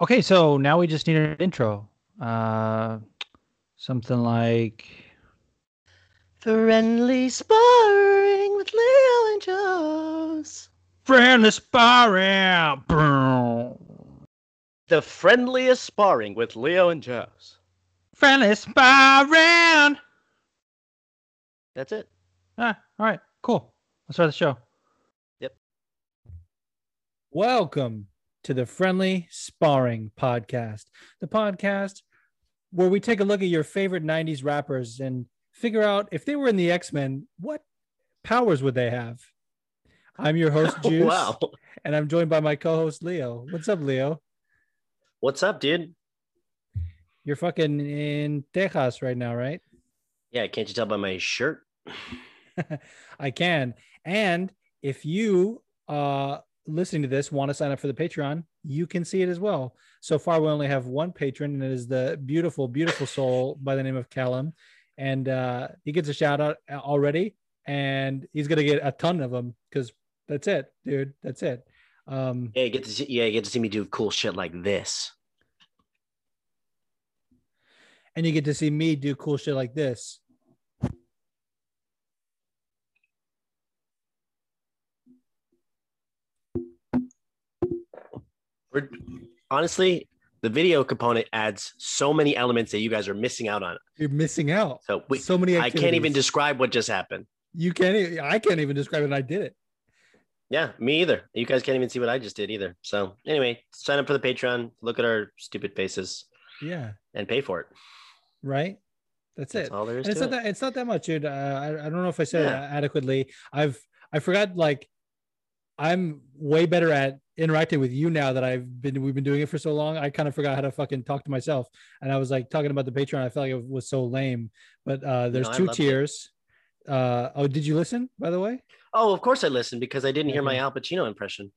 Okay, so now we just need an intro. Uh, something like Friendly sparring with Leo and Joe's. friendly sparring. The friendliest sparring with Leo and Joe's. Friendly sparring. That's it. Ah, all right, cool. Let's start the show. Yep. Welcome to the Friendly Sparring Podcast, the podcast where we take a look at your favorite 90s rappers and figure out if they were in the X Men, what powers would they have? I'm your host, Juice, wow. and I'm joined by my co host, Leo. What's up, Leo? What's up, dude? You're fucking in Texas right now, right? Yeah, can't you tell by my shirt? I can. And if you uh listening to this want to sign up for the Patreon, you can see it as well. So far, we only have one patron, and it is the beautiful, beautiful soul by the name of Callum. And uh, he gets a shout out already, and he's gonna get a ton of them because that's it, dude. That's it. Um, Yeah, you get to see, yeah, you get to see me do cool shit like this. and you get to see me do cool shit like this. Honestly, the video component adds so many elements that you guys are missing out on. You're missing out. So we, so many. I can't even describe what just happened. You can't. I can't even describe it. And I did it. Yeah, me either. You guys can't even see what I just did either. So anyway, sign up for the Patreon, look at our stupid faces, Yeah. and pay for it. Right. That's That's it. all there is it's not it. that it's not that much, dude. Uh, I, I don't know if I said Yeah. it adequately. I've I forgot like I'm way better at interacting with you now that I've been we've been doing it for so long. I kind of forgot how to fucking talk to myself. And I was like talking about the Patreon. I felt like it was so lame. But uh there's No, two loved it. tiers. Uh oh, did you listen by the way? Oh, of course I listened because I didn't hear my. Al Pacino impression.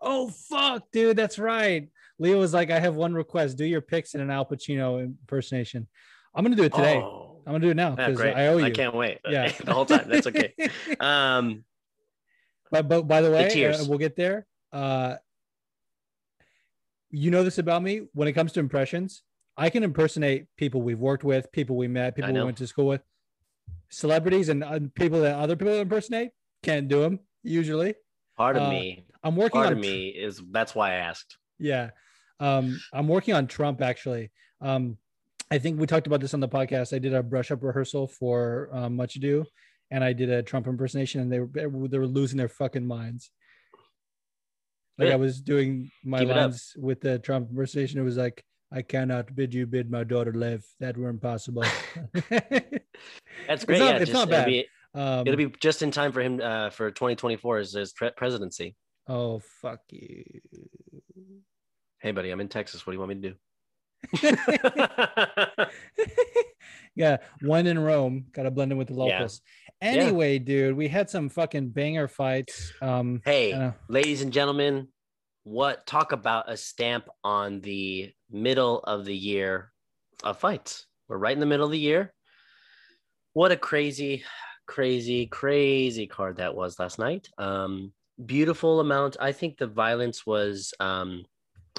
Oh fuck, dude, that's right. Leo was like, I have one request. Do your picks in an Al Pacino impersonation. I'm gonna do it today. Oh, I'm gonna do it now because great. I owe you. I can't wait. Yeah. the whole time. That's okay. Um, But but by the way, uh, we'll get there. Uh, you know this about me. When it comes to impressions, I can impersonate people we've worked with, people we met, people we went to school with, celebrities, and uh, people that other people impersonate. Can't do them usually. part of Uh, me, I'm working part on of me is that's why I asked. yeah. Um, I'm working on Trump actually. Um, I think we talked about this on the podcast. I did a brush up rehearsal for um, Much Ado, and I did a Trump impersonation, and they were they were losing their fucking minds. Like I was doing my Keep lines with the Trump conversation. It was like, "I cannot bid you bid my daughter live. That were impossible." That's great. not- yeah, it's just, not it'll bad. be um, it'll be just in time for him uh, for 2024 as his pre- presidency. Oh fuck you! Hey, buddy, I'm in Texas. What do you want me to do? yeah, one in Rome. Got to blend in with the Yeah. locals. Anyway, dude, we had some fucking banger fights. Um, hey, uh, ladies and gentlemen, what talk about a stamp on the middle of the year of fights? We're right in the middle of the year. What a crazy, crazy, crazy card that was last night. Um, beautiful amount. I think the violence was um,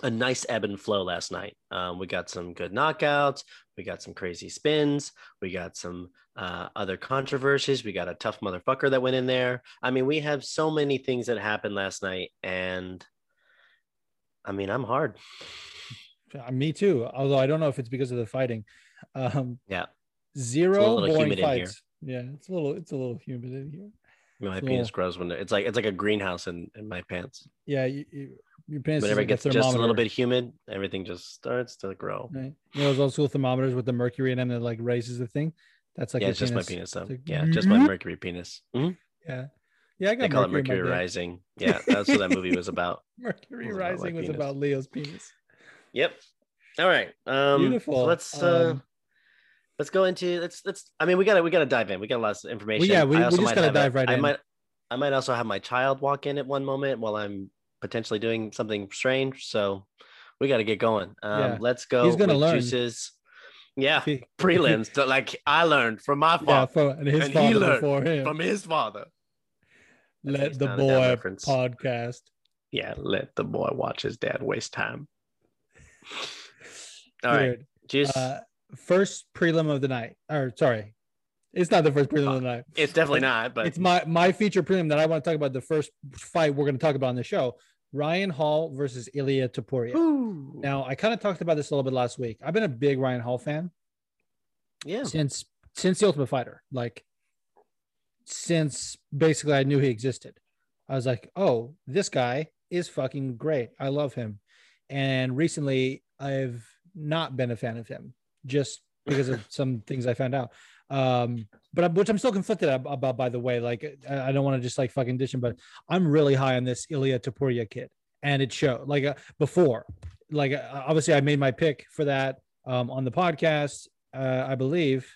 a nice ebb and flow last night. Um, we got some good knockouts. We got some crazy spins. We got some uh, other controversies. We got a tough motherfucker that went in there. I mean, we have so many things that happened last night, and I mean, I'm hard. me too. Although I don't know if it's because of the fighting. Um, Yeah. zero little boring humid in here. fights. Yeah, it's a little, it's a little humid in here. My Cool. penis grows when it's like it's like a greenhouse in, in my pants. Yeah, you, you, your pants. Whenever like it gets a just a little bit humid, everything just starts to grow. Right? You know, those old school thermometers with the mercury in them that like raises the thing. That's like yeah, just my penis though. Like, Yeah, just my mercury penis. Mhm. Yeah, yeah. I got They call it mercury, my Mercury. Rising. Yeah, that's what that movie was about. Mercury It was about rising was penis. about Leo's penis. Yep. All right. Um, so Beautiful. let's uh, Um, let's go into let's let's. I mean, we gotta we gotta dive in. We got lots of information. yeah, we- I we just gotta have a- dive right I in. might I might also have my child walk in at one moment while I'm potentially doing something strange. So we got to get going. Um, Yeah. Let's go. He's gonna learn. Juices. Yeah, he- prelims. like I learned from my yeah, father, and his And he father learned before him. from his father. Let the not a dad boy podcast. Yeah, let the boy watch his dad waste time. All right. Dude, Just uh, first prelim of the night. Or sorry, it's not the first prelim of the night. it's definitely not, but it's my my feature prelim that I want to talk about. The first fight we're going to talk about on the show: Ryan Hall versus Ilya Topuria. Ooh. Now, I kind of talked about this a little bit last week. I've been a big Ryan Hall fan yeah. since since the Ultimate Fighter. Like since basically I knew he existed. I was like, oh, this guy is fucking great. I love him. And recently I've not been a fan of him just because of some things I found out. Um, but which I'm still conflicted about, by the way. Like, I, don't want to just like fucking dish him, but I'm really high on this Ilya Topuria kid, and it showed. Like uh, before, like uh, obviously I made my pick for that um, on the podcast, uh, I believe,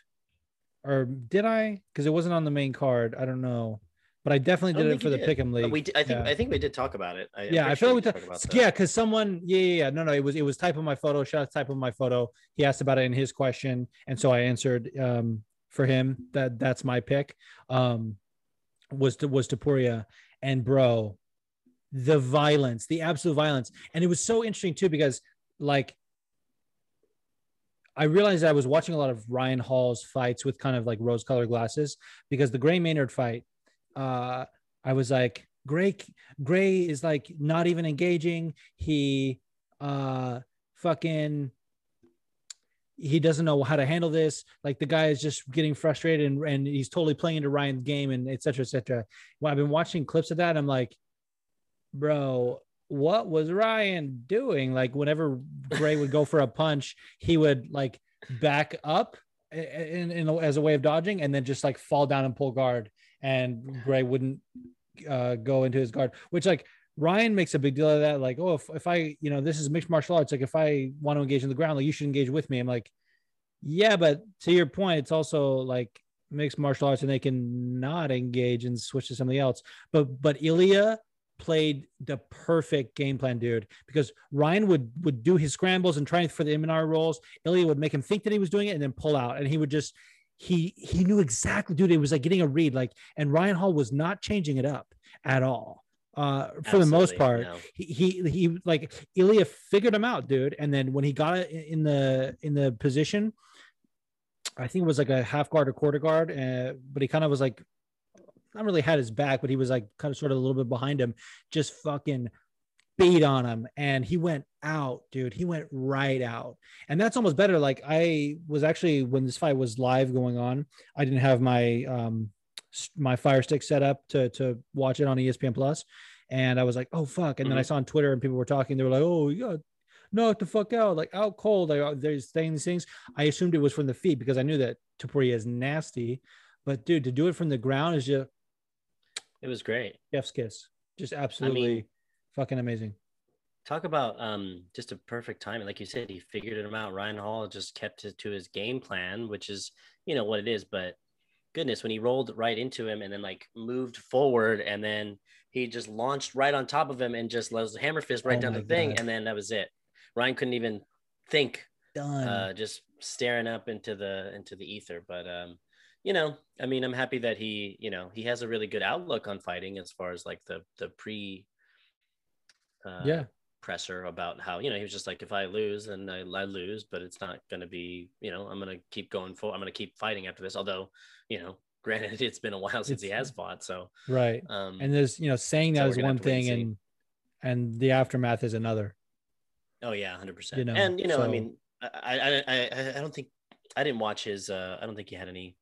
or did I? Because it wasn't on the main card. I don't know, but I definitely I did it for the did. Pick'em League. We, d- I think, Yeah. I think we did talk about it. I, yeah, I feel like we we talked about yeah, because someone, yeah, yeah, yeah, no, no, it was it was type of my photo, shout out to type of my photo. He asked about it in his question, and so I answered um for him that that's my pick. Um, was to was Topuria, and bro, the violence, the absolute violence, and it was so interesting too because like. I realized I was watching a lot of Ryan Hall's fights with kind of like rose colored glasses because the Gray Maynard fight, uh, I was like, Gray, Gray is like not even engaging. He uh fucking he doesn't know how to handle this. Like the guy is just getting frustrated and, and he's totally playing into Ryan's game and et cetera, et cetera. Well, I've been watching clips of that. I'm like, bro, what was Ryan doing? Like whenever Gray would go for a punch, he would like back up in, in, a- as a way of dodging and then just like fall down and pull guard and Gray wouldn't uh, go into his guard, which like Ryan makes a big deal of that. Like, oh, if, if I, you know, this is mixed martial arts. Like if I want to engage in the ground, like you should engage with me. I'm like, yeah, but to your point, it's also like mixed martial arts and they can not engage and switch to something else. But, but Ilya played the perfect game plan, dude, because Ryan would, would do his scrambles and try for the Imanari rolls. Ilya would make him think that he was doing it and then pull out. And he would just, he he knew exactly, dude. It was like getting a read, like, and Ryan Hall was not changing it up at all. Uh, for the most part, no. he, he he like Ilya figured him out, dude. And then when he got it in the in the position, I think it was like a half guard or quarter guard, uh, but he kind of was like not really had his back, but he was like kind of sort of a little bit behind him, just fucking beat on him and he went out dude he went right out and that's almost better like i was actually when this fight was live going on i didn't have my um my fire stick set up to to watch it on espn plus. And i was like oh fuck. And then i saw on twitter and people were talking. They were like oh yeah, knock the fuck out. Like out cold. Like, they're saying these things. I assumed it was from the feet because i knew that Topuria is nasty. But dude to do it from the ground is just It was great. chef's kiss. Just absolutely fucking amazing. Talk about um, just a perfect timing. Like you said, he figured it out. Ryan Hall just kept it to his game plan, which is, you know, what it is. But goodness, when he rolled right into him and then like moved forward and then he just launched right on top of him and just was hammer fist right Oh down the thing. And then that was it. Ryan couldn't even think, done uh, just staring up into the into the ether. But um, you know, I mean, I'm happy that he, you know, he has a really good outlook on fighting as far as like the the pre uh, yeah presser about how you know he was just like if I lose then I, I lose but it's not going to be you know I'm going to keep going for I'm going to keep fighting after this although you know granted it's been a while since he has fought so right um and there's you know saying So that we're is one wait and thing and and the aftermath is another. Oh yeah 100% You know, and you know I mean I, I I I don't think I didn't watch his uh I don't think he had any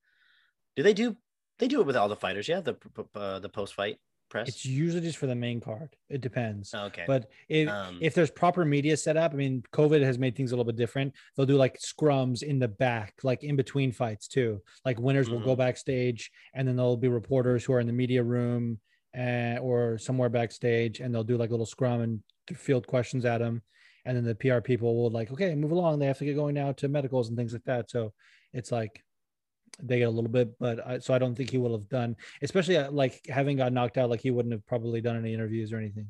do they do they do it with all the fighters yeah the uh, the post fight press? It's usually just for the main card. It depends. Oh, okay. But if um if there's proper media set up i mean covid has made things a little bit different. They'll do like scrums in the back like in between fights too. Like winners will go Mhm. backstage and then there'll be reporters who are in the media room uh, or somewhere backstage and they'll do like a little scrum and field questions at them and then the pr people will like okay move along. They have to get going now to medicals and things like that. So it's like they get a little bit but I, so i don't think he will have done especially uh, like having got knocked out like he wouldn't have probably done any interviews or anything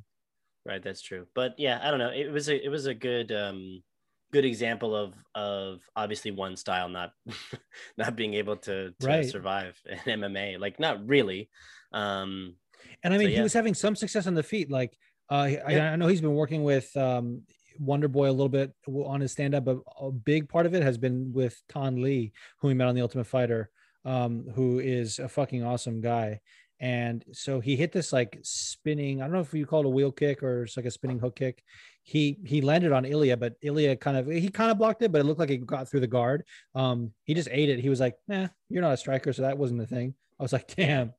Right, that's true. But yeah, I don't know. It was a it was a good um good example of of obviously one style not not being able to, to Right. survive in MMA. Like not really. Um And I So, mean, yeah. he was having some success on the feet. Like, uh, I, I know he's been working with um, Wonder Boy a little bit on his stand up, but a big part of it has been with Tan Lee, who we met on the Ultimate Fighter, um, who is a fucking awesome guy. And so he hit this like spinning, I don't know if you call it a wheel kick or it's like a spinning hook kick. He he landed on Ilya, but Ilya kind of he kind of blocked it, but it looked like it got through the guard. Um, he just ate it. He was like, "Nah, you're not a striker, so that wasn't the thing." I was like, "Damn."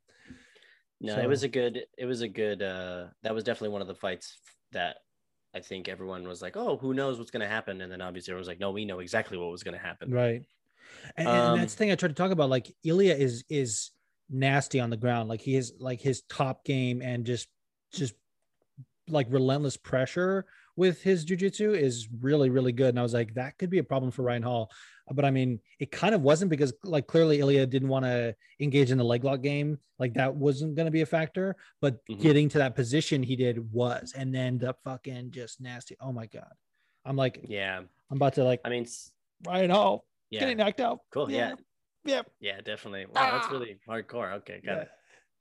No, So- it was a good. It was a good. uh That was definitely one of the fights that I think everyone was like, "Oh, who knows what's going to happen?" And then obviously everyone was like, "No, we know exactly what was going to happen." Right. And, and Um, that's the thing I tried to talk about. Like Ilya is is nasty on the ground. Like he is like his top game and just just like relentless pressure with his jujitsu is really really good. And I was like, that could be a problem for Ryan Hall. But I mean, it kind of wasn't because like clearly Ilya didn't want to engage in the leg lock game. Like that wasn't going to be a factor. But Mhm. getting to that position he did was, and then the fucking just nasty. Oh my god. I'm like, Yeah, I'm about to like I mean, Ryan Hall yeah, getting knocked out. cool. Yeah, Yeah. yeah, definitely. Wow, that's Ah! really hardcore. Okay, got Yeah. it.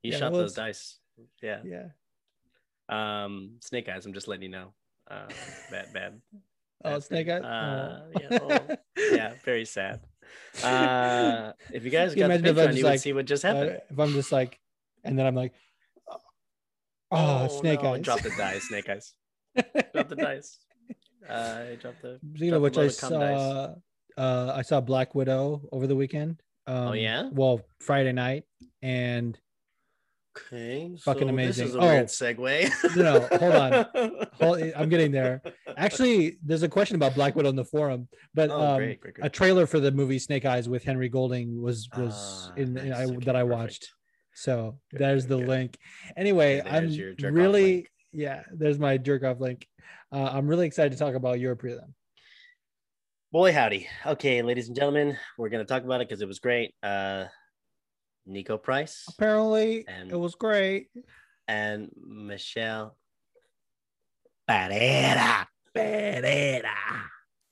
He Yeah, shot well, those dice. Yeah. Yeah. Um, Snake Eyes. I'm just letting you know. Uh, bad, bad. Oh, Snake Eyes. uh, yeah, oh, yeah, very sad. Uh, if you guys got the imagine if I Patreon, you would see what just Uh, happened. if I'm just like, and then I'm like, oh, Snake no, Eyes. Drop the dice, Snake Eyes. Drop the dice. Uh, drop the. Speaking drop of the which, I load of cum dice. saw, uh, I saw Black Widow over the weekend. Um, Oh, yeah? Well, Friday night, and Okay, Fucking so amazing. This is a Oh. weird segue. No, no, hold on. hold, I'm getting there. Actually, there's a question about Black Widow in the forum, but Oh, um, great, great, a trailer for the movie Snake Eyes with Henry Golding was was Ah, in, in. I, Okay, that I perfect. watched. So Good, there's good, the good. link. Anyway, I'm there's your jerk off really link. yeah. There's my jerk off link. Uh, I'm really excited to talk about your prelim. Boy, howdy. Okay, ladies and gentlemen, we're gonna talk about it because it was great. Uh, Niko Price Apparently, And- it was great. and Michel Pereira. Pereira.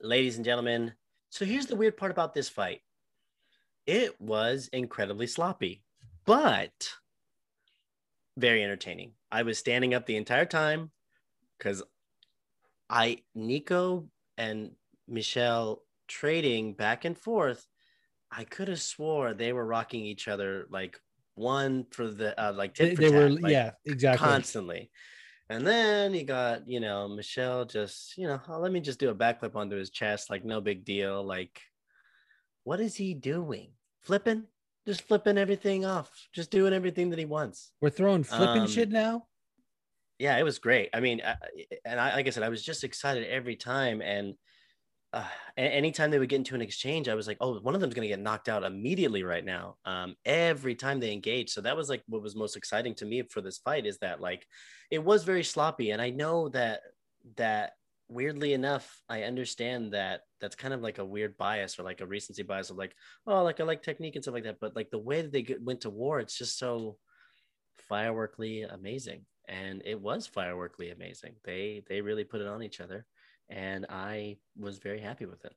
Ladies and gentlemen, so here's the weird part about this fight. It was incredibly sloppy, but very entertaining. I was standing up the entire time because I Niko and Michel trading back and forth. I could have swore they were rocking each other like one for the uh, like tit They, were like, yeah, exactly. constantly. And then you got, you know, Michel just, you know, oh, let me just do a backflip onto his chest, like no big deal. Like, what is he doing? Flipping? Just flipping everything off, just doing everything that he wants. We're throwing flipping Um, shit now. Yeah, it was great. I mean, I, and I, like I said, I was just excited every time. And uh, anytime they would get into an exchange, I was like, oh, one of them's going to get knocked out immediately right now. Um, every time they engage. So that was like what was most exciting to me for this fight is that like it was very sloppy. And I know that, that weirdly enough, I understand that that's kind of like a weird bias or like a recency bias of like, oh, like I like technique and stuff like that. But like the way that they get, went to war, it's just so fireworkly amazing. And it was fireworkly amazing. They they really put it on each other and I was very happy with it.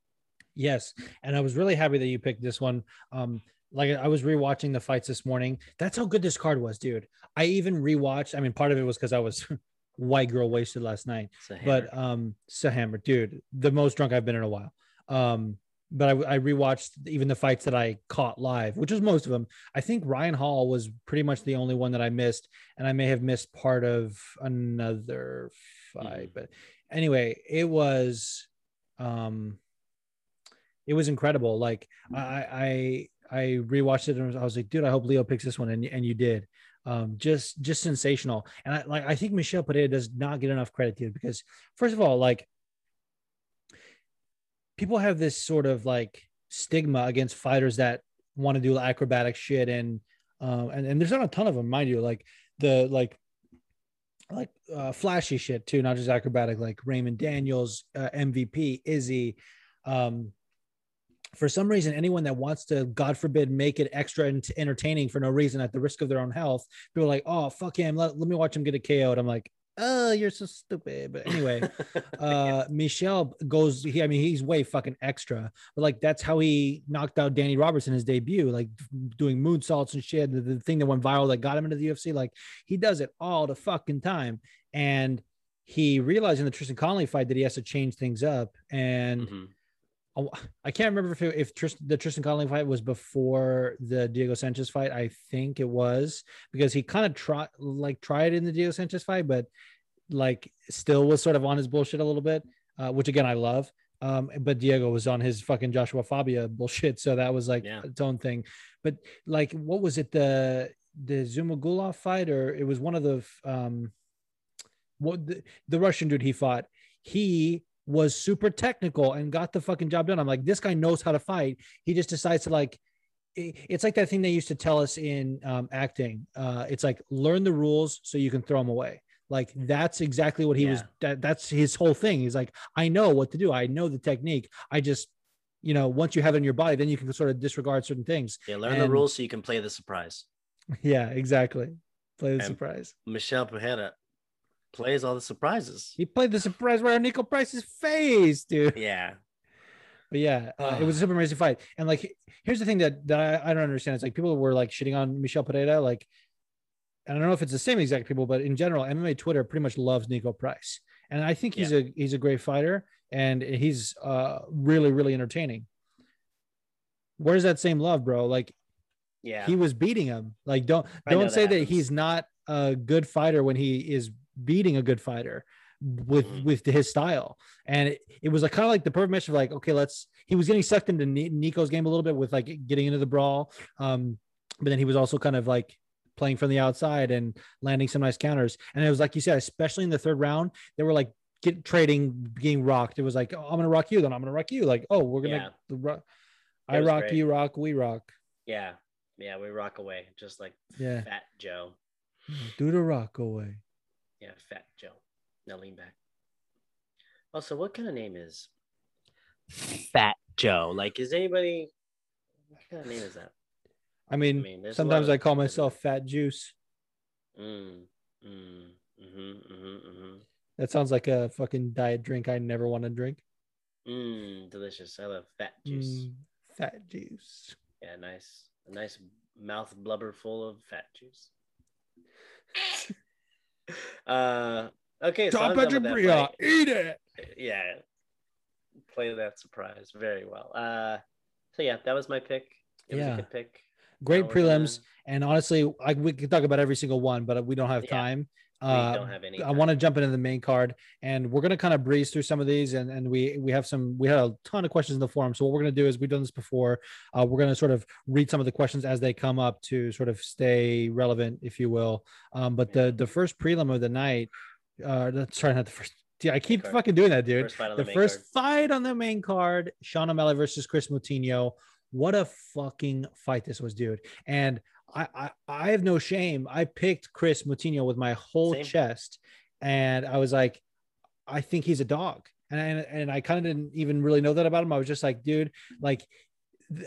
Yes, and I was really happy that you picked this one. Um, like I was rewatching the fights this morning. That's how good this card was, dude. I even rewatched. I mean, part of it was because I was white girl wasted last night, It's a hammer. but um, so hammered, dude. The most drunk I've been in a while. Um, but I, I rewatched even the fights that I caught live, which was most of them. I think Ryan Hall was pretty much the only one that I missed, and I may have missed part of another fight. Mhm. But anyway, it was, um, it was incredible. Like I, I, I rewatched it and I was like, dude, I hope Leo picks this one, and and you did. Um, just just sensational. And I like I think Michel Pereira does not get enough credit, dude, because first of all, like people have this sort of like stigma against fighters that want to do acrobatic shit and um and, and there's not a ton of them mind you like the like like uh, flashy shit too not just acrobatic like raymond daniels uh, mvp izzy. Um for some reason anyone that wants to god forbid make it extra entertaining for no reason at the risk of their own health people are like oh fuck him. Let, let me watch him get a ko and i'm like oh you're so stupid but anyway uh Michel goes he I mean he's way fucking extra but like that's how he knocked out Danny Roberts in his debut like doing moonsaults and shit the, the thing that went viral that got him into the UFC like he does it all the fucking time and he realized in the Tristan Connelly fight that he has to change things up. And Mhm. I- can't remember if, it, if Tristan, the Tristan Connelly fight was before the Diego Sanchez fight. I think it was because he kind of tried like tried in the Diego Sanchez fight, but like still was sort of on his bullshit a little bit, uh, which again I love. Um, but Diego was on his fucking Joshua Fabia bullshit, so that was like Yeah. its own thing. But like, what was it the the Zumagulov fight, or it was one of the um, what the, the Russian dude he fought? He was super technical and got the fucking job done. I'm like, this guy knows how to fight. He just decides to like it's like that thing they used to tell us in um, acting. Uh, it's like learn the rules so you can throw them away. Like that's exactly what he was. That, that's his whole thing. He's like, I know what to do. I know the technique. I just, you know, once you have it in your body, then you can sort of disregard certain things. Yeah, learn the rules so you can play the surprise. Yeah, exactly. Play the And- surprise. Michel Pajeda plays all the surprises. He played the surprise right on Niko Price's face, dude. Yeah. But yeah, uh, it was a super amazing fight. And like, here's the thing that that I, I don't understand. It's like people were like shitting on Michel Pereira, like, and I don't know if it's the same exact people, but in general, MMA Twitter pretty much loves Niko Price, and I think he's a he's a great fighter, and he's uh really really entertaining. Where's that same love, bro? Like Yeah. he was beating him. Like don't I don't say that happens. he's not a good fighter when he is beating a good fighter with Mhm. with his style. And it, it was like kind of like the perfect match of like, okay, let's. He was getting sucked into Niko's game a little bit with like getting into the brawl, um, but then he was also kind of like playing from the outside and landing some nice counters. And it was like you said, especially in the third round, they were like get trading, getting rocked. It was like, oh, I'm gonna rock you, then I'm gonna rock you. Like, oh, we're gonna Yeah. the ro- It I rock, great. you rock, we rock. Yeah. Yeah. We rock away just like Yeah. Fat Joe. Do the rock away. Yeah. Fat Joe. Now lean back. Also, what kind of name is Fat Joe? Like, is anybody. What kind of name is that? I mean, mean, sometimes I call myself Fat Juice. Mm, mm, mm-hmm, mm-hmm, mm-hmm. That sounds like a fucking diet drink I never want to drink. Mm, delicious. I love fat juice. Mm, fat juice. Yeah, nice. A nice mouth blubber full of fat juice. uh okay, so Top done at your with that bria, eat it. Yeah. Play that surprise very well. Uh so yeah, that was my pick. It was Yeah. a good pick. Great gonna- prelims, and honestly, like we could talk about every single one, but we don't have Yeah, time. We Uh, don't have any. I want to jump into the main card, and we're gonna kind of breeze through some of these, and and we we have some we had a ton of questions in the forum. So what we're gonna do is we've done this before. Uh, we're gonna sort of read some of the questions as they come up to sort of stay relevant, if you will. Um, but the the first prelim of the night, uh, that's- sorry, not the first. Yeah, I keep fucking doing that, dude. First the the, first card. fight on the main card, Sean O'Malley versus Kris Moutinho. What a fucking fight this was, dude. And I, I, I have no shame. I picked Kris Moutinho with my whole Same. chest, and I was like, I think he's a dog. And and, and I kind of didn't even really know that about him. I was just like, dude, like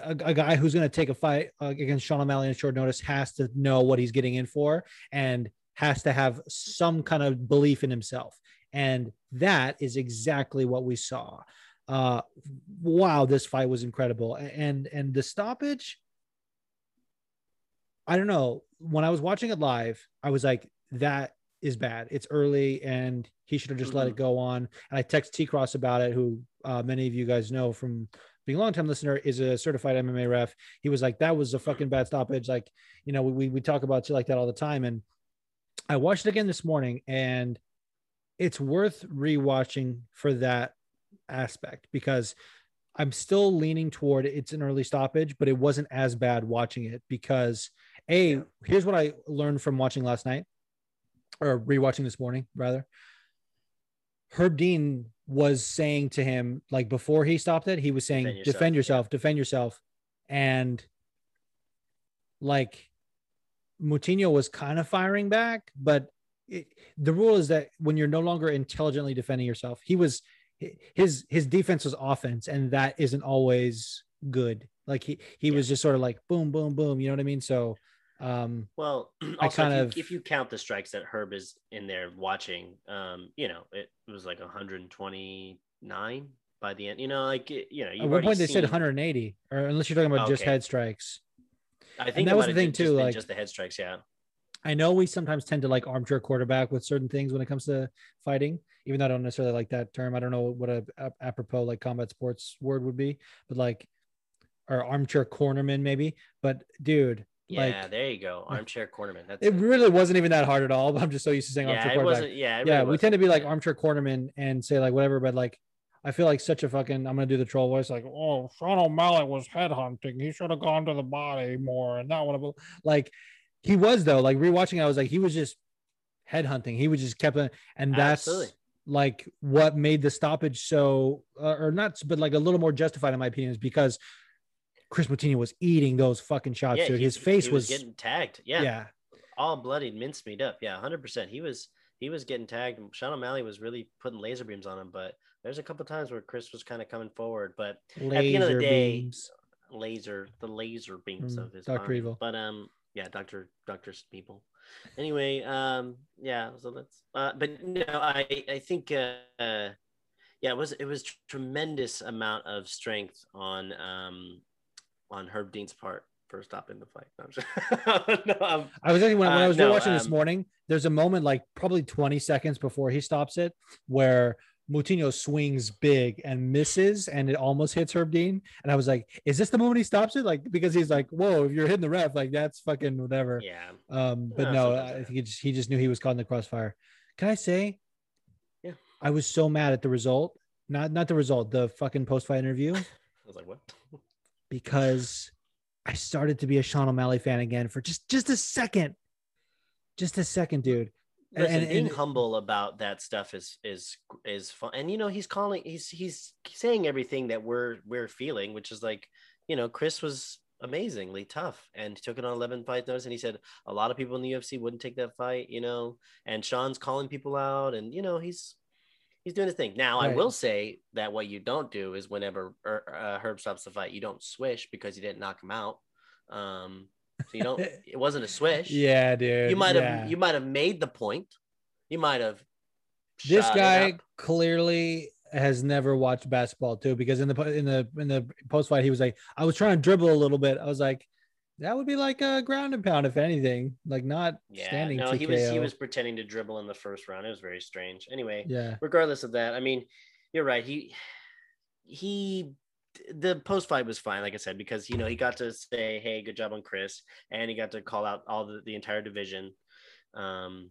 a, a guy who's going to take a fight uh, against Sean O'Malley on short notice has to know what he's getting in for and has to have some kind of belief in himself. And that is exactly what we saw. Uh, wow, this fight was incredible. And and the stoppage, I don't know. When I was watching it live, I was like, that is bad. It's early and he should have just let it go on. And I text T Cross about it, who uh, many of you guys know from being a longtime listener, is a certified MMA ref. He was like, that was a fucking bad stoppage. Like, you know, we, we talk about shit like that all the time. And I watched it again this morning and it's worth rewatching for that aspect because I'm still leaning toward it's an early stoppage, but it wasn't as bad watching it because a Yeah. here's what I learned from watching last night or rewatching this morning rather. Herb Dean was saying to him like before he stopped it, he was saying Defend defend yourself, yourself, defend yourself, and like Moutinho was kind of firing back, but it, the rule is that when you're no longer intelligently defending yourself, he was his his defense was offense, and that isn't always good. Like he he Yeah. was just sort of like boom, boom, boom. You know what I mean? So, um, Well, I kind if, of- you, if you count the strikes that Herb is in there watching, um, you know, it was like 129 by the end. You know, like you know, at one point they already said 180, or unless you're talking about just head strikes. I think that was the thing too, like- just the head strikes. Yeah, I know we sometimes tend to like armchair quarterback with certain things when it comes to fighting, even though I don't necessarily like that term. I don't know what a, a apropos like combat sports word would be, but like, or armchair cornerman maybe. But dude, Yeah, like there you go. Armchair cornerman. That's it really wasn't even that hard at all. But I'm just so used to saying yeah, armchair it quarterback. wasn't. Yeah, it yeah, really we tend to be like armchair cornerman and say like whatever, but like I feel like such a fucking I'm gonna do the troll voice like oh Sean O'Malley was headhunting. He should have gone to the body more and not want to like he was though. Like rewatching, I was like he was just headhunting. He was just kept on- and that's Absolutely. like what made the stoppage so uh, or not, but like a little more justified in my opinion is because Kris Moutinho was eating those fucking shots. Yeah, dude. His face he was, getting tagged. Yeah, yeah. all bloodied, mincemeat up. Yeah, hundred percent. He was he was getting tagged. Sean O'Malley was really putting laser beams on him, but there's a couple times where Chris was kind of coming forward, but at the end of the day, beams. laser the laser beams Mm, of his Dr. arm. Evil. But um, yeah, Doctor Doctor people. Anyway, um, yeah. So that's uh, but no, I I think uh, uh, yeah, it was it was tremendous amount of strength on um on Herb Dean's part for stopping the fight. No, I'm just- no, I was actually when, when I Uh, was no, watching this um, morning. There's a moment like probably 20 seconds before he stops it, where Moutinho swings big and misses, and it almost hits Herb Dean. And I was like, "Is this the moment he stops it?" Like because he's like, "Whoa, if you're hitting the ref, like that's fucking whatever." yeah. Um, but Yeah, no, I think he just he just knew he was caught in the crossfire. Can I say? Yeah. I was so mad at the result. Not not the result, the fucking post fight interview, I was like, what? because I started to be a Sean O'Malley fan again for just just a second, just a second, dude. And- Listen, and- being and- humble about that stuff is is is fun. And you know, he's calling, he's he's saying everything that we're we're feeling, which is like, you know, Chris was amazingly tough and took it on 11 fight notice and he said a lot of people in the UFC wouldn't take that fight you know and Sean's calling people out and you know he's he's doing his thing now I will say that what you don't do is whenever Er- uh, Herb stops the fight you don't swish because you didn't knock him out um so you don't it wasn't a swish Yeah, dude. you might have yeah. you might have made the point. You might have. this guy clearly has never watched basketball too, because in the in the in the post fight he was like, I was trying to dribble a little bit. I was like, that would be like a ground and pound if anything, like not Yeah, standing. no, he was he was pretending to dribble in the first round. It was very strange. Anyway, Yeah, regardless of that, I mean, you're right. He he the post fight was fine, like I said, because you know he got to say, "Hey, good job on Chris," and he got to call out all the, the entire division. Um,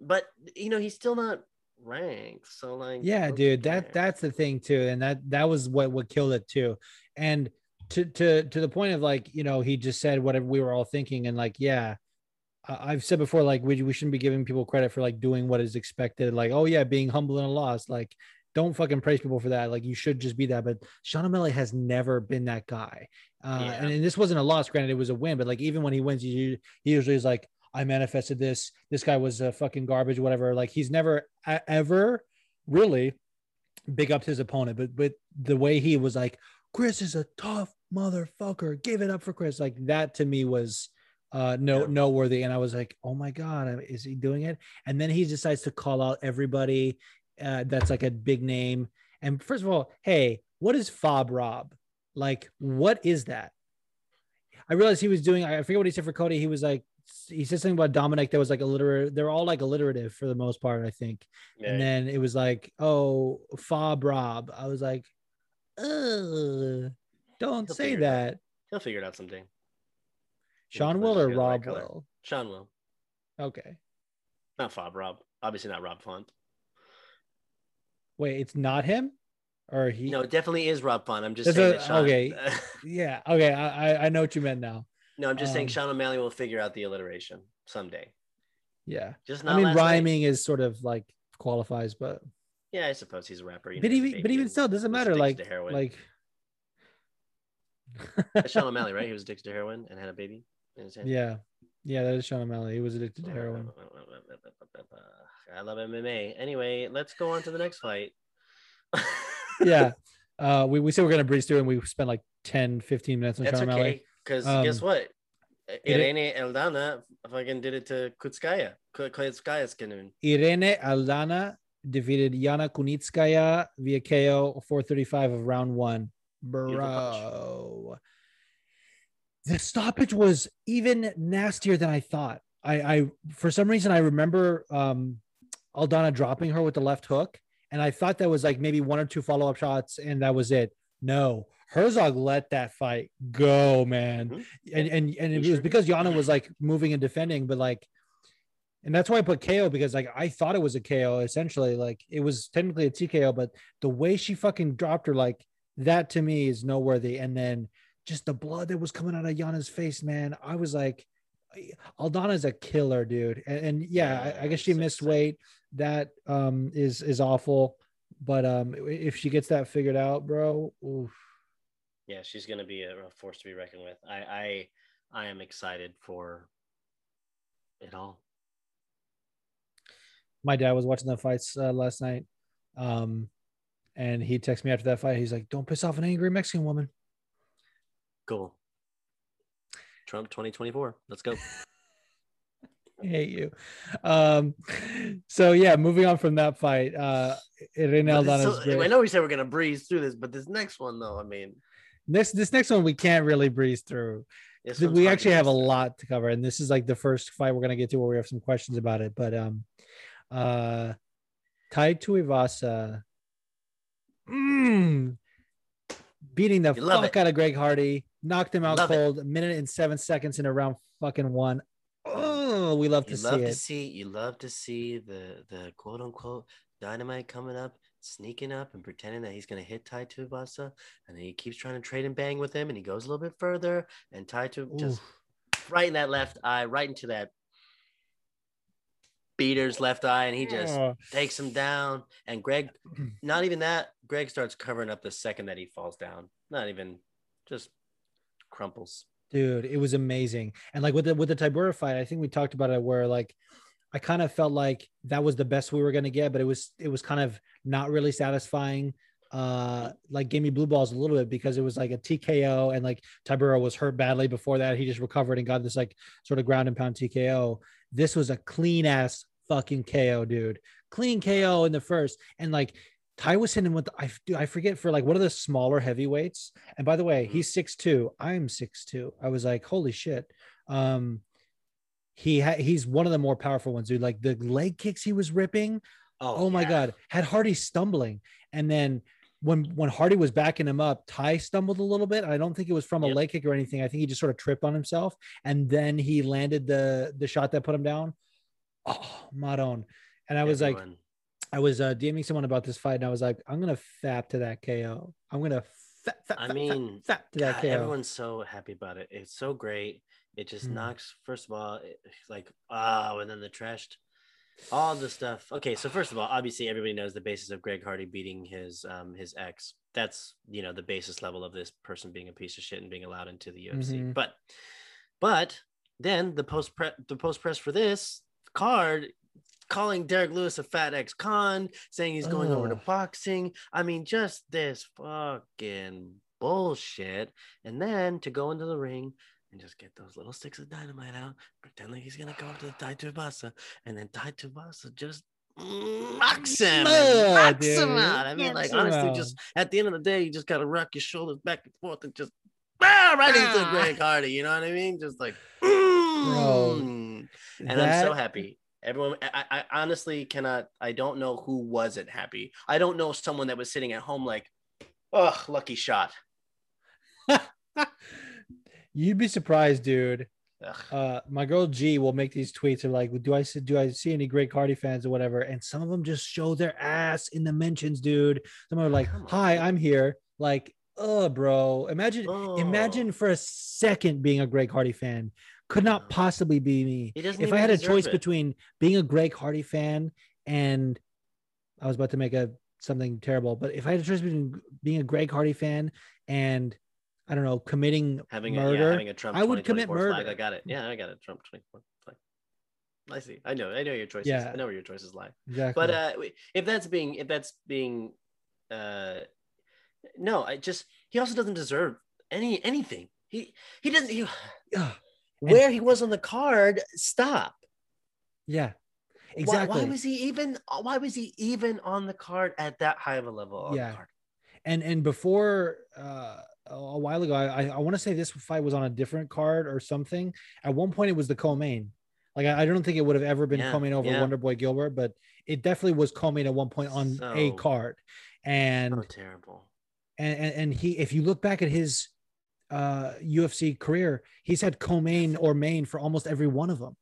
but you know he's still not ranked, so like, yeah, dude. That that's the thing too, and that that was what what killed it too. And to to to the point of like you know he just said whatever we were all thinking, and like yeah. I've said before, like we, we shouldn't be giving people credit for like doing what is expected. Like, oh yeah, being humble and a loss. Like, don't fucking praise people for that. Like, you should just be that. But Sean O'Malley has never been that guy. Uh, Yeah. and, and this wasn't a loss. Granted, it was a win. But like, even when he wins, he, he usually is like, I manifested this. This guy was uh, fucking garbage, whatever. Like, he's never ever really big up his opponent. But but the way he was like, Chris is a tough motherfucker. Give it up for Chris. Like that to me was uh no Yeah. noteworthy. And i was like oh my god is he doing it? And then he decides to call out everybody uh that's like a big name. And first of all hey what is fob rob? Like what is that? I realized he was doing i forget what he said for cody. He was like he said something about dominic that was like alliterative they're all like alliterative for the most part i think. Yeah, and then it was like oh fob rob. I was like Ugh, don't He'll say figure it out. that he'll figure it out someday. sean He'll or get the right rob will Sean will. okay Not Fob Rob. Obviously not Rob Font. Wait, it's not him, or he? No, it definitely is Rob Font. I'm just That's saying a- that Sean, okay. Yeah. Okay. I I- I know what you meant now. no, I'm just saying Um, Sean O'Malley will figure out the alliteration someday. Yeah. Just not I mean, rhyming night. is sort of like qualifies, but Yeah, I suppose he's a rapper. but even but even still, it doesn't matter. Like to heroin. like. Sean O'Malley, right? He was addicted to heroin and had a baby in his hand. yeah. Yeah, that is Sean O'Malley. He was addicted to heroin. I love MMA. Anyway, let's go on to the next fight. yeah. Uh, we, we said we're gonna breeze through and we spent like 10, 15 minutes on That's Sean O'Malley. okay. Because Um, guess what? Irene Aldana fucking did it to Kutskaya. Kutskaya's canoe. Irene Aldana defeated Yana Kunitskaya via KO 435 of round one. Bro. The stoppage was even nastier than I thought. I, I for some reason I remember um, Aldana dropping her with the left hook, and I thought that was like maybe one or two follow up shots, and that was it. No, Herzog let that fight go, man, Mhm. and and and it was because Yana was like moving and defending, but like, and that's why I put KO because like I thought it was a KO essentially, like it was technically a TKO, but the way she fucking dropped her, like that to me is noteworthy, and then just the blood that was coming out of Yana's face, man, I was like. Aldana's a killer, dude. And, and yeah, I, I guess she missed weight. That um is is awful. But um if she gets that figured out, bro, oof. Yeah, she's going to be a, a force to be reckoned with. I, I, I am excited for it all. My dad was watching the fights uh, last night. Um and he texted me after that fight. He's like, Don't piss off an angry Mexican woman. Cool. Trump 2024. Let's go. I hate you. Um so yeah, moving on from that fight. Uh Irene But it's Aldana's so-. I know we said we're going to breeze through this, but this next one, though, I mean, This this next one we can't really breeze through. we actually have a lot to cover and this is like the first fight we're going to get to where we have some questions about it but um uh Tai Tuivasa mm, beating the fuck it. out of Greg Hardy knocked him out Love it. cold a minute and 7 seconds in a round fucking one. Oh, we love to You see love to it. see you love to see the the quote unquote dynamite coming up, sneaking up and pretending that he's gonna hit Tai Tuivasa, and then he keeps trying to trade and bang with him, and he goes a little bit further, and Tai Tu just right in that left eye, right into that beater's left eye, and he just Oh. takes him down. And Greg, not even that, Greg starts covering up the second that he falls down. Not even just crumples. dude it was amazing and like with the with the Tybura fight i think we talked about it where like i kind of felt like that was the best we were going to get but it was it was kind of not really satisfying uh like gave me blue balls a little bit because it was like a tko and like Tybura was hurt badly before that he just recovered and got this like sort of ground and pound tko this was a clean ass fucking ko dude clean ko in the first and like Tai was hitting with I do I forget for like one of the smaller heavyweights. And by the way, he's six two. I'm six two. I was like, holy shit. Um, he ha- he's one of the more powerful ones, dude. Like the leg kicks he was ripping. Oh, my yeah. god, had Hardy stumbling, and then when when Hardy was backing him up, Tai stumbled a little bit. I don't think it was from a Yep. leg kick or anything. I think he just sort of tripped on himself, and then he landed the the shot that put him down. Oh, Maron. And I was like, I was uh, DMing someone about this fight, and I was like, I'm gonna fap to that KO. I'm gonna fap, fap, I fap, mean, fap, fap to that God, KO. everyone's so happy about it. It's so great. It just Mm. knocks. First of all, it- like oh, and then the trashed, all the stuff. Okay, so first of all, obviously everybody knows the basis of Greg Hardy beating his um his ex. That's you know the basis level of this person being a piece of shit and being allowed into the UFC. Mhm. But but then the post pre the post press for this card calling Derrick Lewis a fat ex con, saying he's going over to boxing. I mean, just this fucking bullshit. And then to go into the ring and just get those little sticks of dynamite out, pretend like he's gonna go up to the Tai Tuivasa, and then Tai Tuivasa just knocks him, and Yeah, knocks him out. I mean, Knocks like honestly, out. just at the end of the day, you just gotta rock your shoulders back and forth and just ah, right into Ah. Greg Hardy. You know what I mean? Just like, Bro, and I'm so happy. Everyone, I, I honestly cannot. I don't know who wasn't happy. I don't know someone that was sitting at home like, oh, lucky shot. You'd be surprised, dude. Uh, my girl G will make these tweets of like, do I see, do I see any Greg Hardy fans or whatever? And some of them just show their ass in the mentions, dude. Some are like, "Hi. I'm here." Like, oh, bro. Imagine, Oh. imagine for a second being a Greg Hardy fan. Could not possibly be me. If I had a choice it. between being a Greg Hardy fan and I was about to make a something terrible, but if I had a choice between being a Greg Hardy fan and I don't know, committing having a, murder, yeah, having a Trump I would commit 2024 flag, murder. I got it. Yeah, I got it. Trump 24. I see. I know. I know your choices. Yeah. I know where your choices lie. exactly. But uh, if that's being, if that's being, uh, no, I just he also doesn't deserve any anything. He he doesn't. He, where he was on the card, stop. yeah, exactly. Why, was he even? Why was he even on the card at that high of a level? Yeah. And and before uh, a while ago, I I want to say this fight was on a different card or something. At one point, it was the co-main. Like I, I don't think it would have ever been Yeah, co-main over yeah. Wonder Boy Gilbert, but it definitely was co-main at one point on a card. And Oh, terrible. and, and and he if you look back at his uh UFC career, he's had co-main or main for almost every one of them.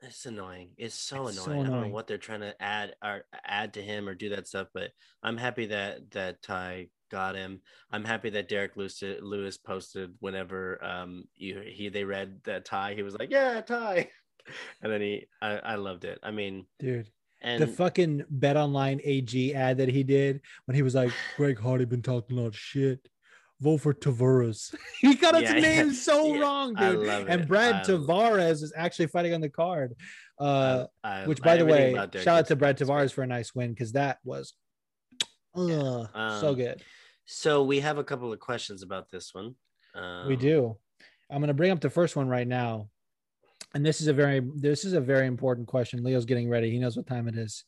It's annoying. It's so It's so annoying. I don't know what they're trying to add or add to him or do that stuff, but I'm happy that that Ty got him. I'm happy that Derrick Lewis, Lewis posted whenever um you he they read that Ty, he was like, yeah, Ty, and then he I, I loved it. I mean, Dude, and the fucking Bet Online AG ad that he did when he was like, Greg Hardy been talking a lot of shit. Vote for Tavares. he got his Yeah, yeah, name so yeah. wrong, I dude. love And it. Brad I- Tavares is actually fighting on the card. Uh, I- which I- by the way, shout out to Brad. Tavares for a nice win because that was uh, so Um, good. So we have a couple of questions about this one. we Um, do. I'm gonna bring up the first one right now. And this is a very this is a very important question. Leo's getting ready. He knows what time it is.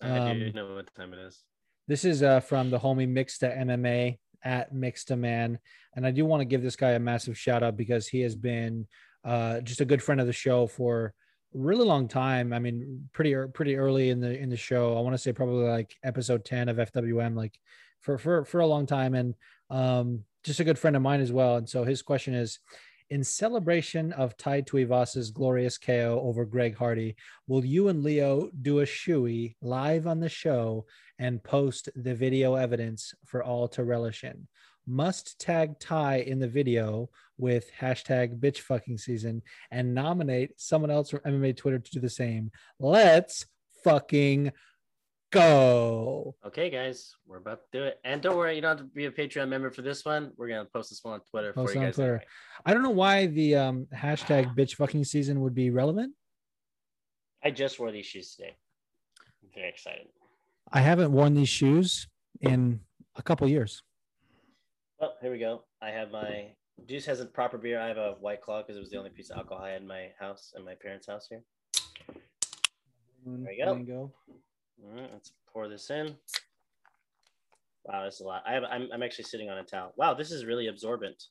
I do Um, know what time it is. This is uh, from the homie Mixta MMA at Mixta Man, and I do want to give this guy a massive shout out because he has been uh, just a good friend of the show for a really long time. I mean, pretty ear- pretty early in the in the show. I want to say probably like episode ten of FWM, like for for for a long time, and um, just a good friend of mine as well. And so his question is. In celebration of Tai Tuivas's glorious KO over Greg Hardy, will you and Leo do a shoey live on the show and post the video evidence for all to relish in. Must tag Ty in the video with hashtag bitch fucking season and nominate someone else from MMA Twitter to do the same. Let's fucking go. Okay, guys, we're about to do it. And don't worry, you don't have to be a Patreon member for this one. We're gonna post this one on Twitter Post for you guys. Twitter. anyway. I don't know why the um, hashtag bitch fucking season would be relevant. I just wore these shoes today. I'm very excited. I haven't worn these shoes in a couple years. Well, here we go. I have my juice has a proper beer. I have a white claw because it was the only piece of alcohol I had in my house, in my parents' house here. There you go. go. All right, let's pour this in. Wow, that's a lot. I have. I'm, I'm actually sitting on a towel. Wow, this is really absorbent.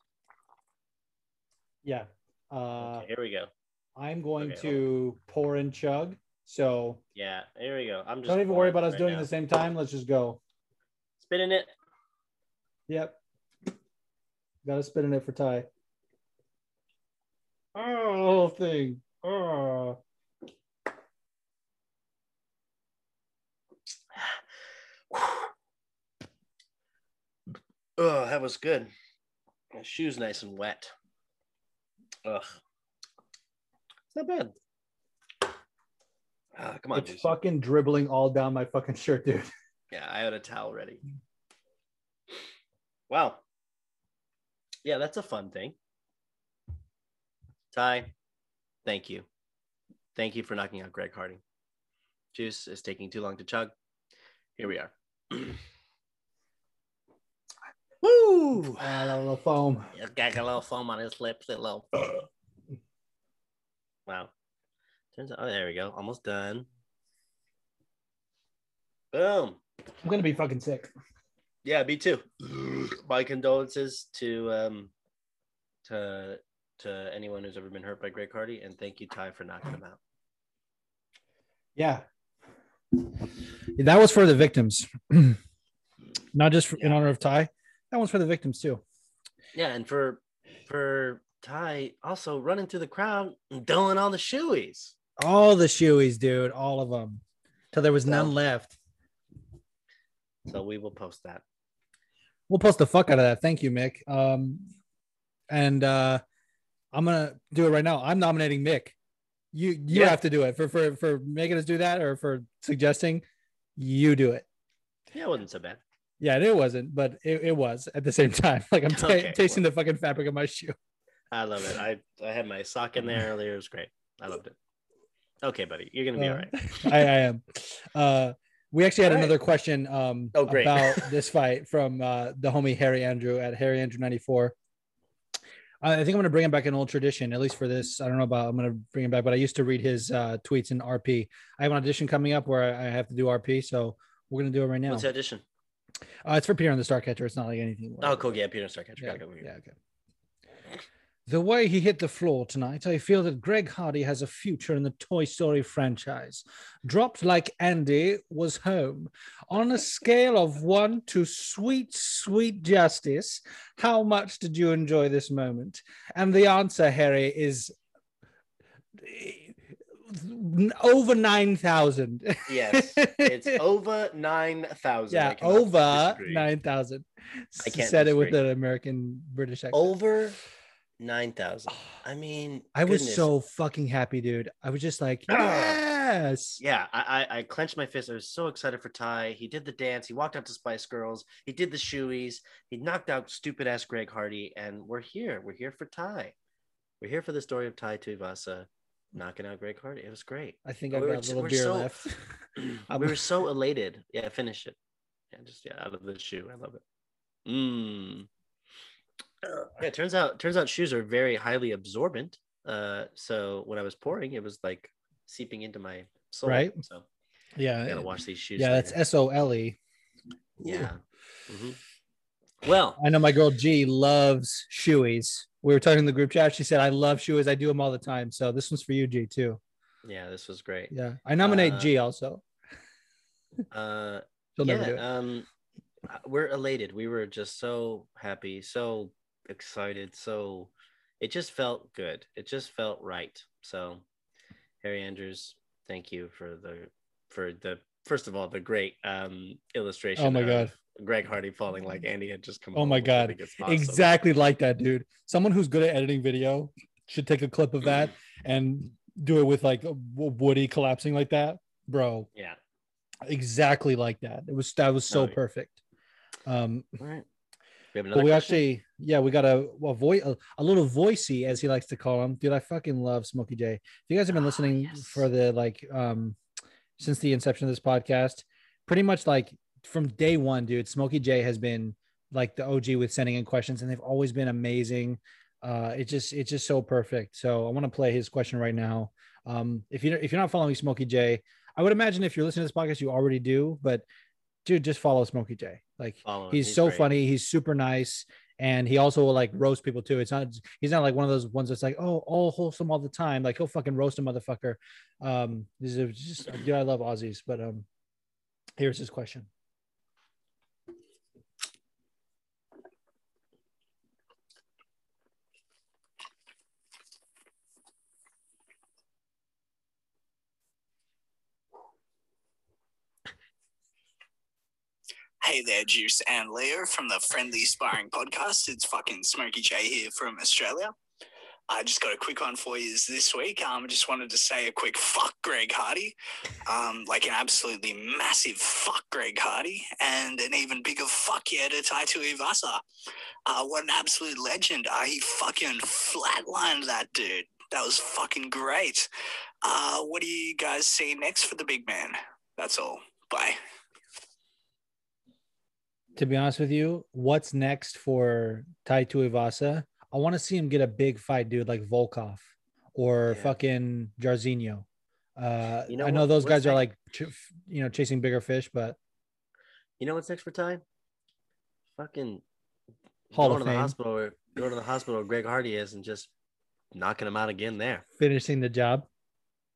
Yeah. Uh, Okay, here we go. I'm going Okay, to pour and chug. So Yeah, here we go. I'm just. don't even worry about us right doing it at the same time. Let's just go. Spinning it. Yep. Got to spin in it for Ty. Ah, oh, whole thing. Oh. Oh, that was good. My shoe's nice and wet. Ugh. It's not bad. Ah, come on, It's Juicy. fucking dribbling all down my fucking shirt, dude. Yeah, I had a towel ready. Wow. Yeah, that's a fun thing. Ty, thank you. Thank you for knocking out Greg Hardy. Juice is taking too long to chug. Here we are. Woo! That little foam. He's got a little foam on his lips. A little. wow. Turns out, oh, there we go. Almost done. Boom. I'm gonna be fucking sick. Yeah, me too. My condolences to um to to anyone who's ever been hurt by Greg Hardy, and thank you, Ty, for knocking him out. Yeah. That was for the victims, not just for, in honor of Ty. That one's for the victims too. Yeah, and for for Ty also running through the crowd and doing all the shoeies. All the shoeies, dude. All of them. Till there was none left. So we will post that. We'll post the fuck out of that. Thank you, Mick. Um, and uh, I'm gonna do it right now. I'm nominating Mick. You you Yeah. have to do it for for for making us do that or for suggesting. You do it. Yeah, it wasn't so bad. Yeah, it wasn't, but it, it was at the same time. Like I'm ta- Okay, tasting the fucking fabric of my shoe. I love it. I I had my sock in there earlier. It was great. I loved it. Okay, buddy, you're gonna be all Uh, right. I, I am. Uh, we actually had All right. another question um, Oh, great. about this fight from uh, the homie Harry Andrew at Harry Andrew 94. I I think I'm going to bring him back an old tradition, at least for this. I don't know about I'm going to bring him back, but I used to read his uh, tweets in RP. I have an audition coming up where I I have to do RP, so we're going to do it right now. What's the audition? Uh, it's for Peter and the Starcatcher. It's not like anything. Oh, cool. Yeah, Peter Starcatcher. Yeah, Gotta go. yeah, okay. The way he hit the floor tonight, I feel that Greg Hardy has a future in the Toy Story franchise. Dropped like Andy was home. On a scale of one to sweet, sweet justice, how much did you enjoy this moment? And the answer, Harry, is eh, over 9,000. Yes, it's over nine thousand. yeah, over 9,000. I can't said it with an American British accent. Over nine thousand. I mean, I was so fucking happy, dude. I was just like, yes. Yeah, I, I I clenched my fist. I was so excited for Ty. He did the dance. He walked out to Spice Girls. He did the shoeies. He knocked out stupid ass Greg Hardy, and we're here. We're here for Ty. We're here for the story of Ty Tuivasa knocking out Greg Hardy. It was great. I think I've We were got a t- little we're beer so- left. we were so elated. Yeah, finish it. Yeah, just yeah, out of the shoe. I love it. Mm. Yeah, it turns out turns out shoes are very highly absorbent. Uh, so when I was pouring, it was like seeping into my soul. Right. So Yeah. I gotta wash these shoes. Yeah, later. that's S O L E. yeah. Mhm. Well, I know my girl G loves shoeies. We were talking in the group chat. She said, I love shoeies. I do them all the time. So this one's for you, G, too. yeah, this was great. Yeah. I nominate Uh, G also. Uh, She'll never yeah, do it. um, we're elated. We were just so happy, so excited, so it just felt good. It just felt right. So, Harry Andrews, thank you for the for the first of all the great um illustration. Oh my God. Greg Hardy falling like Andy had just come. Oh my God. awesome. Exactly like that, dude. Someone who's good at editing video should take a clip of that and do it with like Woody collapsing like that, bro. Yeah. Exactly like that. It was that was so Oh, yeah. perfect. Um, All right. We have but another we question? actually, yeah, we got a a voice, a, a little voicey, as he likes to call him. Dude, I fucking love Smokey J. If you guys have been Ah, listening yes. for the like, um, since the inception of this podcast, pretty much like from day one, dude, Smokey J has been like the OG with sending in questions, and they've always been amazing. Uh, it just it's just so perfect. So I want to play his question right now. Um, if you if you're not following Smokey J, I would imagine if you're listening to this podcast, you already do. But dude, just follow Smokey J. Like Follow he's, He's so great. funny. He's super nice, and he also will like roast people too. It's not he's not like one of those ones that's like oh all wholesome all the time. Like he'll fucking roast a motherfucker. Um, this is just dude. I love Aussies, but um, here's his question. Hey there, Juice and Leo from the Friendly Sparring Podcast. It's fucking Smokey J here from Australia. I just got a quick one for you is this week. Um, I just wanted to say a quick fuck Greg Hardy, um, like an absolutely massive fuck Greg Hardy, and an even bigger fuck yeah to Tai Tuivasa. Uh, what an absolute legend! Uh, he fucking flatlined that dude. That was fucking great. Uh, what do you guys see next for the big man? That's all. Bye. To be honest with you, what's next for Tai Tuivasa? I want to see him get a big fight, dude, like Volkov or Yeah. fucking Jairzinho. Uh, You know I know what- those guys are like, ch- you know, chasing bigger fish, but You know what's next for Ty? Fucking Hall going of to the Fame. hospital where go to the hospital where Greg Hardy is and just knocking him out again there. finishing the job.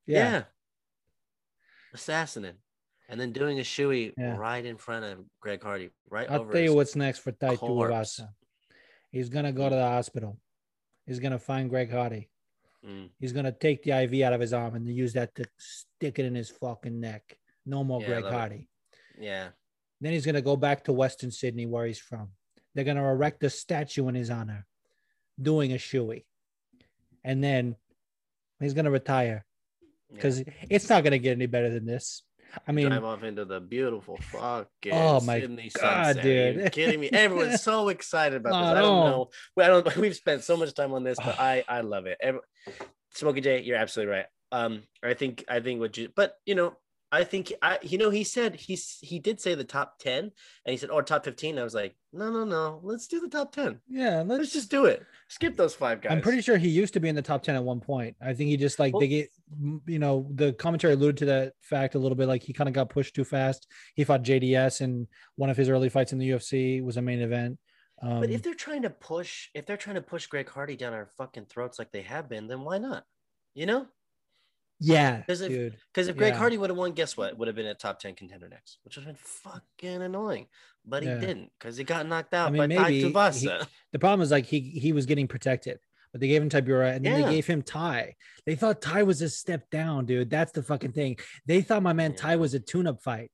Yeah. Yeah. Assassinating. And then doing a shoey Yeah. right in front of Greg Hardy, right I'll over tell you what's next for Tai. Tuivasa. He's gonna go to the hospital. He's gonna find Greg Hardy. Mm, He's gonna take the IV out of his arm and use that to stick it in his fucking neck. No more Yeah, Greg love it. Hardy. yeah. Then he's gonna go back to Western Sydney where he's from. They're gonna erect a statue in his honor, doing a shoey, and then he's gonna retire yeah. because it's not gonna get any better than this. I mean, drive off into the beautiful fucking Oh my Sydney God, sunset. Are you kidding me? Everyone's so excited about this. I don't know. I don't. We've spent so much time on this, but I I love it. Every, Smokey J, you're absolutely right. Um, I think I think what you, but you know, I think I, you know, he said he's he did say the top ten, and he said or top fifteen. I was like, no, no, no, let's do the top ten. yeah, Let's let's just do it. Skip those five guys. I'm pretty sure he used to be in the top 10 at one point. I think he just like Well- they get, you know, the commentary alluded to that fact a little bit. Like he kind of got pushed too fast. He fought JDS and one of his early fights in the UFC was a main event. Um, But if they're trying to push, if they're trying to push Greg Hardy down our fucking throats like they have been, then why not? You know, yeah, 'Cause if- because if Greg Yeah. Hardy would have won, guess what? Would have been a top ten contender next, which would have been fucking annoying. But he Yeah. didn't because he got knocked out mean, by maybe he-. The problem is like he he was getting protected, but they gave him Tybura and then Yeah. they gave him Ty. They thought Ty was a step down, dude. That's the fucking thing. They thought my man Ty was a tune-up fight.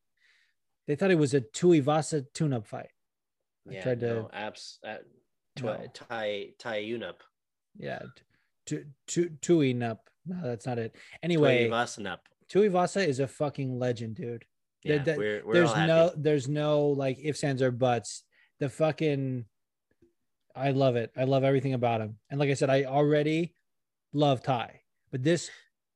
They thought it was a Tuivasa tune-up fight. I yeah, tried to- no, abs, uh, twi- No. Tai Tai Unup, Yeah, to to Tui Nup. No, that's not it. Anyway, Tuivasa Tuivasa is a fucking legend, dude. Yeah, there- we're, we're there's no there's no like ifs ands or buts the fucking i love it i love everything about him and like i said i already love ty but this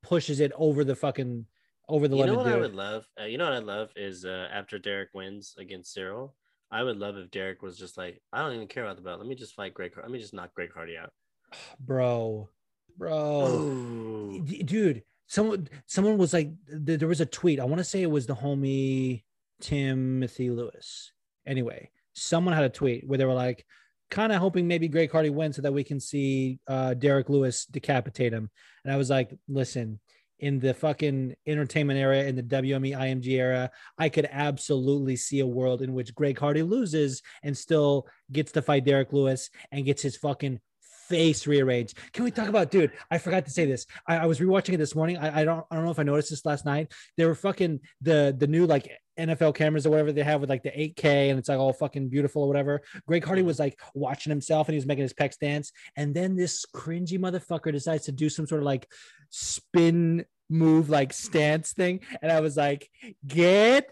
pushes it over the fucking over the you know limit what I would love? Uh, you know what I'd love is uh, after Derrick wins against Ciryl, I would love if Derrick was just like, I don't even care about the belt. Let me just fight Greg. Let me just knock Greg Hardy out. bro bro. D- dude someone someone was like th- there was a tweet. I want to say it was the homie timothy lewis. Anyway someone had a tweet where they were like kind of hoping maybe greg hardy wins so that we can see uh derrick lewis decapitate him. And i was like listen in the fucking entertainment era in the wme img era i could absolutely see a world in which greg hardy loses and still gets to fight derrick lewis and gets his fucking face rearranged. Can we talk about, dude? I forgot to say this. I, I was rewatching it this morning. I, I don't, I don't know if I noticed this last night. They were fucking the the new like NFL cameras or whatever they have with like the 8K and it's like all fucking beautiful or whatever. Greg Hardy mm-hmm. was like watching himself and he was making his pecs dance, and then this cringy motherfucker decides to do some sort of like spin move, like stance thing, and I was like, get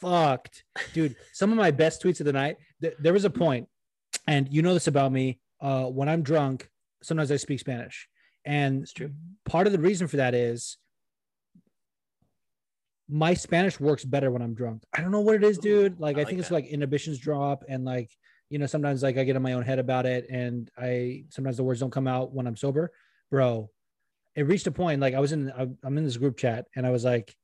fucked, dude. Some of my best tweets of the night. Th- there was a point, and you know this about me uh, when I'm drunk, sometimes I speak Spanish. And It's true. part of the reason for that is my Spanish works better when I'm drunk. I don't know what it is, Ooh, dude. Like, I I, like think it's that. like inhibitions drop and like, you know, sometimes like I get in my own head about it and I sometimes the words don't come out when I'm sober. Bro, it reached a point like I was in, I'm in this group chat and I was like,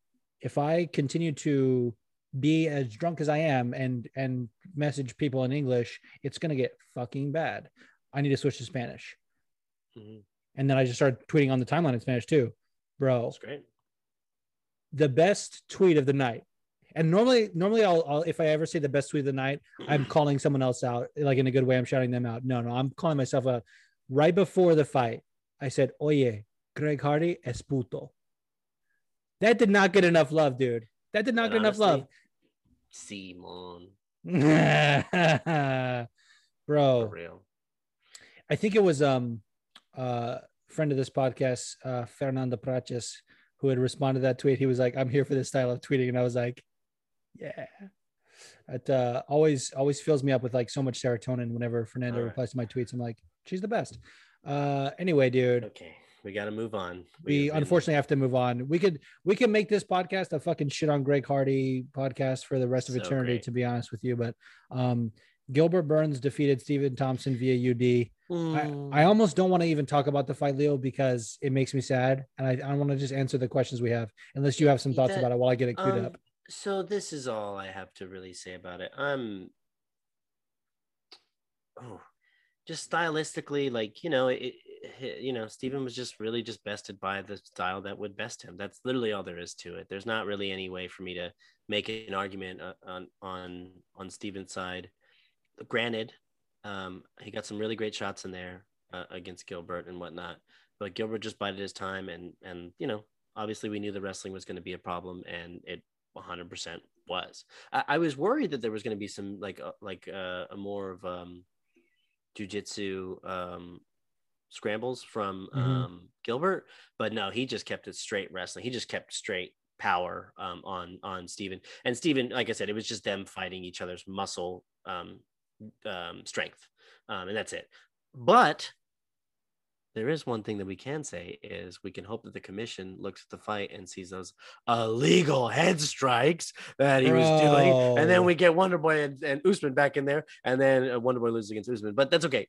if I continue to be as drunk as I am and and message people in English, it's gonna get fucking bad. I need to switch to Spanish. Mhm. And then I just started tweeting on the timeline in Spanish too. Bro, That's great. the best tweet of the night. And normally, normally I'll, I'll if I ever say the best tweet of the night, I'm calling someone else out, like in a good way. I'm shouting them out. No, no, I'm calling myself a. Right before the fight, I said, Oye, Greg Hardy es puto. That did not get enough love, dude. That did not But get enough love. Simon, Bro, for real. I think it was um uh friend of this podcast, uh Fernando Praches, who had responded to that tweet. He was like, I'm here for this style of tweeting. And I was like, Yeah. It uh always always fills me up with like so much serotonin whenever Fernando right. replies to my tweets. I'm like, she's the best. Uh anyway, dude. Okay, we got to move on. We We've unfortunately have to move on. We could we could make this podcast a fucking shit on Greg Hardy podcast for the rest of So eternity, great. to be honest with you. But um Gilbert Burns defeated Stephen Thompson via UD. Mm. I, I almost don't want to even talk about the fight, Leo, because it makes me sad, and I, I want to just answer the questions we have, unless you have some thoughts That- about it while I get it queued Um, up. So this is all I have to really say about it. I'm oh, just stylistically, like you know, it, it, you know, Steven was just really just bested by the style that would best him. That's literally all there is to it. There's not really any way for me to make an argument uh, on on on Steven's side. Granted, um, he got some really great shots in there uh, against Gilbert and whatnot, but Gilbert just bided his time, and and you know, obviously we knew the wrestling was going to be a problem, and it 100% was. I, I was worried that there was going to be some like uh, like uh, a more of um, jujitsu um, scrambles from Mhm. um, Gilbert, but no, he just kept it straight wrestling. He just kept straight power um, on on Steven. And Steven, like I said, it was just them fighting each other's muscle um, um, strength, um, and that's it. But there is one thing that we can say is we can hope that the commission looks at the fight and sees those illegal head strikes that he was doing, and then we get Wonder Boy and, and Usman back in there, and then uh, Wonder Boy loses against Usman, but that's okay.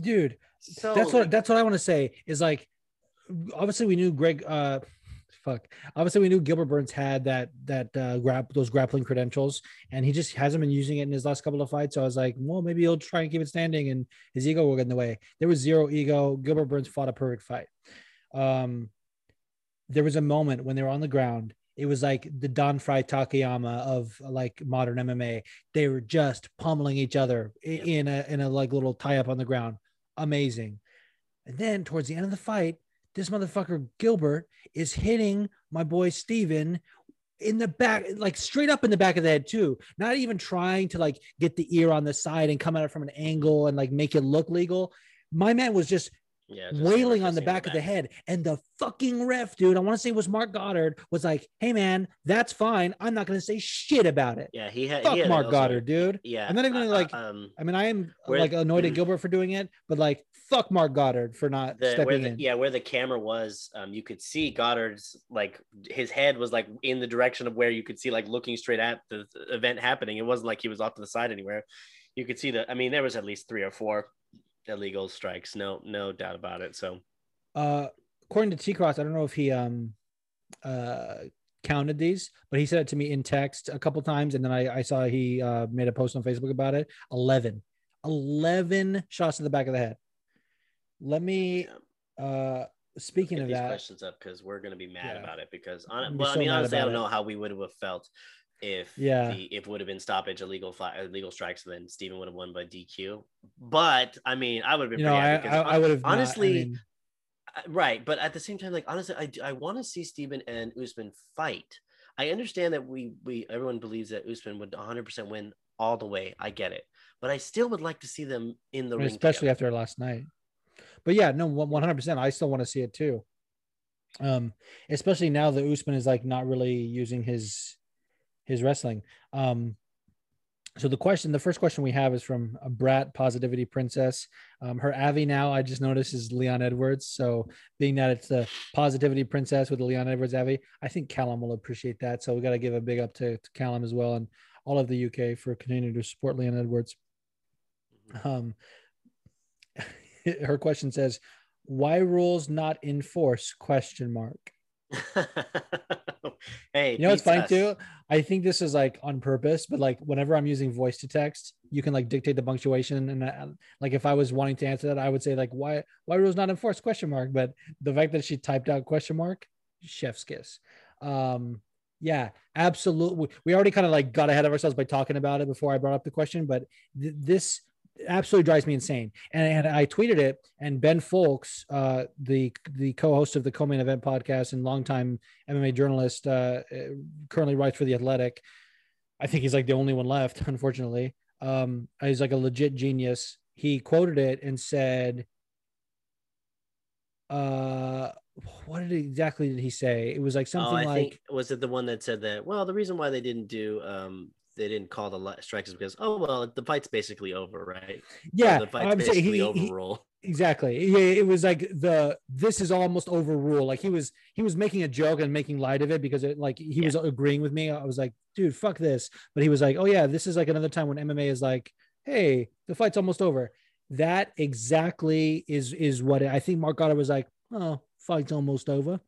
Dude, So that's what that's what I want to say is like obviously we knew Greg uh fuck. Obviously, we knew Gilbert Burns had that that uh, grab those grappling credentials, and he just hasn't been using it in his last couple of fights. So I was like, well, maybe he'll try and keep it standing, and his ego will get in the way. There was zero ego. Gilbert Burns fought a perfect fight. Um, there was a moment when they were on the ground. It was like the Don Frye Takayama of like modern MMA. They were just pummeling each other in a in a like little tie up on the ground. Amazing. And then towards the end of the fight, this motherfucker Gilbert is hitting my boy Steven in the back, like straight up in the back of the head, too. Not even trying to like get the ear on the side and come at it from an angle and like make it look legal. My man was just Yeah, wailing on the kissing back of the head. And the fucking ref, dude, I want to say it was Marc Goddard, was like, hey man, that's fine. I'm not gonna say shit about it. Yeah, he had. Fuck he had Mark also- Goddard, dude. Yeah, I'm not even uh, gonna, like, uh, um, I mean, I am like annoyed at Gilbert for doing it, but like fuck Marc Goddard for not the, where stepping the, in. yeah, where the camera was, um, you could see Goddard's like his head was like in the direction of where you could see like looking straight at the event happening. It wasn't like he was off to the side anywhere. You could see the. I mean, there was at least three or four illegal strikes. No, no doubt about it. So uh according to T Cross, I don't know if he um uh counted these, but he said it to me in text a couple times, and then I, I saw he uh made a post on Facebook about it. 11. 11 shots to the back of the head. Let me uh speaking get of these that, questions up because we're gonna be mad Yeah. about it. Because I'm on, gonna be well, I mean, honestly, I don't it. know how we would have felt if Yeah. the if would have been stoppage illegal fly, illegal strikes, then Steven would have won by DQ. But I mean, I would have been you know, pretty I happy I, because I would have honestly. Uh, right but at the same time like honestly i, I want to see Steven and usman fight i understand that we we everyone believes that usman would 100% win all the way i get it but i still would like to see them in the ring especially together. after last night. But yeah, no, one hundred percent. I still want to see it too. Um, especially now that Usman is like not really using his his wrestling. Um, so the question, the first question we have is from a brat positivity princess. Um, her Avi now, I just noticed is Leon Edwards. So being that it's the positivity princess with the Leon Edwards Avi, I think Callum will appreciate that. So we got to give a big up to, to Callum as well and all of the UK for continuing to support Leon Edwards. Um, her question says, "Why rules not in force?" Question mark. hey You know what's funny too? I think this is like on purpose, but like whenever I'm using voice to text, you can like dictate the punctuation, and I, like if I was wanting to answer that, I would say like, "Why why rules not in force?" Question mark. But the fact that she typed out question mark, chef's kiss. Um, yeah, absolutely. We already kind of like got ahead of ourselves by talking about it before I brought up the question, but th- this absolutely drives me insane. And, and I tweeted it, and Ben Fowlkes, uh, the the co-host of the Co-Main Event podcast and longtime MMA journalist, uh, currently writes for the Athletic. I think he's like the only one left, unfortunately. Um, he's like a legit genius. He quoted it and said, uh, what did exactly did he say? It was like oh, something I like think was it the one that said that well the reason why they didn't do um they didn't call the strikes because oh well the fight's basically over right? Yeah, the fight's I'm basically he- he- overrule exactly. Yeah it was like the this is almost overruled. Like he was he was making a joke and making light of it because it like he was agreeing with me. I was like dude fuck this. But he was like oh yeah this is like another time when mma is like hey the fight's almost over that exactly is is what i think marc Goddard was like oh fight's almost over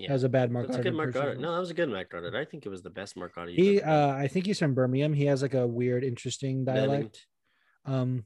yeah that was a bad mark That's a good Mark. Goddard. No, that was a good Marc Goddard. I think it was the best Marc Goddard. he uh i think he's from birmingham he has like a weird interesting dialect Um,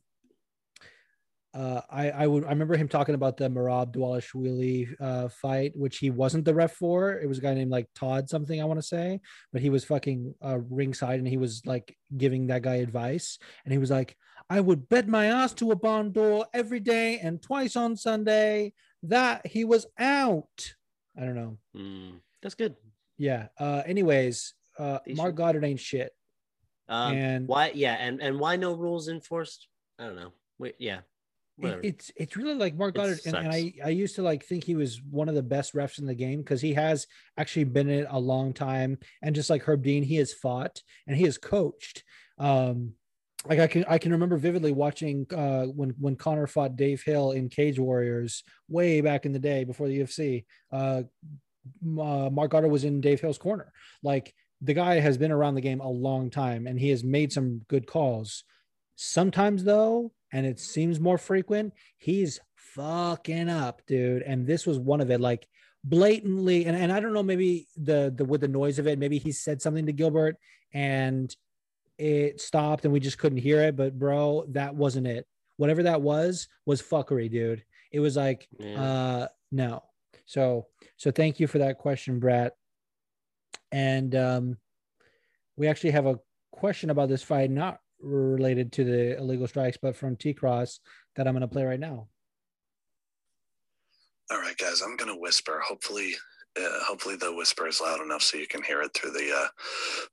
uh, I I would I remember him talking about the Merab Dvalishvili uh fight, which he wasn't the ref for. It was a guy named like Todd something I want to say, but he was fucking uh, ringside and he was like giving that guy advice, and he was like, "I would bet my ass to a barn door every day and twice on Sunday that he was out." I don't know. Mm, that's good. Yeah. Uh. Anyways, uh. Marc Goddard ain't shit. Um, And- why? Yeah, and and why no rules enforced? I don't know. Wait, yeah, It- it's it's really like Marc Goddard, and, and I I used to like think he was one of the best refs in the game because he has actually been in it a long time, and just like Herb Dean, he has fought and he has coached. Um, like I can I can remember vividly watching uh, when when Conor fought Dave Hill in Cage Warriors way back in the day before the UFC. Uh, uh, Marc Goddard was in Dave Hill's corner. Like the guy has been around the game a long time, and he has made some good calls. Sometimes though, and it seems more frequent, he's fucking up, dude. And this was one of it. Like blatantly and, and I don't know maybe the the with the noise of it maybe he said something to Gilbert and it stopped and we just couldn't hear it but bro that wasn't it whatever that was was fuckery dude it was like Yeah. uh no so so thank you for that question Brett and um we actually have a question about this fight not related to the illegal strikes but from T Cross that I'm going to play right now All right, guys, I'm gonna whisper. Hopefully, uh, hopefully the whisper is loud enough so you can hear it through the uh,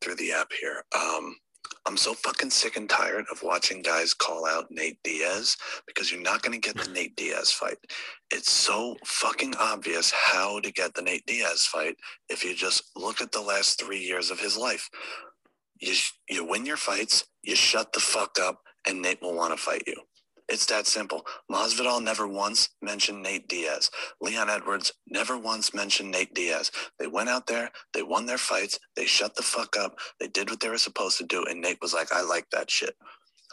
through the app here. Um, I'm so fucking sick and tired of watching guys call out Nate Diaz because you're not gonna get the Nate Diaz fight. It's so fucking obvious how to get the Nate Diaz fight if you just look at the last three years of his life. You sh- you win your fights, you shut the fuck up, and Nate will want to fight you. It's that simple. Masvidal never once mentioned Nate Diaz. Leon Edwards never once mentioned Nate Diaz. They went out there, they won their fights, they shut the fuck up, they did what they were supposed to do, and Nate was like, I like that shit.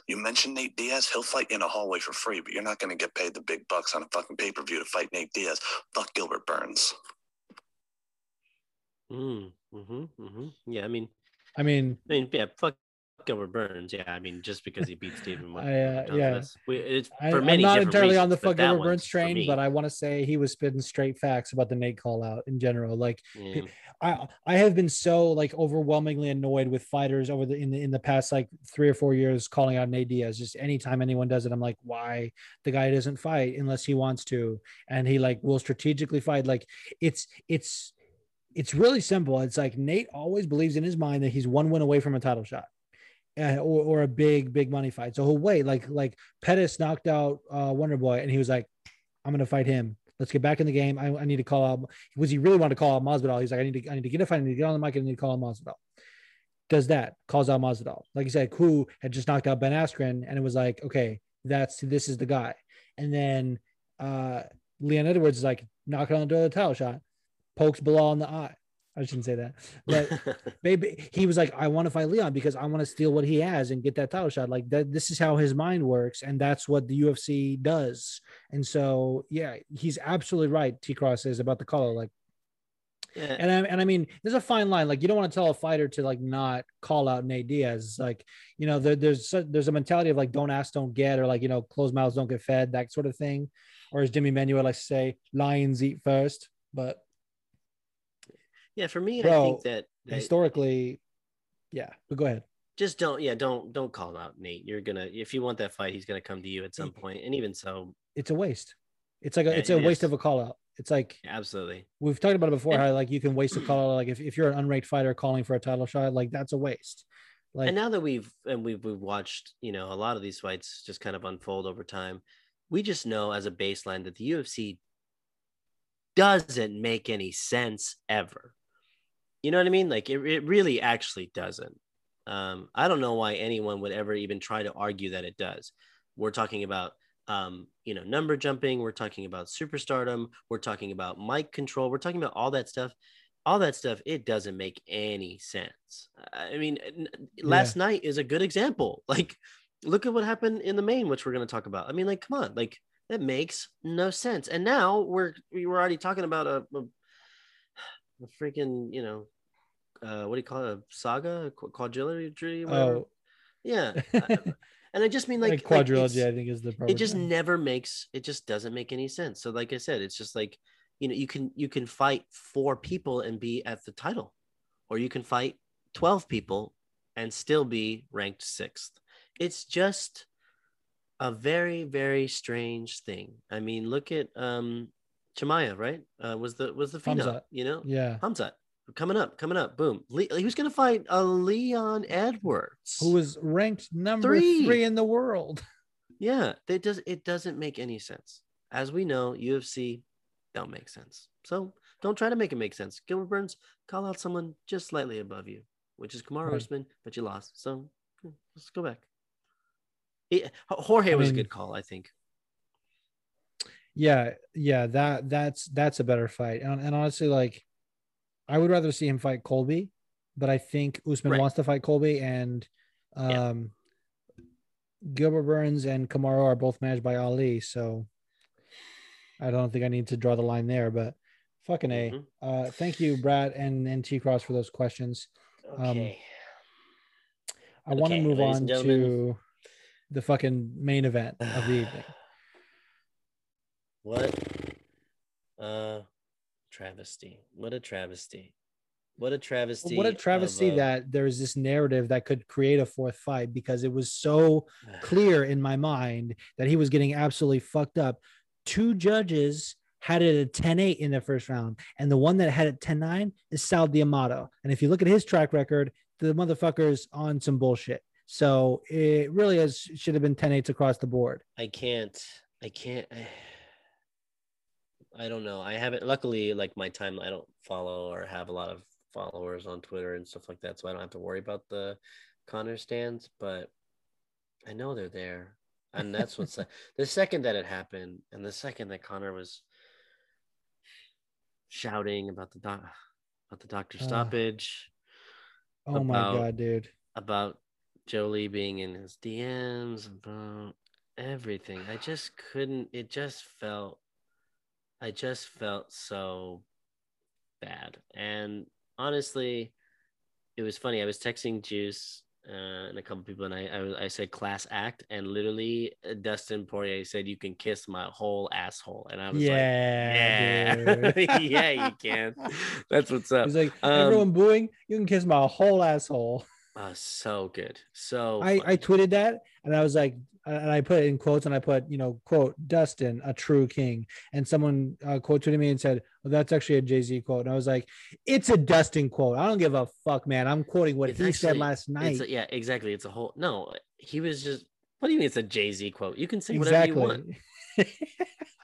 You mentioned Nate Diaz, he'll fight you in a hallway for free, but you're not going to get paid the big bucks on a fucking pay per view to fight Nate Diaz. Fuck Gilbert Burns. Mm, hmm hmm Yeah, I mean, I mean I mean, yeah, fuck Gilbert Burns. Yeah, I mean, just because he beat Stephen. I, uh, yeah. we, it's I, for I'm not entirely on the reasons, fuck Gilbert Burns train, but I want to say he was spitting straight facts about the Nate call out in general. Like Yeah. I I have been so like overwhelmingly annoyed with fighters over the in the in the past like three or four years calling out Nate Diaz. Just anytime anyone does it, I'm like, why the guy doesn't fight unless he wants to, and he like will strategically fight. Like it's it's it's really simple. It's like Nate always believes in his mind that he's one win away from a title shot. Uh, or, or a big big money fight. So he'll wait. Like like Pettis knocked out uh, Wonder Boy, and he was like, "I'm gonna fight him. Let's get back in the game. I, I need to call out." Was he really want to call out Masvidal? He's like, "I need to I need to get a fight. I need to get on the mic. and I need to call out Masvidal." Does that calls out Masvidal? Like you said, Ku had just knocked out Ben Askren, and it was like, okay, that's this is the guy. And then uh, Leon Edwards is like knocking on the door of the title shot, pokes Belal in the eye. I shouldn't say that, but maybe he was like, I want to fight Leon because I want to steal what he has and get that title shot. Like that, this is how his mind works, and that's what the UFC does. And so, yeah, he's absolutely right. T Cross says about the color, like, yeah. and I and I mean, there's a fine line. Like, you don't want to tell a fighter to like not call out Nate Diaz. Like, you know, there, there's there's a mentality of like, don't ask, don't get, or like, you know, closed mouths don't get fed, that sort of thing. Or as Jimmy Manuel likes to say, lions eat first. But yeah, for me, I think that, historically, yeah. But go ahead. just don't. Yeah, don't don't call out Nate. You're gonna if you want that fight, he's gonna come to you at some point. And even so, It's a waste. It's like a, Yeah, it's a it waste is. of a call out. It's like absolutely. we've talked about it before And- how like you can waste a call out. Like if, if you're an unranked fighter calling for a title shot, like that's a waste. Like and now that we've and we've we've watched, you know, a lot of these fights just kind of unfold over time, we just know as a baseline that the UFC doesn't make any sense ever. You know what I mean? Like it, it really actually doesn't. Um, I don't know why anyone would ever even try to argue that it does. We're talking about um, you know, number jumping, we're talking about superstardom, we're talking about mic control, we're talking about all that stuff all that stuff it doesn't make any sense i mean last night is a good example like look at what happened in the main which we're going to talk about i mean like come on like that makes no sense and now we're we were already talking about a, a, a freaking you know uh what do you call it? A saga? A qu- quadrilogy whatever. oh, yeah. I- and i just mean like, like, like, quadrilogy, it's- I think is the it just term. never makes it just doesn't make any sense. So like i said it's just like you know you can you can fight four people and be at the title or you can fight 12 people and still be ranked sixth. It's just a very very strange thing. I mean look at um Chimaev, right uh was the was the phenom, you know yeah. Khamzat coming up coming up boom Le- he was gonna fight a leon edwards Who was ranked number Three. three in the world? Yeah, it does. It doesn't make any sense. As we know, UFC don't make sense. So don't try to make it make sense. Gilbert Burns, call out someone just slightly above you, which is Kamaru Right. Usman, but you lost. So let's go back. Yeah, Jorge I was a good call, I think. Yeah, yeah. That that's that's a better fight. And, and honestly, like, I would rather see him fight Colby, but I think Usman Right. wants to fight Colby, and Yeah. um, Gilbert Burns and Kamaru are both managed by Ali. So I don't think I need to draw the line there. But Fucking A. Mhm. Uh, thank you, Brad and, and T Cross for those questions. Um, Okay. I want to move on to the fucking main event of the evening. What a travesty. What a travesty. What a travesty. What a travesty of, uh, that there's this narrative that could create a fourth fight because it was so clear in my mind that he was getting absolutely fucked up. Two judges had it at 10 8 in the first round, and the one that had it 10 9 is Sal D'Amato. And if you look at his track record, the motherfucker's on some bullshit. So it really is, should have been 10 8s across the board. I can't. I can't. I don't know. I haven't. Luckily, like my time, I don't follow or have a lot of followers on Twitter and stuff like that, so I don't have to worry about the Conor stands. But I know they're there, and that's what's the second that it happened, and the second that Conor was shouting about the doc, about the doctor stoppage, Oh my God, dude. about Jolie being in his DMs, about everything. I just couldn't. It just felt. I just felt so bad, and honestly, it was funny. I was texting Juice uh, and a couple people, and I, I I said class act, and literally uh, Dustin Poirier said you can kiss my whole asshole, and I was Yeah. like, yeah, yeah, you can. That's what's up. He's like, Um, everyone booing, you can kiss my whole asshole. Oh, so good, so I, I tweeted that and I was like, and I put it in quotes and I put, you know, quote, Dustin, a true king. And someone uh, quote tweeted me and said, well, that's actually a Jay Z quote. And I was like, it's a Dustin quote. I don't give a fuck, man. I'm quoting what It's he said last night. It's a- yeah, exactly. It's a whole no. He was just. What do you mean? It's a Jay Z quote. You can say whatever you want. exactly.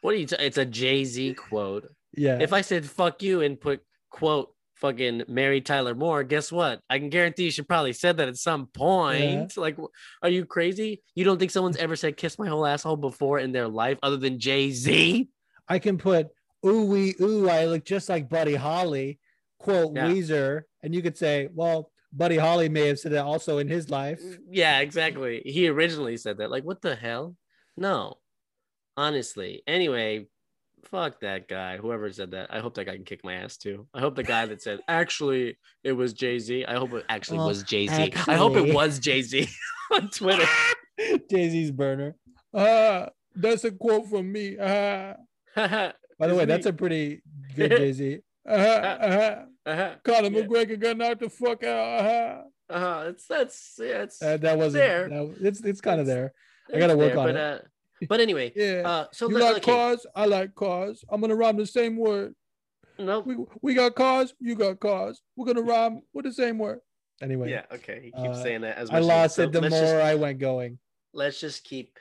What do you? T- it's a Jay Z quote. yeah. If I said "fuck you" and put quote fucking Mary Tyler Moore, guess what? I can guarantee you she probably said that at some point. Like, are you crazy? You don't think someone's ever said "kiss my whole asshole" before in their life, other than Jay Z? I can put, ooh, wee, ooh, I look just like Buddy Holly, quote, Yeah. Weezer. And you could say, well, Buddy Holly may have said that also in his life. Mm, yeah, exactly. He originally said that. Like, what the hell? No, honestly. Anyway, fuck that guy. Whoever said that. I hope that guy can kick my ass too. I hope the guy that said actually it was Jay Z. I hope it actually Well, was Jay Z. I hope it was Jay Z on Twitter. Jay Z's burner. Ah, that's a quote from me. Ah. By the way, that's a pretty good Jay Z. Uh-huh, uh-huh. Conor Yeah. McGregor got knocked the fuck out. Uh-huh. Uh-huh. It's that's yeah, it's Uh, that wasn't there. that- it's it's kind of there. I gotta work there, on but, it. Uh, but anyway, Yeah. uh, so you like okay, cars? I like cars. I'm gonna rhyme the same word. nope. We we got cars. You got cars. We're gonna rhyme with the same word. Anyway, Yeah, okay. He keeps Uh, saying that as I much as- lost so it the more just- I went going. let's just keep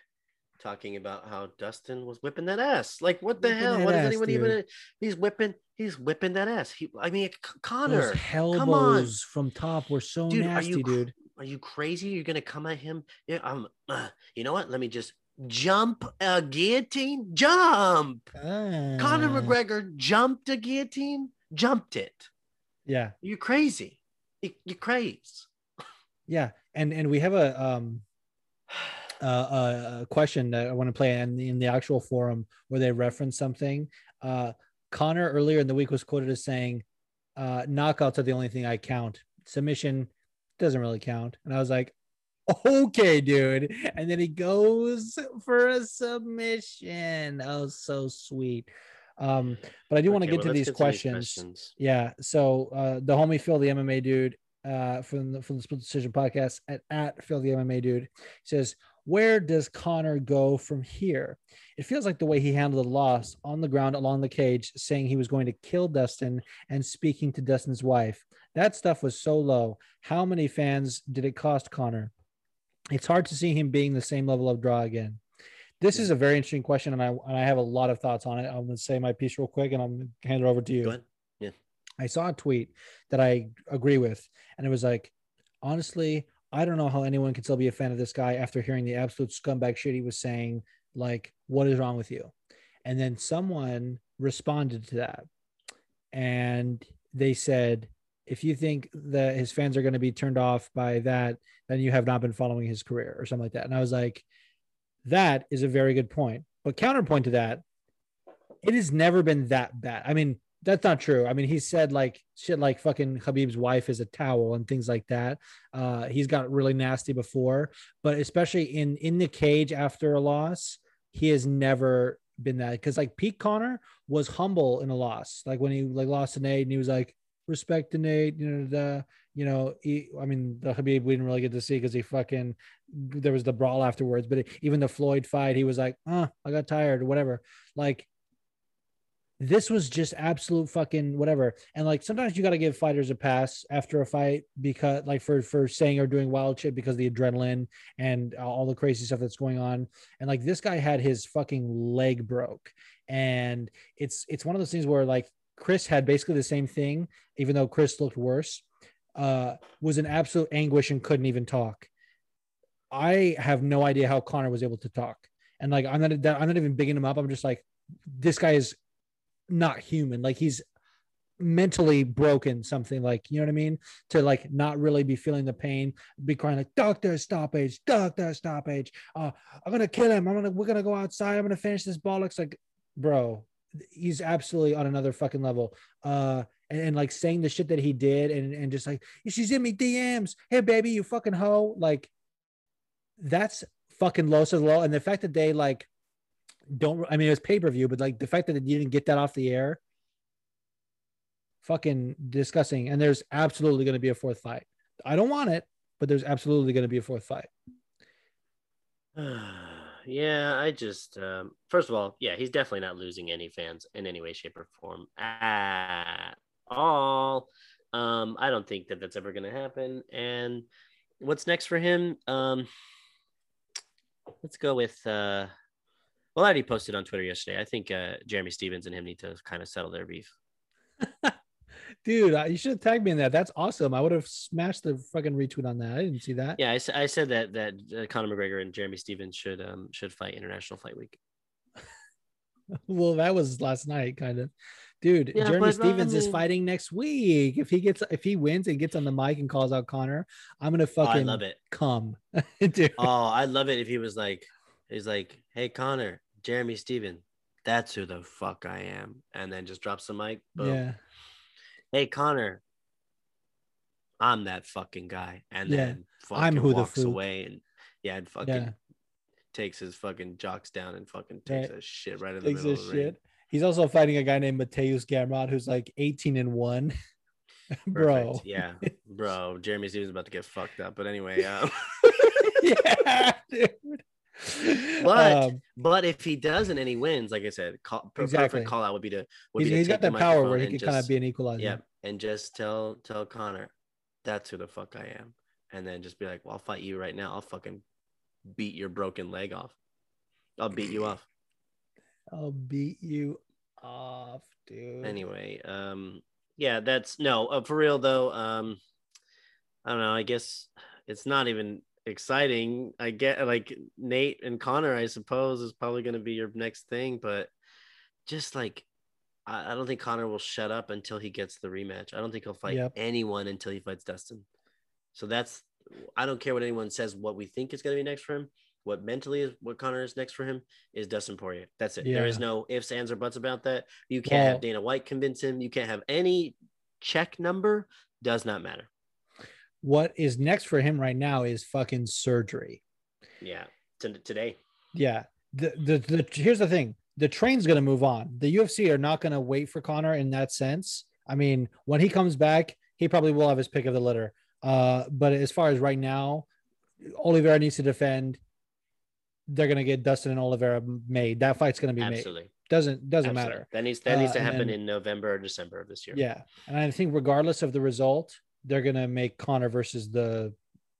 talking about how Dustin was whipping that ass. Like, what the Whipping hell? What does ass, anyone even? He's whipping. He's whipping that ass. He, I mean, C- Those Conor, elbows from top were so Dude, are nasty, you dude. are you crazy? You're gonna come at him? Yeah, um, uh, you know what? Let me just jump a guillotine. Jump. Conor Ah. McGregor jumped a guillotine. Jumped it. Yeah, You're crazy. You, you're crazy. yeah, and and we have a um uh, a, a question that I want to play in the, in the actual forum where they reference something. Uh, Conor earlier in the week was quoted as saying, uh, "Knockouts are the only thing I count. Submission doesn't really count." And I was like, "Okay, dude." And then he goes for a submission. Oh, so sweet. Um, but I do want to get well, to these get questions. questions. Yeah. So uh, the homie Phil, the MMA dude, uh, from the from the Split Decision podcast at, at Phil the MMA dude says, Where does Conor go from here? It feels like the way he handled the loss on the ground along the cage, saying he was going to kill Dustin and speaking to Dustin's wife. That stuff was so low. How many fans did it cost Conor? It's hard to see him being the same level of draw again. This is a very interesting question, and I and I have a lot of thoughts on it. I'm going to say my piece real quick, and I'm going to hand it over to you. Ahead. I saw a tweet that I agree with, and it was like, honestly, I don't know how anyone can still be a fan of this guy after hearing the absolute scumbag shit he was saying. Like, what is wrong with you? And then someone responded to that, and they said, if you think that his fans are going to be turned off by that, then you have not been following his career or something like that. And I was like, that is a very good point. But counterpoint to that, it has never been that bad. I mean, that's not true. I mean, he said like shit like fucking Khabib's wife is a towel and things like that. Uh, he's got really nasty before, but especially in in the cage after a loss, he has never been that because like Pete Conor was humble in a loss. Like when he like lost to Nate and he was like respect to Nate, you know, the you know, he, I mean, the Khabib we didn't really get to see because he fucking there was the brawl afterwards, but even the Floyd fight, he was like, oh, I got tired or whatever. Like this was just absolute fucking whatever. And like sometimes you got to give fighters a pass after a fight because like for for saying or doing wild shit because the adrenaline and all the crazy stuff that's going on. And like this guy had his fucking leg broke. And it's it's one of those things where like Chris had basically the same thing, even though Chris looked worse. Uh, was in absolute anguish and couldn't even talk. I have no idea how Conor was able to talk. And like I'm not I'm not even bigging him up. I'm just like this guy is not human. Like he's mentally broken, something like, you know what I mean? To like not really be feeling the pain, be crying like, doctor, stoppage, doctor, stoppage. Uh, I'm gonna kill him. I'm gonna we're gonna go outside. I'm gonna finish this bollocks. Like, bro, he's absolutely on another fucking level. Uh and, and, like saying the shit that he did and, and just like she's in me DMs. Hey baby, you fucking hoe. Like that's fucking low so low. And the fact that they like don't I mean it was pay per view, but like the fact that you didn't get that off the air, fucking disgusting. And there's absolutely going to be a fourth fight. I don't want it, but there's absolutely going to be a fourth fight. Yeah, I just um, first of all, yeah, he's definitely not losing any fans in any way, shape, or form at all. Um, I don't think that that's ever going to happen. And what's next for him? Um, let's go with uh, well, I already posted on Twitter yesterday. I think uh, Jeremy Stephens and him need to kind of settle their beef. Dude, you should have tagged me in that. That's awesome. I would have smashed the fucking retweet on that. I didn't see that. Yeah, I, I said that that uh, Conor McGregor and Jeremy Stephens should um should fight International Fight Week. well, that was last night, kind of. Dude, yeah, Jeremy Stephens I mean... is fighting next week. If he gets if he wins and gets on the mic and calls out Conor, I'm gonna fucking oh, I love it. come. Dude. Oh, I love it if he was like, he's like, hey Conor, Jeremy Steven, that's who the fuck I am. And then just drops the mic. Boom. Yeah. Hey, Conor, I'm that fucking guy. And yeah. then fucking I'm who walks the away and yeah, and fucking yeah. takes his fucking jocks down and fucking takes right. a shit right in the takes middle of the shit. Ring. He's also fighting a guy named Mateusz Gamrot who's like 18 and 1. bro. Yeah, bro. Jeremy Stephens about to get fucked up. But anyway, um... yeah, dude but um, but if he doesn't and he wins, like I said, call, exactly. perfect call out would be to. Would he's, be to he's got that power where he can kind of be an equalizer. Yeah, and just tell tell Conor, that's who the fuck I am, and then just be like, well, I'll fight you right now. I'll fucking beat your broken leg off. I'll beat you off. I'll beat you off, dude. Anyway, um, yeah, that's no uh, for real though. Um, I don't know. I guess it's not even exciting. I get like Nate and Conor, I suppose, is probably going to be your next thing, but just like I, I, don't think Conor will shut up until he gets the rematch. I don't think he'll fight yep. anyone until he fights Dustin. So that's I don't care what anyone says. What we think is going to be next for him, what mentally is what Conor is next for him is Dustin Poirier. That's it. Yeah. There is no ifs, ands, or buts about that. You can't have Dana White convince him. You can't have any check number. Does not matter what is next for him right now is fucking surgery. Yeah, T- today. Yeah. The, the the here's the thing. The train's going to move on. The UFC are not going to wait for Conor in that sense. I mean, when he comes back, he probably will have his pick of the litter. Uh, but as far as right now, Oliveira needs to defend. They're gonna get Dustin and Oliveira made. That fight's gonna be Absolutely. made. Doesn't doesn't Absolutely. matter. That needs that needs to uh, happen in November or December of this year. Yeah, and I think regardless of the result, they're gonna make Conor versus the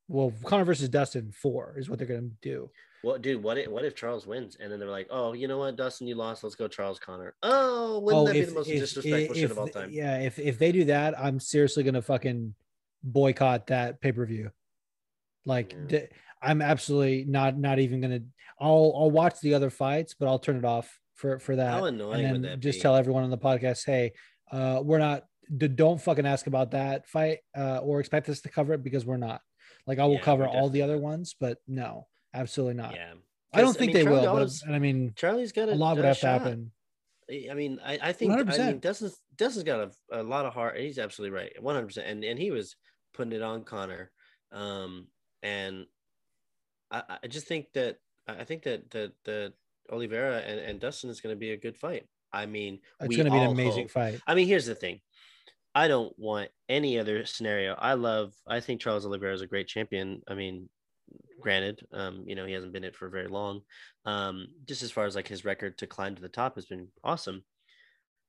well, Conor versus Dustin four is what they're gonna do. Well, dude, what if what if Charles wins and then they're like, oh, you know what, Dustin, you lost. Let's go, Charles Conor. Oh, wouldn't oh, that if, be the most if, disrespectful if, shit of all time? Yeah, if if they do that, I'm seriously gonna fucking boycott that pay per view. Like, yeah. I'm absolutely not not even gonna. I'll I'll watch the other fights, but I'll turn it off for for that. How annoying and then just be? tell everyone on the podcast, hey, uh, we're not don't fucking ask about that fight uh, or expect us to cover it because we're not. Like I will yeah, cover all the other ones, but no, absolutely not. Yeah. I don't think I mean, they Charlie will. But, I mean, Charlie's got a, a lot would have shot. to happen. I mean, I, I think I 100%. mean Dustin's Dustin's got a, a lot of heart. He's absolutely right, one hundred percent. And and he was putting it on Conor, um, and I, I just think that I think that that that Oliveira and, and Dustin is going to be a good fight. I mean, It's going to be an amazing hope- fight. I mean, here's the thing. I don't want any other scenario. I love. I think Charles Oliveira is a great champion. I mean, granted, um, you know, he hasn't been it for very long. Um, just as far as like his record to climb to the top has been awesome.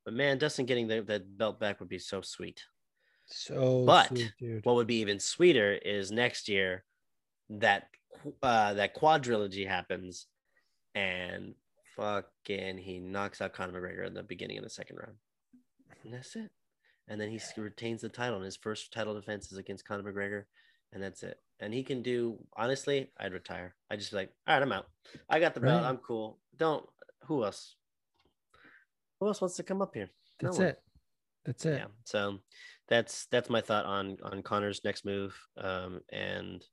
But man, Dustin getting the, that belt back would be so sweet. So But sweet. What would be even sweeter is next year that uh, that quadrilogy happens, and fucking he knocks out Conor McGregor in the beginning of the second round, and that's it. And then he retains the title, and his first title defense is against Conor McGregor, and that's it. And he can do honestly, I'd retire. I just be like, all right, I'm out. I got the belt. Right. I'm cool. Don't who else? Who else wants to come up here? That's one. it. That's it. yeah so that's that's my thought on on conor's next move um and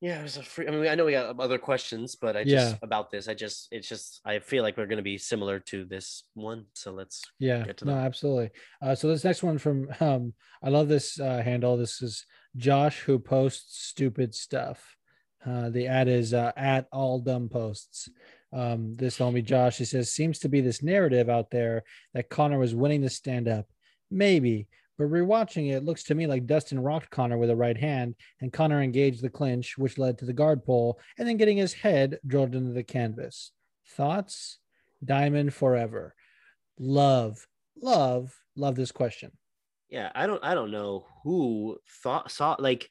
yeah it was a free i mean i know we got other questions but i just Yeah. about this i just it's just i feel like we're going to be similar to this one so let's Yeah, get to no, them. absolutely. Uh, so this next one from um, I love this uh, handle. This is Josh who posts stupid stuff. Uh, the ad is uh, at all dumb posts. Um, this homie Josh, he says, seems to be this narrative out there that Conor was winning the stand up. Maybe, but rewatching it looks to me like Dustin rocked Conor with a right hand, and Conor engaged the clinch, which led to the guard pull, and then getting his head drilled into the canvas. Thoughts? Diamond forever. Love. Love. Love this question. Yeah i don't i don't know who thought saw like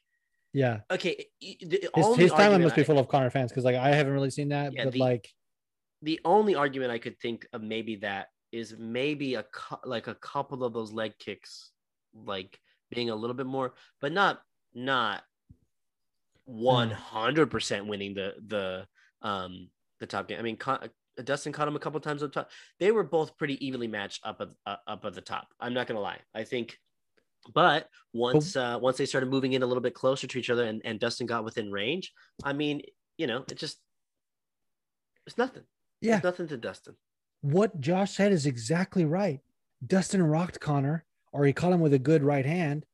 yeah. okay the his, his timeline must be full of conor fans because like i haven't really seen that Yeah, but the- like the only argument I could think of maybe that is maybe a like a couple of those leg kicks, like being a little bit more, but not not one hundred percent winning the the um the top game. I mean, Con- Dustin caught him a couple times up top. They were both pretty evenly matched up at uh, up at the top. I'm not gonna lie. I think. But once uh, once they started moving in a little bit closer to each other and, and Dustin got within range, I mean, you know, it just it's nothing. yeah It's nothing to Dustin. what josh said is exactly right dustin rocked conor or he caught him with a good right hand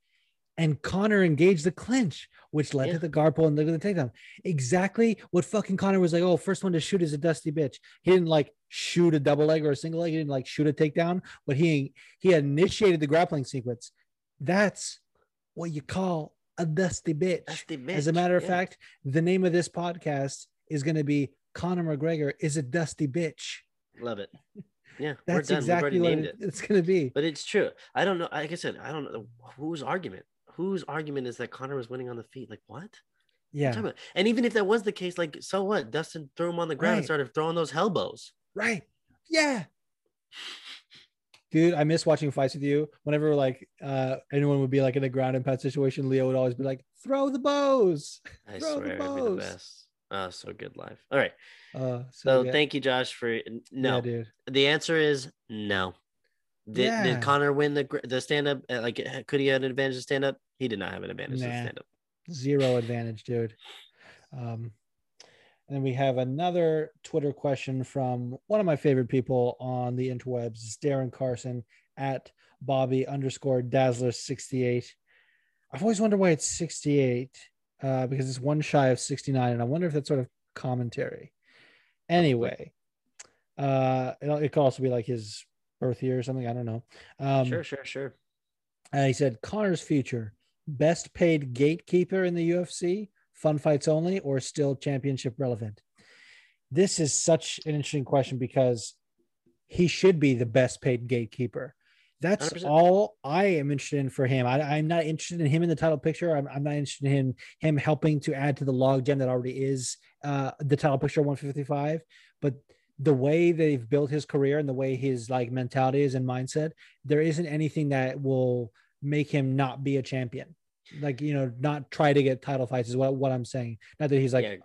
and conor engaged the clinch which led Yeah. to the guard pull and the takedown exactly what fucking conor was like oh first one to shoot is a dusty bitch he didn't like shoot a double leg or a single leg he didn't like shoot a takedown but he he initiated the grappling sequence that's what you call a dusty bitch That's the As a matter of yeah. fact, the name of this podcast is going to be Conor McGregor is a dusty bitch. love it. Yeah, That's we're done. exactly We've what already named it- it. it's going to be. But it's true. I don't know. Like I said, I don't know whose argument. Whose argument is that Conor was winning on the feet? Like what? What Yeah, about? And even if that was the case, like so what? Dustin threw him on the ground and started throwing those elbows. right. Yeah. Dude, I miss watching fights with you. Whenever like uh anyone would be like in a ground and pound situation, Leo would always be like, "Throw the bows." I Throw swear, the bows. Oh, so good life. All right. Uh, So yeah. thank you, Josh, for no. Yeah, dude. the answer is no. Did, Yeah. did Conor win the the stand up? Like, could he have an advantage to stand up? He did not have an advantage to Nah. stand up. zero advantage, dude. Um, and then we have another Twitter question from one of my favorite people on the interwebs, Darren Carson at Bobby underscore Dazzler 68. I've always wondered why it's 68 uh, because it's one shy of 69. And I wonder if that's sort of commentary. Anyway, uh, it, it could also be like his birth year or something. I don't know. Um, sure, sure, sure. and he said Conor's future, best paid gatekeeper in the UFC, fun fights only, or still championship relevant? This is such an interesting question because he should be the best paid gatekeeper. That's 100%. all I am interested in for him. I, I'm not interested in him in the title picture. I'm, I'm not interested in him, him helping to add to the logjam that already is uh, the title picture 155. But the way they've built his career and the way his like mentality is and mindset, there isn't anything that will make him not be a champion. Like, you know, not try to get title fights is what, what I'm saying. Not that he's like yeah,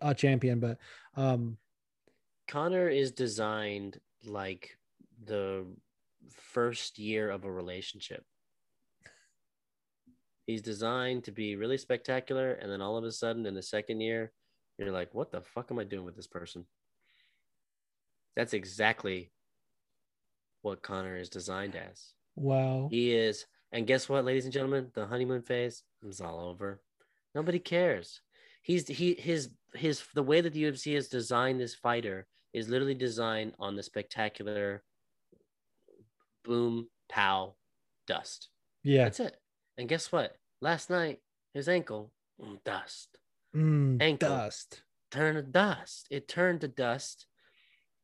a champion, but um Conor is designed like the first year of a relationship. He's designed to be really spectacular, and then all of a sudden, in the second year, you're like, "What the fuck am I doing with this person?" That's exactly what Conor is designed as. Wow. He is, and guess what, ladies and gentlemen, the honeymoon phase is all over. Nobody cares. He's he his his the way that the UFC has designed this fighter is literally designed on the spectacular boom pow dust. Yeah. That's it. And guess what? Last night his ankle mm, dust Mm, Ankle. dust. turned to dust. It turned to dust,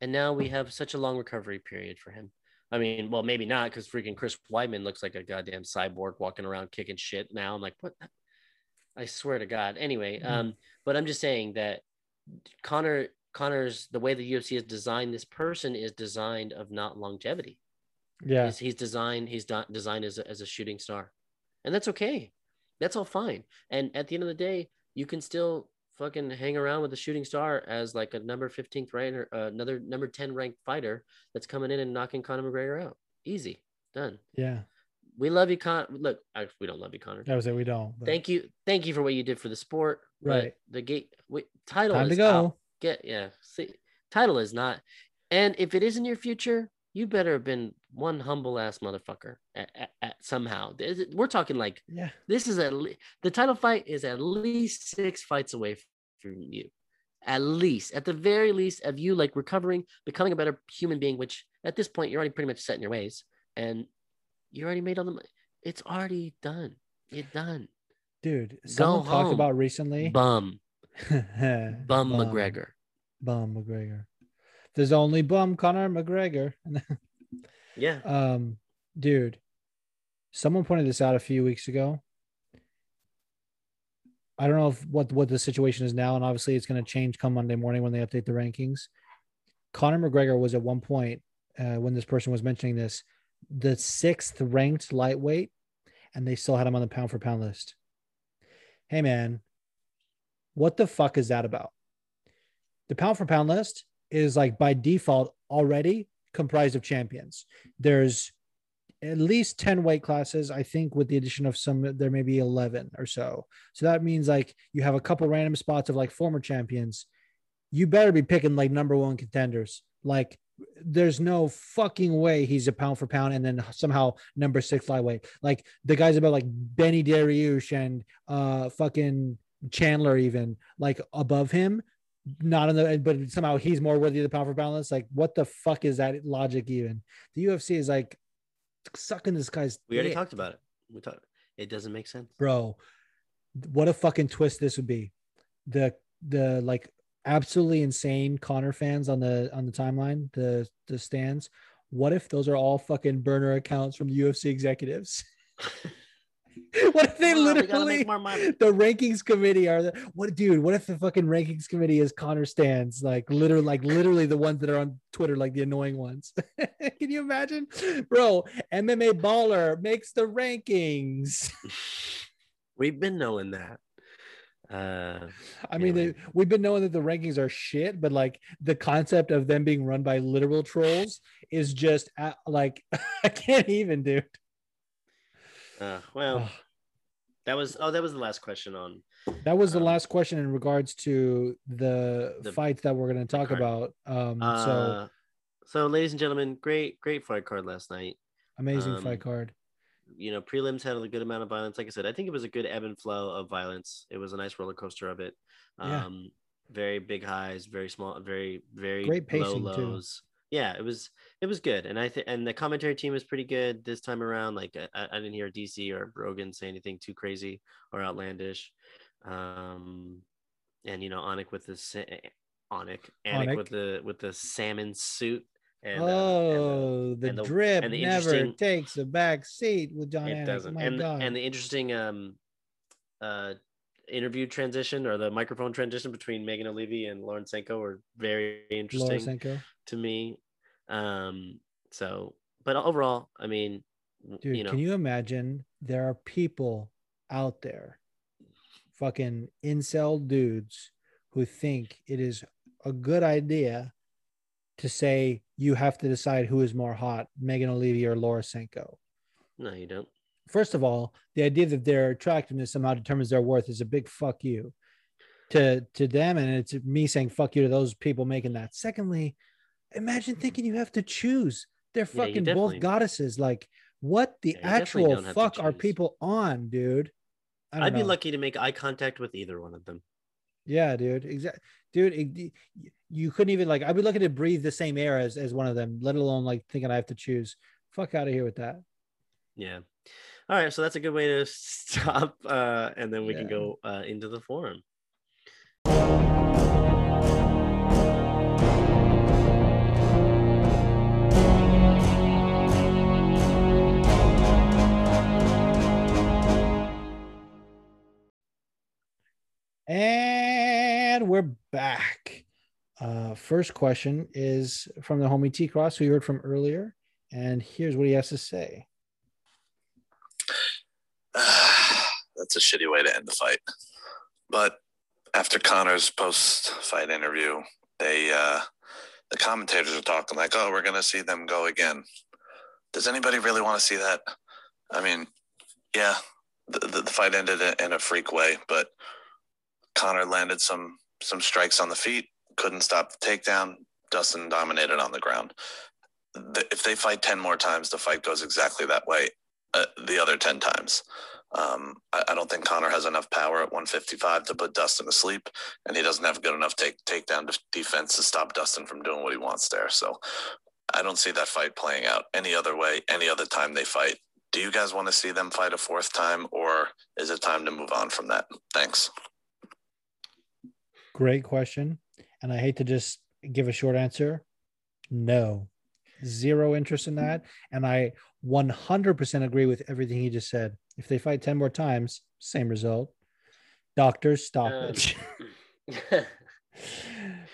and now we have such a long recovery period for him. I mean, well, maybe not because freaking Chris Weidman looks like a goddamn cyborg walking around kicking shit. Now I'm like, what? I swear to God. Anyway, Mhm. um, but I'm just saying that Conor Conor's the way the UFC has designed this person is designed of not longevity. Yeah. He's, he's designed he's not designed as a, as a shooting star, and that's okay. That's all fine. And at the end of the day, you can still fucking hang around with a shooting star as like a number 15th ranked or uh, another number 10 ranked fighter that's coming in and knocking Conor McGregor out. Easy, done. Yeah. We love you, Con. Look, I, we don't love you, Conor. I was say we don't. but- Thank you, thank you for what you did for the sport. Right. The gate wait, title Time to is go. out. Get yeah. See, title is not. And if it is in your future, you better have been one humble ass motherfucker at, at, at somehow. We're talking like Yeah. this is at le- the title fight is at least six fights away from you. At least, at the very least, of you like recovering, becoming a better human being. Which at this point you're already pretty much set in your ways, and you already made all the. It's already done. You're done. Dude, someone talked home. about recently. Bum, bum, Bum. McGregor. Bum McGregor. There's only bum Conor McGregor. Yeah. um, dude, someone pointed this out a few weeks ago. I don't know if what what the situation is now, and obviously it's going to change come Monday morning when they update the rankings. Conor McGregor was at one point uh, when this person was mentioning this, the sixth ranked lightweight, and they still had him on the pound for pound list. Hey man, what the fuck is that about? The pound for pound list is like by default already comprised of champions. There's at least 10 weight classes. I think with the addition of some, there may be 11 or so. So that means like you have a couple random spots of like former champions. You better be picking like number one contenders. Like there's no fucking way he's a pound for pound and then somehow number six lightweight. Like the guys about like Benny Dariush and uh fucking Chandler even like above him not in the but somehow he's more worthy of the pound for pound list. Like, what the fuck is that logic even? The UFC is like sucking this guy's We already dick. talked about it. We talked. It doesn't make sense. bro. What a fucking twist this would be. The the like absolutely insane Conor fans on the on the timeline, the the stands. What if those are all fucking burner accounts from the UFC executives? what if they literally make more money. the rankings committee are the what dude what if the fucking rankings committee is conor stands like literally like literally the ones that are on twitter like the annoying ones can you imagine bro mma baller makes the rankings We've been knowing that. Uh, i mean Anyway. they, we've been knowing that the rankings are shit but like the concept of them being run by literal trolls is just uh, like i can't even dude uh, well, that was. Oh, that was the last question on. that was the Um, last question in regards to the, the- fights that we're going to talk about um Uh, so so, ladies and gentlemen, great, great fight card last night. amazing um, fight card You know, prelims had a good amount of violence. Like I said, I think it was a good ebb and flow of violence. It was a nice roller coaster of it. Yeah. Um, very big highs, very small, very very Great pacing low pacing, too. Yeah, it was it was good, and I think and the commentary team was pretty good this time around. Like I, I didn't hear DC or Brogan say anything too crazy or outlandish. Um, and you know, Onik with the sa- Onik, Anik with the with the salmon suit. And, uh, and the- oh, the, and the- drip and the never takes a back seat with Jon it Anik. doesn't. My and God. and the interesting um uh interview transition or the microphone transition between Megan Olivi and Lauren Sanko were very interesting to me. Um so but overall, I mean Dude, you know can you imagine there are people out there, fucking incel dudes, who think it is a good idea to say you have to decide who is more hot, Megan Olivi or Laura Sanko. no you don't. First of all, the idea that their attractiveness somehow determines their worth is a big fuck you to to them, and it's me saying fuck you to those people making that. Secondly, imagine thinking you have to choose They're Yeah, fucking both goddesses. Like, what the Yeah, actual don't have to fuck are people on, dude? I don't I'd be lucky to make eye contact with either one of them. Yeah, dude. Exactly, dude. it- you couldn't even like. I'd be lucky to breathe the same air as as one of them, let alone like thinking I have to choose. Fuck out of here with that. Yeah. All right, so that's a good way to stop, uh, and then we can go uh, into the forum. And we're back. Uh, first question is from the homie T Cross, who you heard from earlier. And here's what he has to say. That's a shitty way to end the fight. But after Conor's post-fight interview, they uh, the commentators are talking like, "Oh, we're gonna see them go again." Does anybody really want to see that? I mean, yeah, the, the, the fight ended in- in a freak way, but Conor landed some some strikes on the feet, couldn't stop the takedown. Dustin dominated on the ground. The, if they fight ten more times, the fight goes exactly that way. Uh, the other ten times. Um, I, I don't think Conor has enough power at 155 to put Dustin to sleep, and he doesn't have good enough take takedown defense to stop Dustin from doing what he wants there. So I don't see that fight playing out any other way, any other time they fight. Do you guys want to see them fight a fourth time, or is it time to move on from that? Thanks. Great question. And I hate to just give a short answer. No, zero interest in that. And I 100% agree with everything he just said. If they fight 10 more times, same result. Doctors, stop it.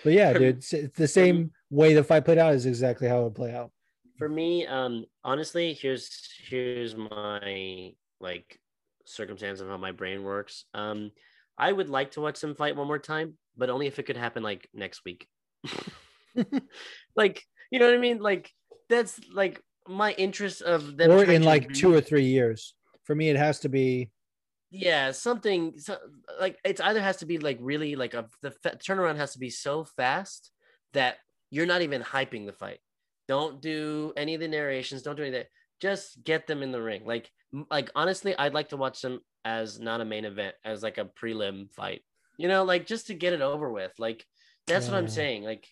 but yeah, dude, it's, it's the same way the fight played out is exactly how it would play out. For me, um, honestly, here's here's my like circumstance of how my brain works. Um, I would like to watch them fight one more time, but only if it could happen like next week. like, you know what I mean? Like that's like my interest of them or in like two or three years. For me, it has to be yeah something so, like it's either has to be like really like a the fa- turnaround has to be so fast that you're not even hyping the fight. Don't do any of the narrations don't do any of that. Just get them in the ring. Like like honestly i'd like to watch them as not a main event as like a prelim fight. You know like just to get it over with. Like that's what i'm saying. Like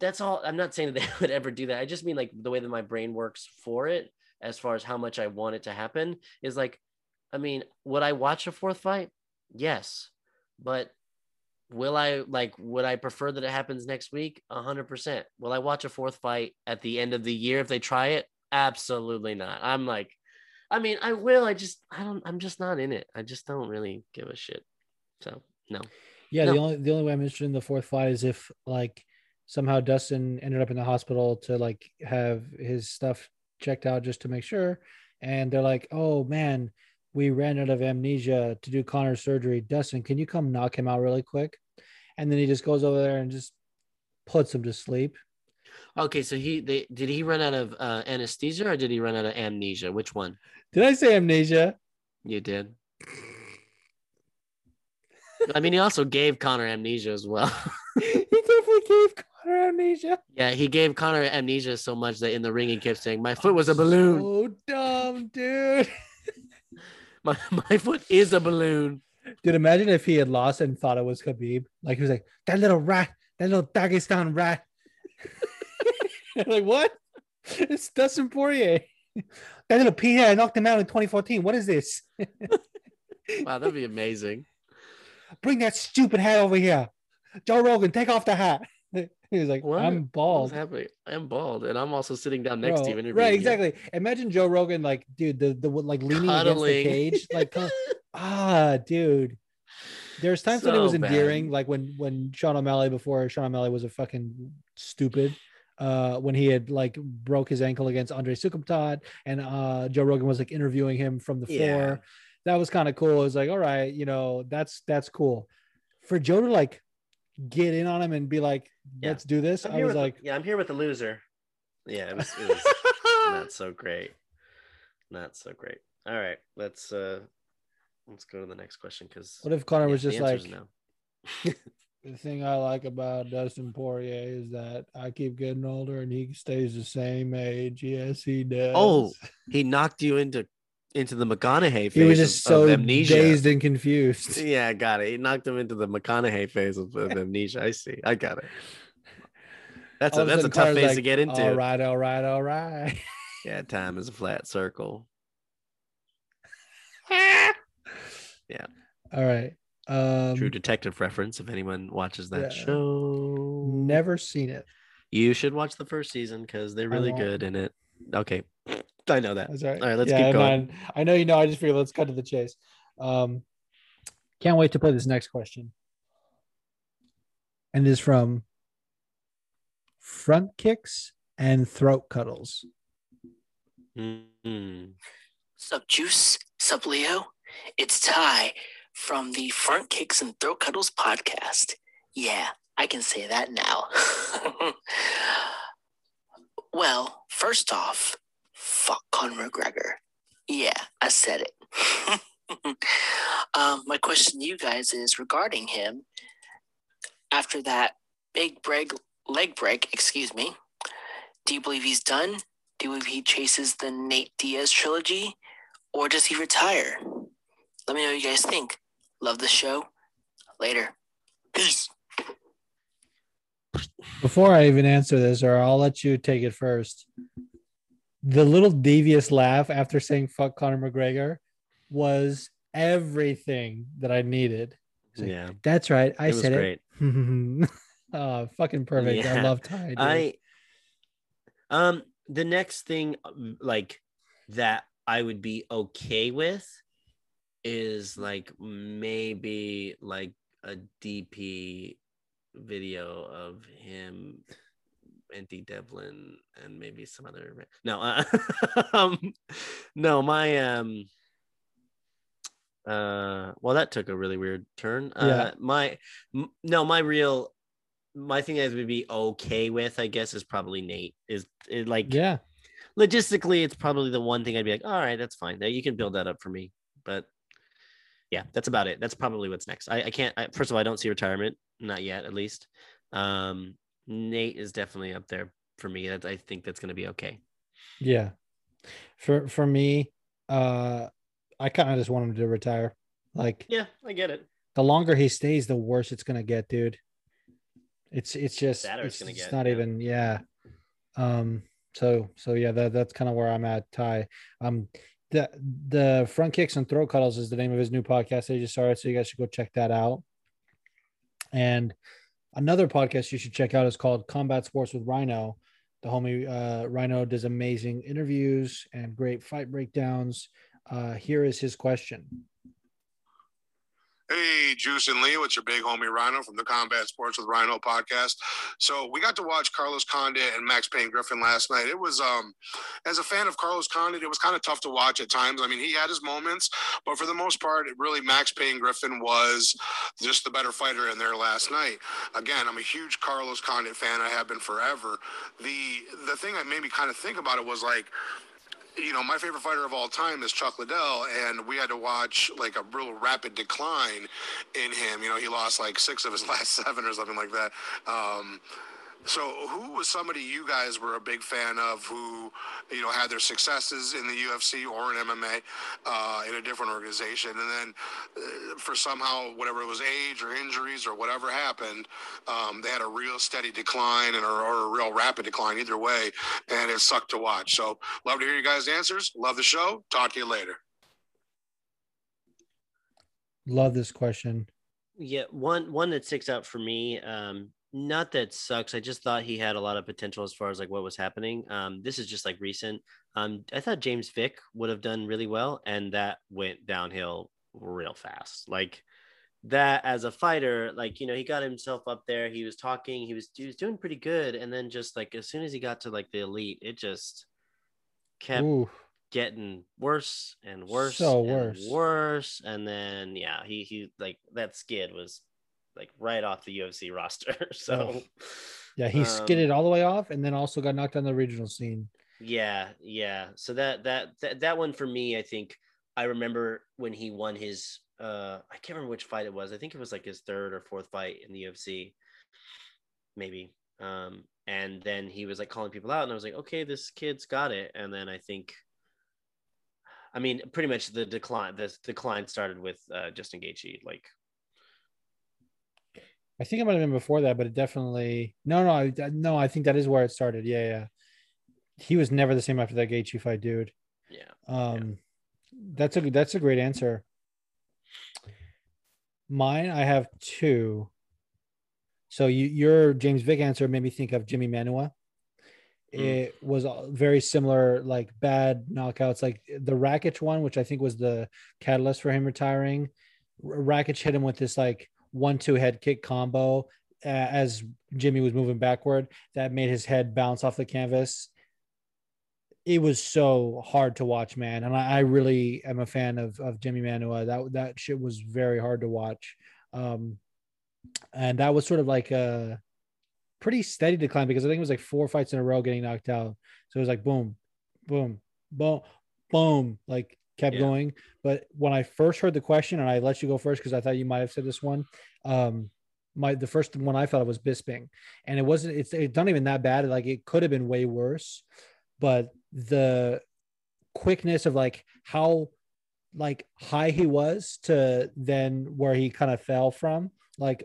that's all i'm not saying that they would ever do that i just mean like the way that my brain works for it as far as how much i want it to happen is like I mean, would I watch a fourth fight? Yes. But will I like would I prefer that it happens next week? A hundred percent. Will I watch a fourth fight at the end of the year if they try it? Absolutely not. I'm like, I mean, I will. I just I don't I'm just not in it. I just don't really give a shit. So no. Yeah, the only the only way I'm interested in the fourth fight is if like somehow Dustin ended up in the hospital to like have his stuff checked out just to make sure, and they're like, "Oh man, we ran out of amnesia to do Conor's surgery. Dustin, can you come knock him out really quick?" And then he just goes over there and just puts him to sleep. Okay, so he they did he run out of uh, anesthesia or did he run out of amnesia? Which one? Did I say amnesia? You did. I mean, he also gave Conor amnesia as well. he definitely gave Conor amnesia. Yeah, he gave Conor amnesia so much that in the ring he kept saying, "My foot was a balloon. So dumb, dude. My my foot is a balloon." Dude, imagine if he had lost and thought it was Khabib. Like he was like, that little rat, that little Dagestan rat. like, what? It's Dustin Poirier. That little Peter, I knocked him out in 2014. What is this? Wow, that'd be amazing. Bring that stupid hat over here. Joe Rogan, take off the hat. he was like, What? I'm What's bald. happening? I'm bald, and I'm also sitting down next to Bro, you. interviewing right, you. exactly. Imagine Joe Rogan, like, dude, the, the like leaning against the cage. Like, ah, dude. There's times when it was So bad. endearing, like when when Sean O'Malley before Sean O'Malley was a fucking stupid. Uh, when he had like broke his ankle against Andre Soukhamthath, and uh, Joe Rogan was like interviewing him from the floor. That was kind of cool. It was like, all right, you know, that's that's cool. For Joe to like get in on him and be like, let's do this. I'm I was like, the, yeah, I'm here with the loser. Yeah, it was, it was not so great. Not so great. All right, let's uh let's go to the next question because what if Conor was just like, no. the thing I like about Dustin Poirier is that I keep getting older and he stays the same age. Yes, he does. Oh, he knocked you into into the McConaughey phase. he was just of, so of amnesia. dazed and confused. Yeah, got it. He knocked him into the McConaughey phase of, of amnesia. I see. I got it. That's All a that's a tough phase like, to get into. All right, all right, all right. Yeah, time is a flat circle. Yeah. All right. Um, True detective reference. If anyone watches that yeah. show, never seen it. you should watch the first season because they're really good in it. Okay, I know that. That's all right. All right, let's Yeah, keep going. I know you know. I just figured let's cut to the chase. Um, can't wait to play this next question. And it is from front kicks and throat cuddles. Mm. Sup, Juice? Sup, Leo? It's Ty from the Front Kicks and Throat Cuddles podcast. Yeah, I can say that now. well, first off, fuck Conor McGregor. Yeah, I said it. um, my question to you guys is regarding him. After that big break, leg break, excuse me, do you believe he's done? Do you believe he chases the Nate Diaz trilogy? Or does he retire? Let me know what you guys think. Love the show. Later. Peace. Before I even answer this, or I'll let you take it first. The little devious laugh after saying "fuck Conor McGregor" was everything that I needed. Like, Yeah, That's right. I it was said great. it. oh, fucking perfect. I love Ty. dude. I um the next thing like that I would be okay with is like maybe like a DP video of him Andy Devlin and maybe some other no uh, um no my um uh well that took a really weird turn uh Yeah. my m- no my real my thing I would be okay with, I guess, is probably Nate. Is it like yeah. logistically, it's probably the one thing I'd be like, all right, that's fine. Now you can build that up for me. But yeah, that's about it. That's probably what's next. I, I can't. I, first of all, I don't see retirement, not yet, at least. Um, Nate is definitely up there for me. I think that's going to be okay. Yeah. For for me, uh I kind of just want him to retire. Like Yeah, I get it. the longer he stays, the worse it's gonna get, dude. It's it's just Sadder it's it's, get, not yeah. even yeah. Um so so yeah, that that's kind of where I'm at, Ty. Um the the front kicks and throw cuddles is the name of his new podcast they just started, so you guys should go check that out. And another podcast you should check out is called Combat Sports with Rhino. The homie uh, Rhino does amazing interviews and great fight breakdowns. Uh, here is his question. Hey, Juice and Lee, it's your big homie Rhino from the Combat Sports with Rhino podcast. So we got to watch Carlos Condit and Max Pain Griffin last night. It was, um, as a fan of Carlos Condit, it was kind of tough to watch at times. I mean, he had his moments, but for the most part, it really Max Pain Griffin was just the better fighter in there last night. Again, I'm a huge Carlos Condit fan. I have been forever. The the thing that made me kind of think about it was like you know, my favorite fighter of all time is Chuck Liddell, and we had to watch like a real rapid decline in him. You know, he lost like six of his last seven or something like that. Um, so, who was somebody you guys were a big fan of who, you know, had their successes in the UFC or in MMA uh, in a different organization, and then uh, for somehow whatever it was age or injuries or whatever happened, um, they had a real steady decline and or, or a real rapid decline either way, and it sucked to watch. So, love to hear you guys' answers. Love the show. Talk to you later. Love this question. Yeah, one one that sticks out for me. Um, not that sucks. I just thought he had a lot of potential as far as like what was happening. Um, this is just like recent. Um, I thought James Vick would have done really well, and that went downhill real fast. Like that as a fighter, like you know, he got himself up there. He was talking. He was he was doing pretty good, and then just like as soon as he got to like the elite, it just kept Ooh, getting worse and worse So and worse. worse and then yeah he he like that skid was like right off the UFC roster so Oh. yeah, he Um, skidded all the way off, and then also got knocked on the regional scene. yeah yeah so that, that that that one for me I think I remember when he won his uh I can't remember which fight it was. I think it was like his third or fourth fight in the UFC, maybe. Um, and then he was like calling people out, and I was like, okay, this kid's got it. And then I think, I mean, pretty much the decline. The decline started with uh, Justin Gaethje. Like, I think it might have been before that, but it definitely no, no, I, no. I think that is where it started. Yeah, yeah. He was never the same after that Gaethje fight, dude. yeah, Um, that's a that's a great answer. Mine, I have two. So you your James Vick answer made me think of Jimi Manuwa. Mm. It was very similar, like bad knockouts, like the Rakic one, which I think was the catalyst for him retiring. Rakic hit him with this like one-two head kick combo uh, as Jimmy was moving backward. That made his head bounce off the canvas it was so hard to watch, man. And I, I really am a fan of of Jimi Manuwa. That that shit was very hard to watch. Um, and that was sort of like a pretty steady decline because I think it was like four fights in a row getting knocked out. So it was like boom, boom, boom, boom, like kept Yeah. going. But when I first heard the question, and I let you go first because I thought you might have said this one. Um, my the first one I thought was Bisping, and it wasn't. It's it's not even that bad. Like it could have been way worse, but the quickness of like how like high he was to then where he kind of fell from, like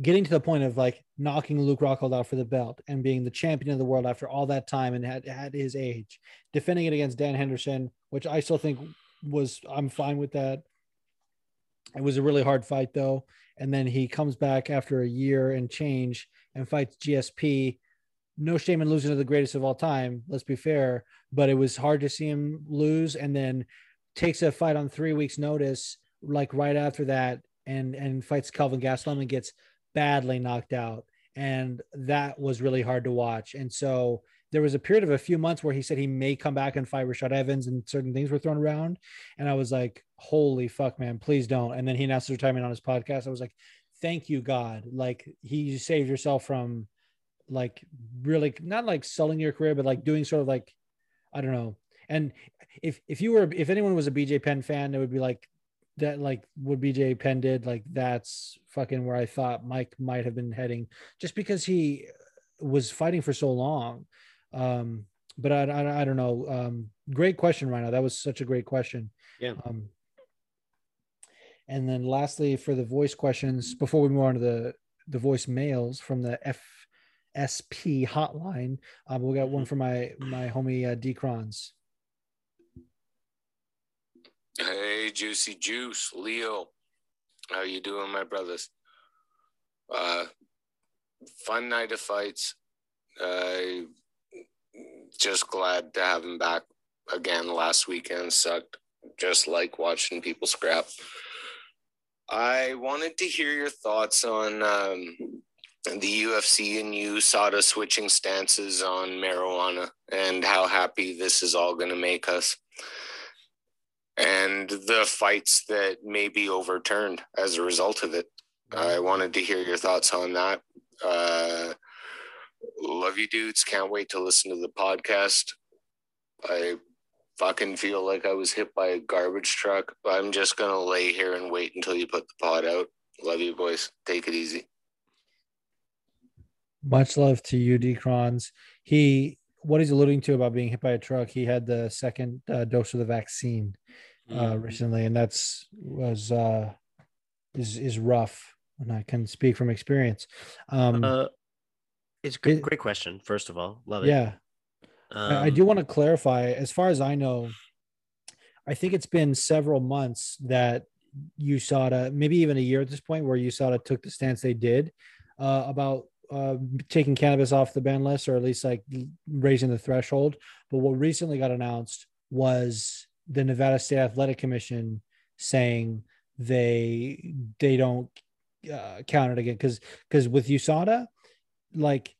getting to the point of like knocking Luke Rockhold out for the belt and being the champion of the world after all that time and had had his age, defending it against Dan Henderson, which I still think was I'm fine with that. It was a really hard fight though, and then he comes back after a year and change and fights GSP. No shame in losing to the greatest of all time. Let's be fair, but it was hard to see him lose, and then takes a fight on three weeks' notice, like right after that, and and fights Kelvin Gastelum and gets badly knocked out, and that was really hard to watch. And so there was a period of a few months where he said he may come back and fight Rashad Evans, and certain things were thrown around, and I was like, "Holy fuck, man, please don't!" And then he announced his retirement on his podcast. I was like, "Thank you, God! Like he saved yourself from." like really not like selling your career, but like doing sort of like I don't know. And if if you were if anyone was a BJ Penn fan, it would be like that like what BJ Penn did, like that's fucking where I thought Mike might have been heading, just because he was fighting for so long. Um, but I, I, I don't know. Um, great question, Rhino. That was such a great question. Yeah. Um, and then lastly, for the voice questions, before we move on to the the voice mails from the FSP hotline, um, we got one from my my homie uh, D Crons. Hey, Juicy Juice, Leo. How you doing, my brothers? Uh, fun night of fights. Uh, just glad to have him back again. Last weekend sucked, just like watching people scrap. I wanted to hear your thoughts on um, the UFC and you USADA switching stances on marijuana and how happy this is all going to make us and the fights that may be overturned as a result of it. I wanted to hear your thoughts on that. Uh, love you, dudes. Can't wait to listen to the podcast. I fucking feel like I was hit by a garbage truck. I'm just going to lay here and wait until you put the pod out. Love you, boys. Take it easy. Much love to you, D Crons. He what he's alluding to about being hit by a truck. He had the second uh, dose of the vaccine uh, recently, and that's was uh, is is rough. And I can speak from experience. Um, Uh, it's a great, it- great question. First of all, love it. yeah, I I Um, do want to clarify. As far as I know, I think it's been several months that USADA, maybe even a year at this point, where USADA took the stance they did uh, about uh, taking cannabis off the ban list, or at least like raising the threshold. But what recently got announced was the Nevada State Athletic Commission saying they they don't uh, count it again because because with USADA, like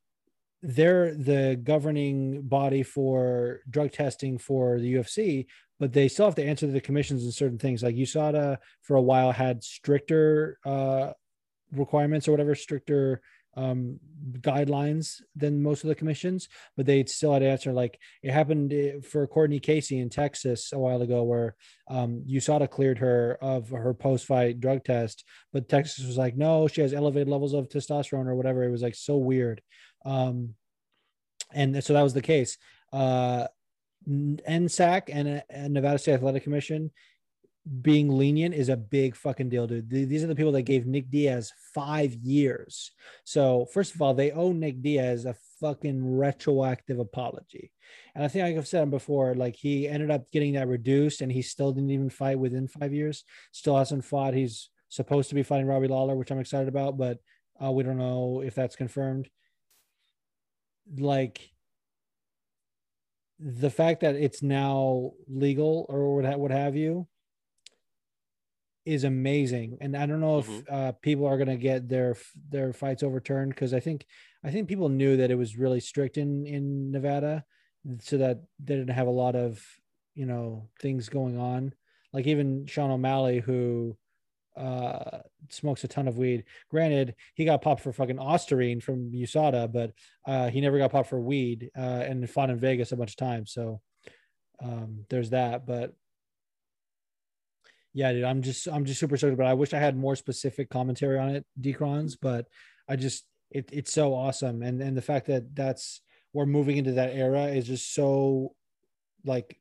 they're the governing body for drug testing for the UFC, but they still have to answer to the commissions and certain things. Like USADA for a while had stricter uh, requirements or whatever, stricter um, guidelines than most of the commissions, but they still had to answer. Like it happened eh, for Courtney Casey in Texas a while ago, where um, USADA cleared her of her post-fight drug test, but Texas was like, no, she has elevated levels of testosterone or whatever. It was like so weird, um, and so that was the case. Uh, NSAC and, and Nevada State Athletic Commission being lenient is a big fucking deal, dude. These are the people that gave Nick Diaz five years. So, first of all, they owe Nick Diaz a fucking retroactive apology. And I think like I've said him before, like he ended up getting that reduced and he still didn't even fight within five years, still hasn't fought. He's supposed to be fighting Robbie Lawler, which I'm excited about, but uh, we don't know if that's confirmed. Like, the fact that it's now legal or what, what have you is amazing and i don't know mm-hmm. if uh, people are going to get their their fights overturned because i think i think people knew that it was really strict in in nevada so that they didn't have a lot of you know things going on like even sean o'malley who uh smokes a ton of weed granted he got popped for fucking ostarine from usada but uh he never got popped for weed uh and fought in vegas a bunch of times so um there's that but yeah, dude, I'm just I'm just super stoked. But I wish I had more specific commentary on it, Decrons. But I just it, it's so awesome, and and the fact that that's we're moving into that era is just so like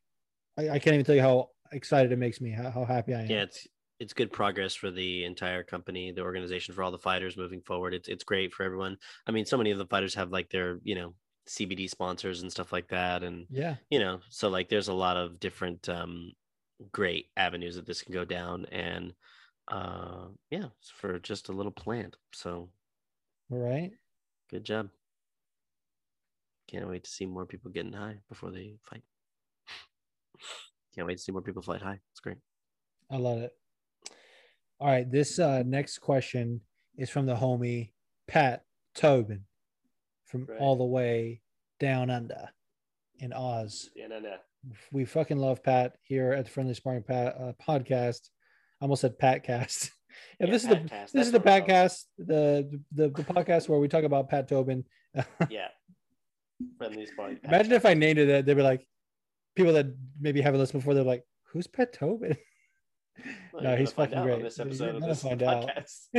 I, I can't even tell you how excited it makes me, how, how happy I am. Yeah, it's it's good progress for the entire company, the organization, for all the fighters moving forward. It's it's great for everyone. I mean, so many of the fighters have like their you know CBD sponsors and stuff like that, and yeah, you know, so like there's a lot of different um great avenues that this can go down and uh yeah for just a little plant. So all right. good job. Can't wait to see more people getting high before they fight. Can't wait to see more people fight high. It's great. I love it. All right. This uh next question is from the homie pat tobin from right. all the way down under in oz. Yeah no no we fucking love Pat here at the Friendly Sparring Pat uh, podcast. I almost said Patcast. yeah, yeah, this is the this That's is the Patcast, the, the the podcast where we talk about Pat Tobin. yeah, Friendly Sparring. Imagine if I named it that, they'd be like, people that maybe haven't listened before, they're like, "Who's Pat Tobin?" Well, no, he's fucking great. this episode of this podcast.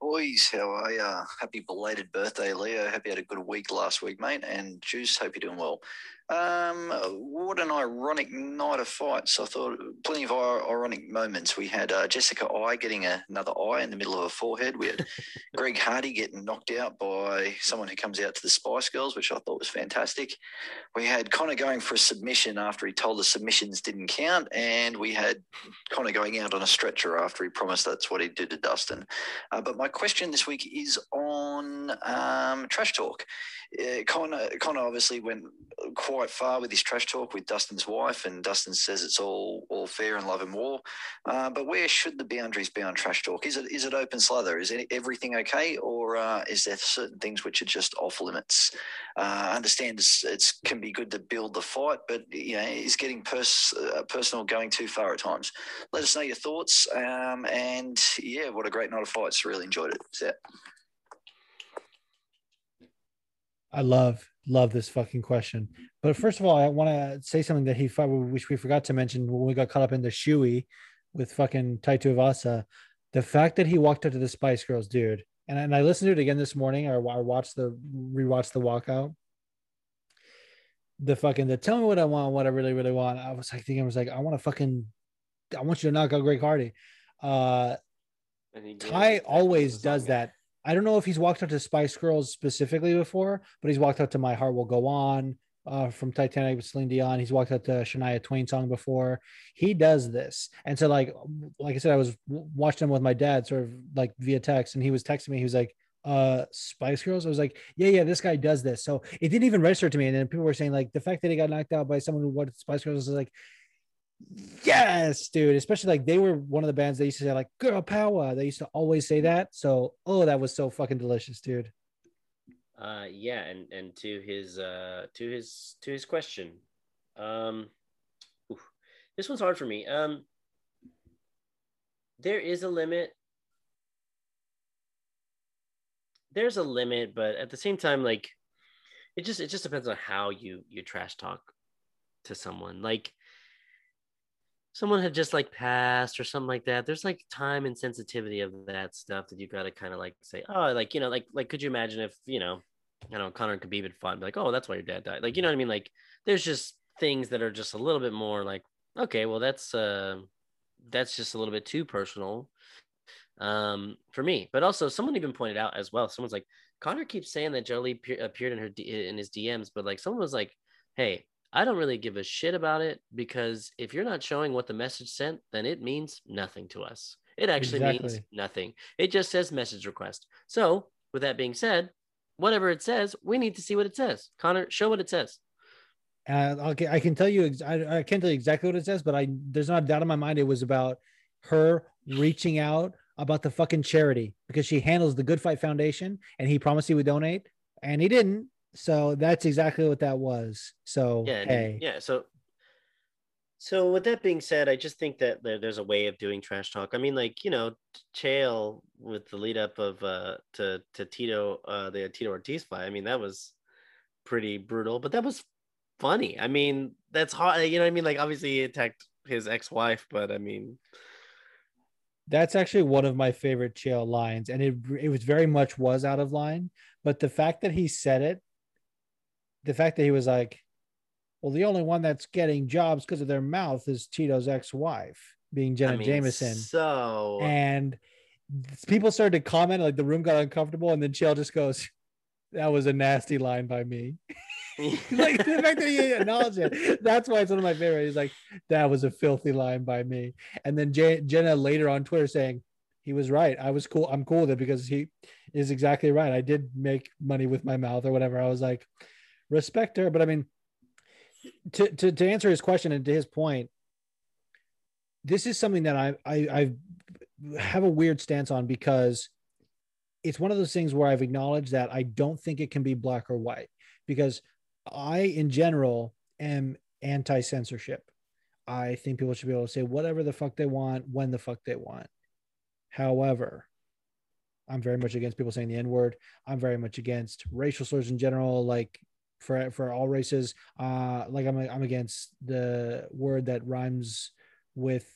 Boys, how are ya? Happy belated birthday, Leo. Hope you had a good week last week, mate. And Juice, hope you're doing well. Um, what an ironic night of fights. I thought plenty of ironic moments. We had uh, Jessica Eye getting a, another eye in the middle of her forehead. We had Greg Hardy getting knocked out by someone who comes out to the Spice Girls, which I thought was fantastic. We had Conor going for a submission after he told the submissions didn't count. And we had Conor going out on a stretcher after he promised that's what he'd do to Dustin. Uh, but my question this week is on um, trash talk. Uh, Conor, Conor obviously went quite far with his trash talk with Dustin's wife, and Dustin says it's all all fair in love and war. Uh, but where should the boundaries be on trash talk? Is it is it open slather? Is everything okay, or uh, is there certain things which are just off limits? Uh, I understand it's, it's can be good to build the fight, but you know, is getting pers- uh, personal going too far at times? Let us know your thoughts, um, and yeah, what a great night of fights! Really enjoyed it. It. I love love this fucking question. But first of all, I want to say something that he which we forgot to mention when we got caught up in the shoey with fucking Tai Tuivasa. The fact that he walked up to the Spice Girls, dude, and, and I listened to it again this morning, or I watched the rewatched the walkout. The fucking the tell me what I want, what I really, really want. I was like thinking, I was like, I want to fucking, I want you to knock out Greg Hardy. Uh, Tai always does that I don't know if he's walked out to Spice Girls specifically before, but he's walked out to My Heart Will Go On uh, from Titanic with Celine Dion. He's walked out to Shania Twain song before. He does this, and so like like I said, I was watching him with my dad, sort of like via text, and he was texting me. He was like, uh Spice Girls. I was like, yeah, yeah, this guy does this. So it didn't even register to me. And then people were saying like the fact that he got knocked out by someone who wanted Spice Girls is like, yes, dude. Especially like they were one of the bands that used to say like girl power. They used to always say that. So oh, that was so fucking delicious, dude. Uh yeah, and and to his uh to his to his question. Um oof, this one's hard for me. Um there is a limit there's a limit, but at the same time, like it just it just depends on how you you trash talk to someone. Like someone had just like passed or something like that. There's like time and sensitivity of that stuff that you gotta kind of like say, oh, like you know, like like could you imagine if you know, I don't know, Conor and Khabib had fought, like, oh, that's why your dad died. Like you know what I mean? Like there's just things that are just a little bit more like, okay, well that's uh that's just a little bit too personal um for me. But also someone even pointed out as well. Someone's like, Conor keeps saying that Jolie pe- appeared in her D- in his DMs, but like someone was like, hey. I don't really give a shit about it because if you're not showing what the message sent, then it means nothing to us. It actually means nothing. It just says message request. So, with that being said, whatever it says, we need to see what it says. Conor, show what it says. Uh, okay, I can tell you. ex- I, I can't tell you exactly what it says, but I there's not a doubt in my mind it was about her reaching out about the fucking charity because she handles the Good Fight Foundation, and he promised he would donate, and he didn't. So that's exactly what that was. So Yeah, hey, yeah. So, so with that being said, I just think that there, there's a way of doing trash talk. I mean, like you know, Chael with the lead up of uh to to Tito uh the Tito Ortiz fight. I mean, that was pretty brutal, but that was funny. I mean, that's hard. You know what I mean? Like obviously he attacked his ex wife, but I mean, that's actually one of my favorite Chael lines, and it it was very much was out of line. But the fact that he said it, the fact that he was like, "Well, the only one that's getting jobs because of their mouth is Tito's ex-wife, being Jenna I mean, Jameson," So and people started to comment, like the room got uncomfortable, and then Chael just goes, "That was a nasty line by me." like the fact that he acknowledged it, that's why it's one of my favorites. He's like, "That was a filthy line by me," and then J- Jenna later on Twitter saying. He was right. I was cool. I'm cool with it because he is exactly right. I did make money with my mouth or whatever. I was like, respect her. But I mean, to, to, to answer his question and to his point, this is something that I, I, I have a weird stance on because it's one of those things where I've acknowledged that I don't think it can be black or white because I, in general, am anti censorship. I think people should be able to say whatever the fuck they want when the fuck they want. However, I'm very much against people saying the N word. I'm very much against racial slurs in general, like for for all races. Uh, like I'm I'm against the word that rhymes with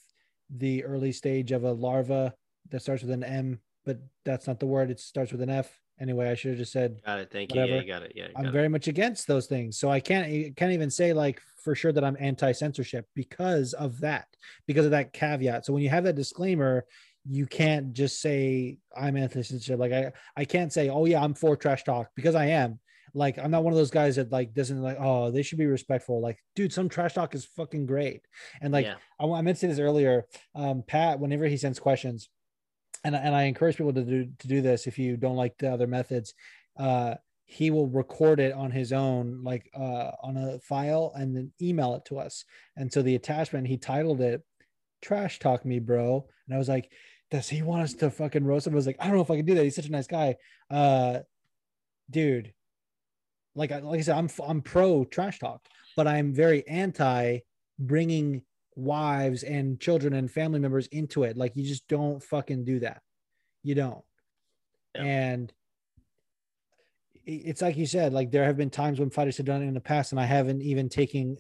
the early stage of a larva that starts with an M, but that's not the word. It starts with an F. Anyway, I should have just said got it. Thank you. Yeah, you got it. Yeah, you I'm it. very much against those things. So I can't can't even say like for sure that I'm anti-censorship because of that, because of that caveat. So when you have that disclaimer, you can't just say I'm anti-censorship. Like I I can't say, oh yeah, I'm for trash talk because I am. Like I'm not one of those guys that like doesn't like, oh, they should be respectful. Like, dude, some trash talk is fucking great. And like yeah. I, I meant to say this earlier. Um, Pat, whenever he sends questions, and and I encourage people to do to do this if you don't like the other methods, uh, he will record it on his own, like uh, on a file, and then email it to us. And so the attachment he titled it "Trash Talk Me, Bro," and I was like, does he want us to fucking roast him? I was like, I don't know if I can do that. He's such a nice guy, uh, dude. Like I like I said, I'm I'm pro trash talk, but I'm very anti bringing wives and children and family members into it. Like you just don't fucking do that. You don't. Yeah. And it's like you said, like there have been times when fighters have done it in the past, and I haven't even taken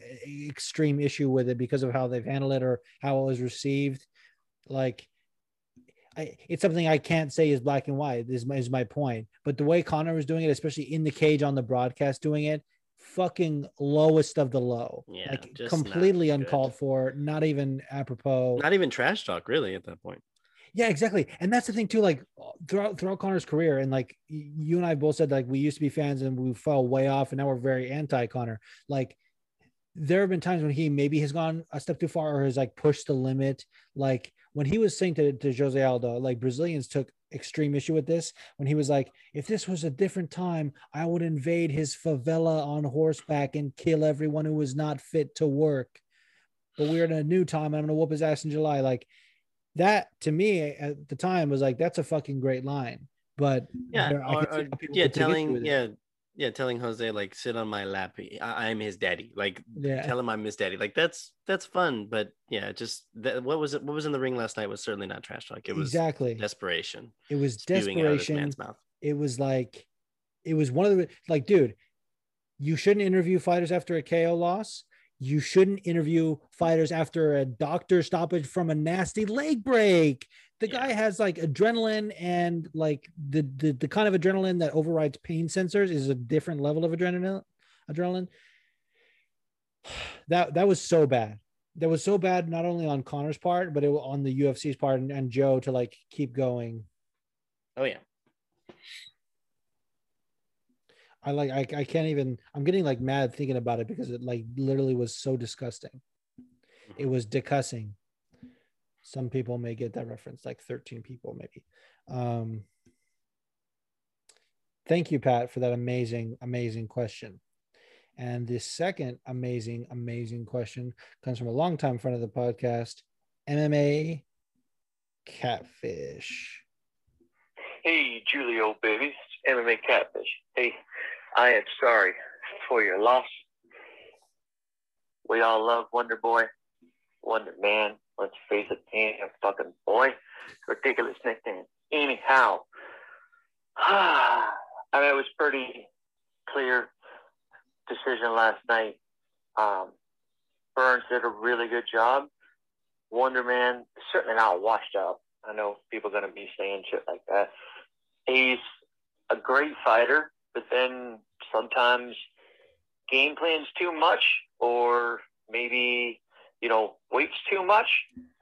extreme issue with it because of how they've handled it or how it was received. Like I, it's something I can't say is black and white. Is my, is my point. But the way Conor was doing it, especially in the cage on the broadcast, doing it, fucking lowest of the low. Yeah, like completely uncalled for, not even apropos. Not even trash talk, really, at that point. Yeah, exactly. And that's the thing too. Like throughout throughout Conor's career, and like you and I both said, like we used to be fans and we fell way off, and now we're very anti Conor. Like there have been times when he maybe has gone a step too far or has like pushed the limit. Like when he was saying to, to Jose Aldo, like Brazilians took extreme issue with this when he was like, if this was a different time, I would invade his favela on horseback and kill everyone who was not fit to work. But we're in a new time. and I'm gonna whoop his ass in July. Like that to me at the time was like that's a fucking great line. But Yeah, there- or, or- yeah, could take issue telling yeah, yeah, telling Jose like sit on my lap. Eh, I, I'm his daddy. Like Yeah. tell him I'm his daddy. Like that's that's fun, but yeah, just that, what was it? What was in the ring last night was certainly not trash talk. It was exactly. desperation It was spewing out of this desperation. it was like it was one of the like dude you shouldn't interview fighters after a ko loss you shouldn't interview fighters after a doctor stoppage from a nasty leg break the Yeah. guy has like adrenaline and like the, the the kind of adrenaline that overrides pain sensors is a different level of adrenaline adrenaline that that was so bad that was so bad not only on conor's part but it was on the ufc's part and, and joe to like keep going Oh yeah. I like I, I can't even I'm getting like mad thinking about it because it like literally was so disgusting. It was decussing. Some people may get that reference, like 13 people maybe. Um thank you, Pat, for that amazing, amazing question. And the second amazing, amazing question comes from a longtime friend of the podcast, MMA Catfish. Hey, Julio, baby. MMA Catfish. Hey, I am sorry for your loss. We all love Wonder Boy, Wonder Man. Let's face it, a fucking boy. Ridiculous nickname. Anyhow, I mean, it was pretty clear decision last night. Um, Burns did a really good job. Wonder Man, certainly not washed up. I know people are going to be saying shit like that. He's a great fighter, but then sometimes game plans too much, or maybe you know weights too much,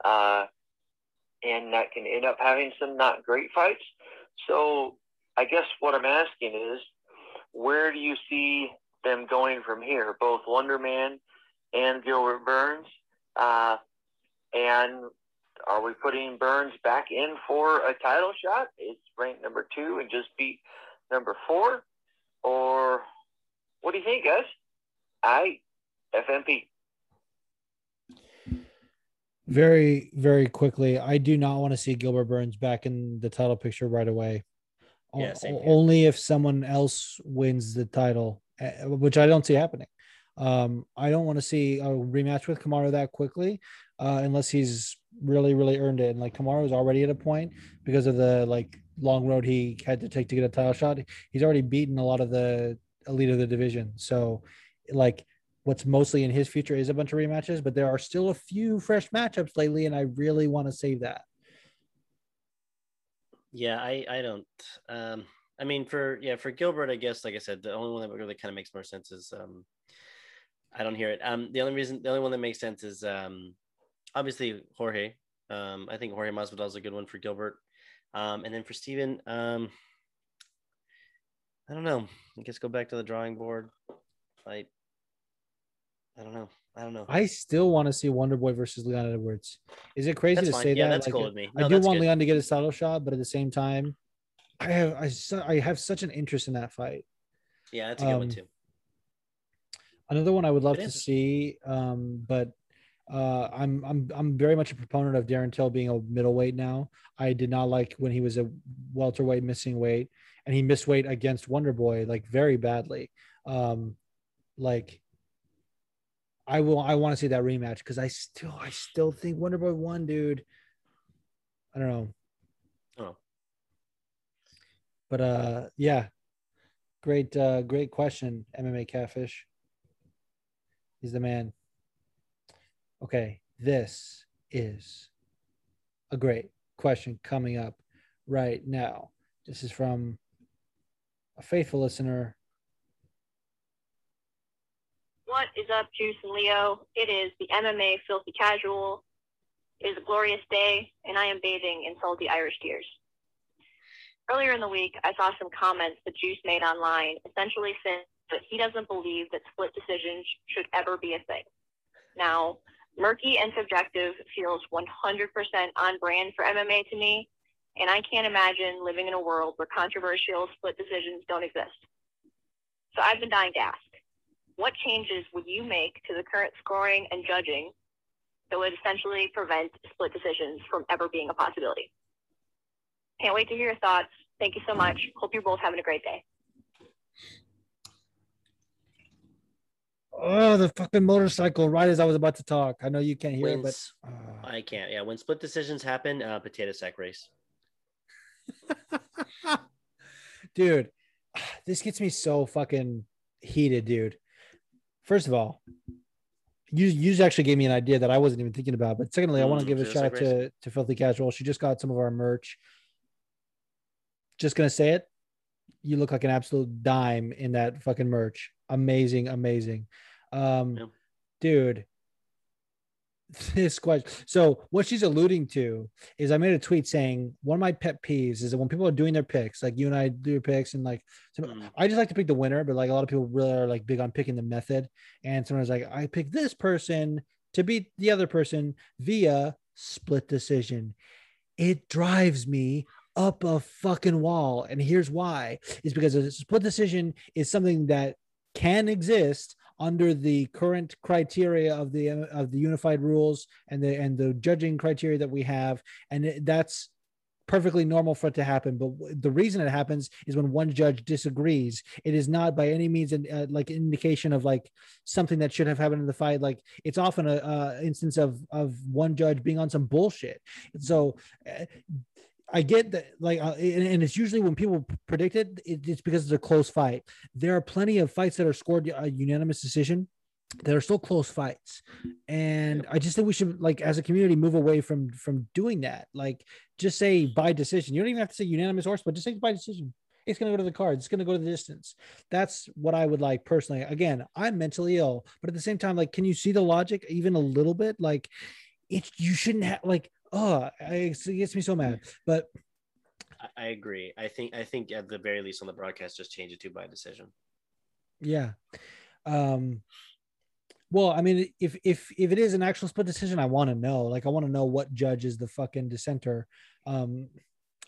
uh, and that can end up having some not great fights. So I guess what I'm asking is, where do you see them going from here? Both Wonder Man and Gilbert Burns, uh, and are we putting Burns back in for a title shot? It's ranked number two and just beat number four, or what do you think, guys? I FMP. very very quickly i do not want to see gilbert burns back in the title picture right away O- Yeah, o- only if someone else wins the title eh, which i don't see happening um i don't want to see a rematch with Kamaru that quickly uh unless he's really really earned it and like Kamaru is already at a point because of the like long road he had to take to get a title shot he's already beaten a lot of the elite of the division so like what's mostly in his future is a bunch of rematches, but there are still a few fresh matchups lately, and I really want to save that. Yeah, I I don't. Um, I mean, for yeah, for Gilbert, I guess like I said, the only one that really kind of makes more sense is um, I don't hear it. Um, the only reason, the only one that makes sense is um, obviously Jorge. Um, I think Jorge Masvidal is a good one for Gilbert. Um, and then for Steven, um, I don't know. I guess go back to the drawing board. I I don't know. I don't know. I still want to see Wonder Boy versus Leon Edwards. Is it crazy That's to fine. say Yeah, that? that's Like, cool with me. I do want good. Leon to get his title shot, but at the same time, I have I, su- I have such an interest in that fight. Yeah, that's a good one um, too. Another one I would love to see, um, but uh, I'm I'm I'm very much a proponent of Darren Till being a middleweight now. I did not like when he was a welterweight missing weight, and he missed weight against Wonder Boy like very badly. Um, like I will I want to see that rematch because I still I still think Wonder Boy won, dude. I don't know. Oh. But uh yeah. Great uh great question, MMA catfish. He's the man. Okay, this is a great question coming up right now. This is from a faithful listener. What is up, Juice and Leo? It is the MMA Filthy Casual. It is a glorious day, and I am bathing in salty Irish tears. Earlier in the week, I saw some comments that Juice made online, essentially saying that he doesn't believe that split decisions should ever be a thing. Now, murky and subjective feels 100% on brand for MMA to me, and I can't imagine living in a world where controversial split decisions don't exist. So I've been dying to ask what changes would you make to the current scoring and judging that would essentially prevent split decisions from ever being a possibility? Can't wait to hear your thoughts. Thank you so much. Hope you're both having a great day. Oh, the fucking motorcycle right as I was about to talk. I know you can't hear it, but uh, I can't. Yeah, when split decisions happen, uh, potato sack race. dude, this gets me so fucking heated, dude. First of all, you you actually gave me an idea that I wasn't even thinking about. But secondly, I want to Mm, give a shout out to to Filthy Casual. She just got some of our merch. Just gonna say it. You look like an absolute dime in that fucking merch. Amazing, amazing. Um, Yeah. dude. This question. So what she's alluding to is I made a tweet saying one of my pet peeves is that when people are doing their picks, like you and I do your picks, and like some, Mhm. I just like to pick the winner, but like a lot of people really are like big on picking the method. And someone's like, I pick this person to beat the other person via split decision. It drives me up a fucking wall. And here's why is because a split decision is something that can exist under the current criteria of the of the unified rules and the and the judging criteria that we have and that's perfectly normal for it to happen. But the reason it happens is when one judge disagrees. It is not by any means an, uh, like indication of like something that should have happened in the fight. Like it's often a uh, instance of of one judge being on some bullshit. So uh, I get that, like, uh, and, and it's usually when people predict it, it, it's because it's a close fight. There are plenty of fights that are scored a unanimous decision that are still close fights, and I just think we should, like, as a community, move away from from doing that. Like, just say by decision. You don't even have to say unanimous or split. Just say by decision. It's going to go to the cards. It's going to go to the distance. That's what I would like personally. Again, I'm mentally ill, but at the same time, like, can you see the logic even a little bit? Like, it's you shouldn't have like oh it gets me so mad but I, agree. I think I think at the very least on the broadcast, just change it to by decision. yeah. Um well i mean if if if it is an actual split decision i want to know. Like i want to know what judge is the fucking dissenter. Um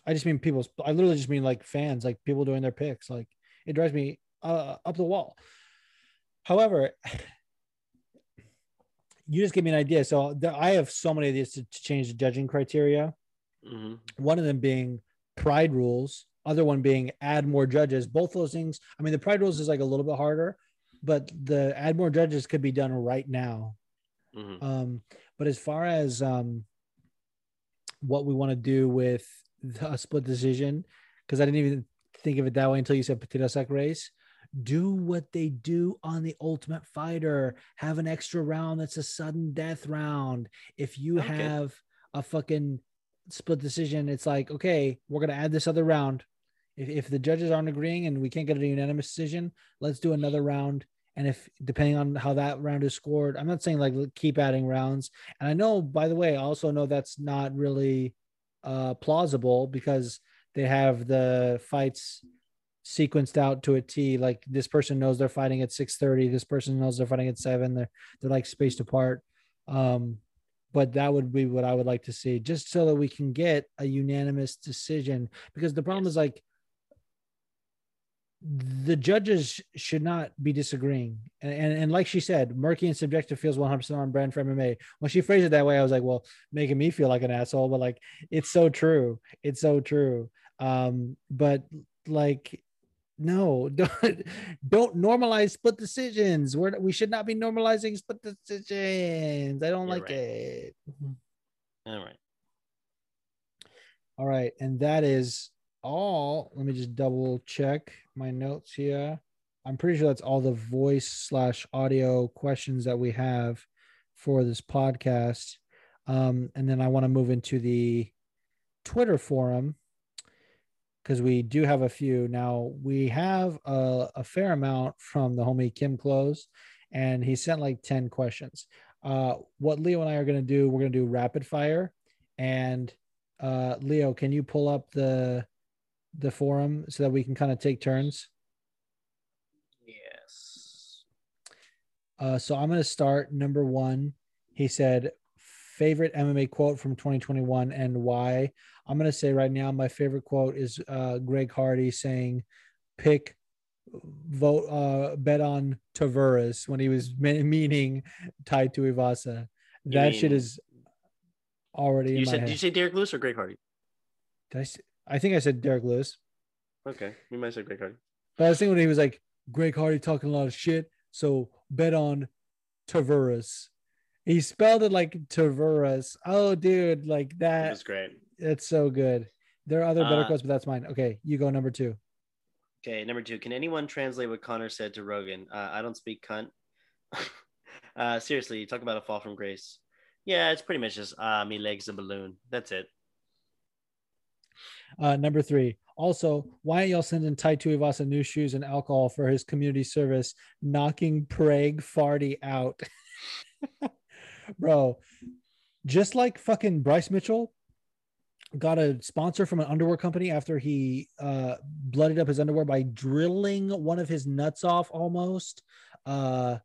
i just mean people's i literally just mean like fans like people doing their picks. Like it drives me uh, up the wall. However you just gave me an idea. So there, i have so many of these to, to change the judging criteria. Hmm one of them being pride rules other one being add more judges. Both those things i mean the pride rules is like a little bit harder but the add more judges could be done right now. Hmm um but as far as um what we want to do with the split decision because i didn't even think of it that way until you said potato sack race do what they do on the ultimate fighter. Have an extra round that's a sudden death round. If you Okay. have a fucking split decision it's like okay we're going to add this other round. If, if the judges aren't agreeing and we can't get a unanimous decision let's do another round. And if depending on how that round is scored i'm not saying like keep adding rounds. And i know by the way i also know that's not really uh plausible because they have the fights sequenced out to a T. Like this person knows they're fighting at 6:30. This person knows they're fighting at seven. They're they're like spaced apart. Um, but that would be what I would like to see, just so that we can get a unanimous decision. Because the problem is like the judges should not be disagreeing. And, and, and like she said, murky and subjective feels 100% on brand for MMA. When she phrased it that way, I was like, well, making me feel like an asshole, but like, it's so true. It's so true. Um, but like, no, don't, don't normalize split decisions. We're, we should not be normalizing split decisions. I don't You're like right. it. All right. All right. And that is all. Let me just double check my notes here. I'm pretty sure that's all the voice slash audio questions that we have for this podcast. Um, and then I want to move into the Twitter forum because we do have a few. Now we have a, a fair amount from the homie Kim Close, and he sent like 10 questions. Uh, what Leo and I are going to do, we're going to do rapid fire. And uh, Leo, can you pull up the the forum so that we can kind of take turns? Yes. Uh, so I'm going to start number one. He said, favorite MMA quote from 2021 and why. I'm going to say right now, my favorite quote is uh, Greg Hardy saying, pick, vote, uh, bet on Tavares when he was me- meaning Tai Tuivasa. That shit is already You in my said did you say Derrick Lewis or Greg Hardy? Did I, s- I think I said Derrick Lewis. Okay, you might say Greg Hardy. But I was thinking when he was like, Greg Hardy talking a lot of shit. So bet on Tavares. He spelled it like Tavares. Oh, dude, like That That's great. It's so good. There are other better Uh, quotes, but that's mine. Okay, you go number two. Okay, number two. Can anyone translate what Conor said to Rogan? Uh, I don't speak cunt. uh, seriously, you talk about a fall from grace. Yeah, it's pretty much just ah, me legs a balloon. That's it. Uh, number three. Also, why aren't y'all sending Tai Tuivasa new shoes and alcohol for his community service, knocking Prague Farty out? Bro, just like fucking Bryce Mitchell got a sponsor from an underwear company after he uh, blooded up his underwear by drilling one of his nuts off almost. Uh,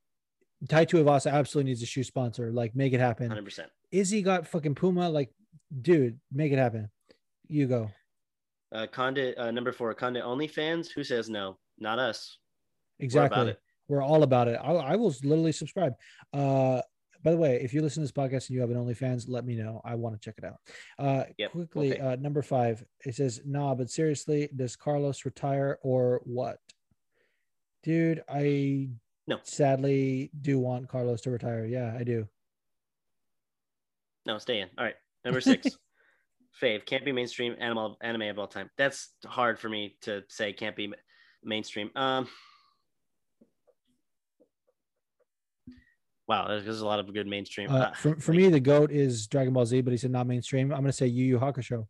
Tai Tuivasa absolutely needs a shoe sponsor. Like, make it happen. 100%. Izzy got fucking Puma. Like, dude, make it happen. You go. Uh, Condit, uh, number four, Condit OnlyFans. Who says no? Not us. Exactly. it. We're all about it. I, I will literally subscribe. Uh, by the way, if you listen to this podcast and you have an OnlyFans, let me know. I want to check it out. Uh, Yep, quickly, okay. uh, number five. It says, "Nah, but seriously, does Carlos retire or what?" Dude, I No. sadly do want Carlos to retire. Yeah, I do. No, stay in. All right. Number six. Fave can't be mainstream animal anime of all time. That's hard for me to say. Can't be mainstream. Um. Wow, there's, a lot of good mainstream. Uh, for for me, the goat is Dragon Ball Z, but he said not mainstream. I'm gonna say Yu Yu Hakusho.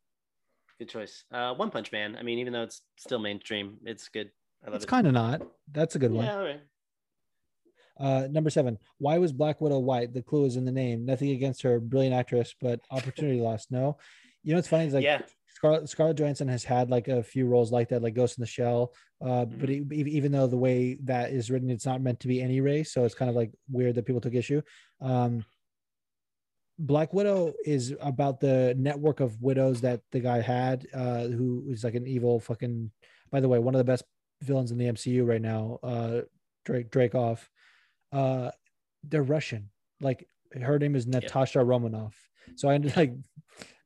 good choice. Uh, One Punch Man. I mean, even though it's still mainstream, it's good. I love It's it. kind of not. That's a good one. Yeah, all right. Uh, number seven. Why was Black Widow white? The clue is in the name. Nothing against her, brilliant actress, but opportunity lost. No. You know what's funny is like yeah, Scarlett, Scarlett Johansson has had like a few roles like that, like Ghost in the Shell. Uh, but e- e- even though the way that is written, it's not meant to be any race, so it's kind of like weird that people took issue. Um, Black Widow is about the network of widows that the guy had, uh, who is like an evil fucking. By the way, one of the best villains in the MCU right now, uh, Drake Dreykov. Uh, they're Russian. Like her name is Natasha Romanoff. So I ended like,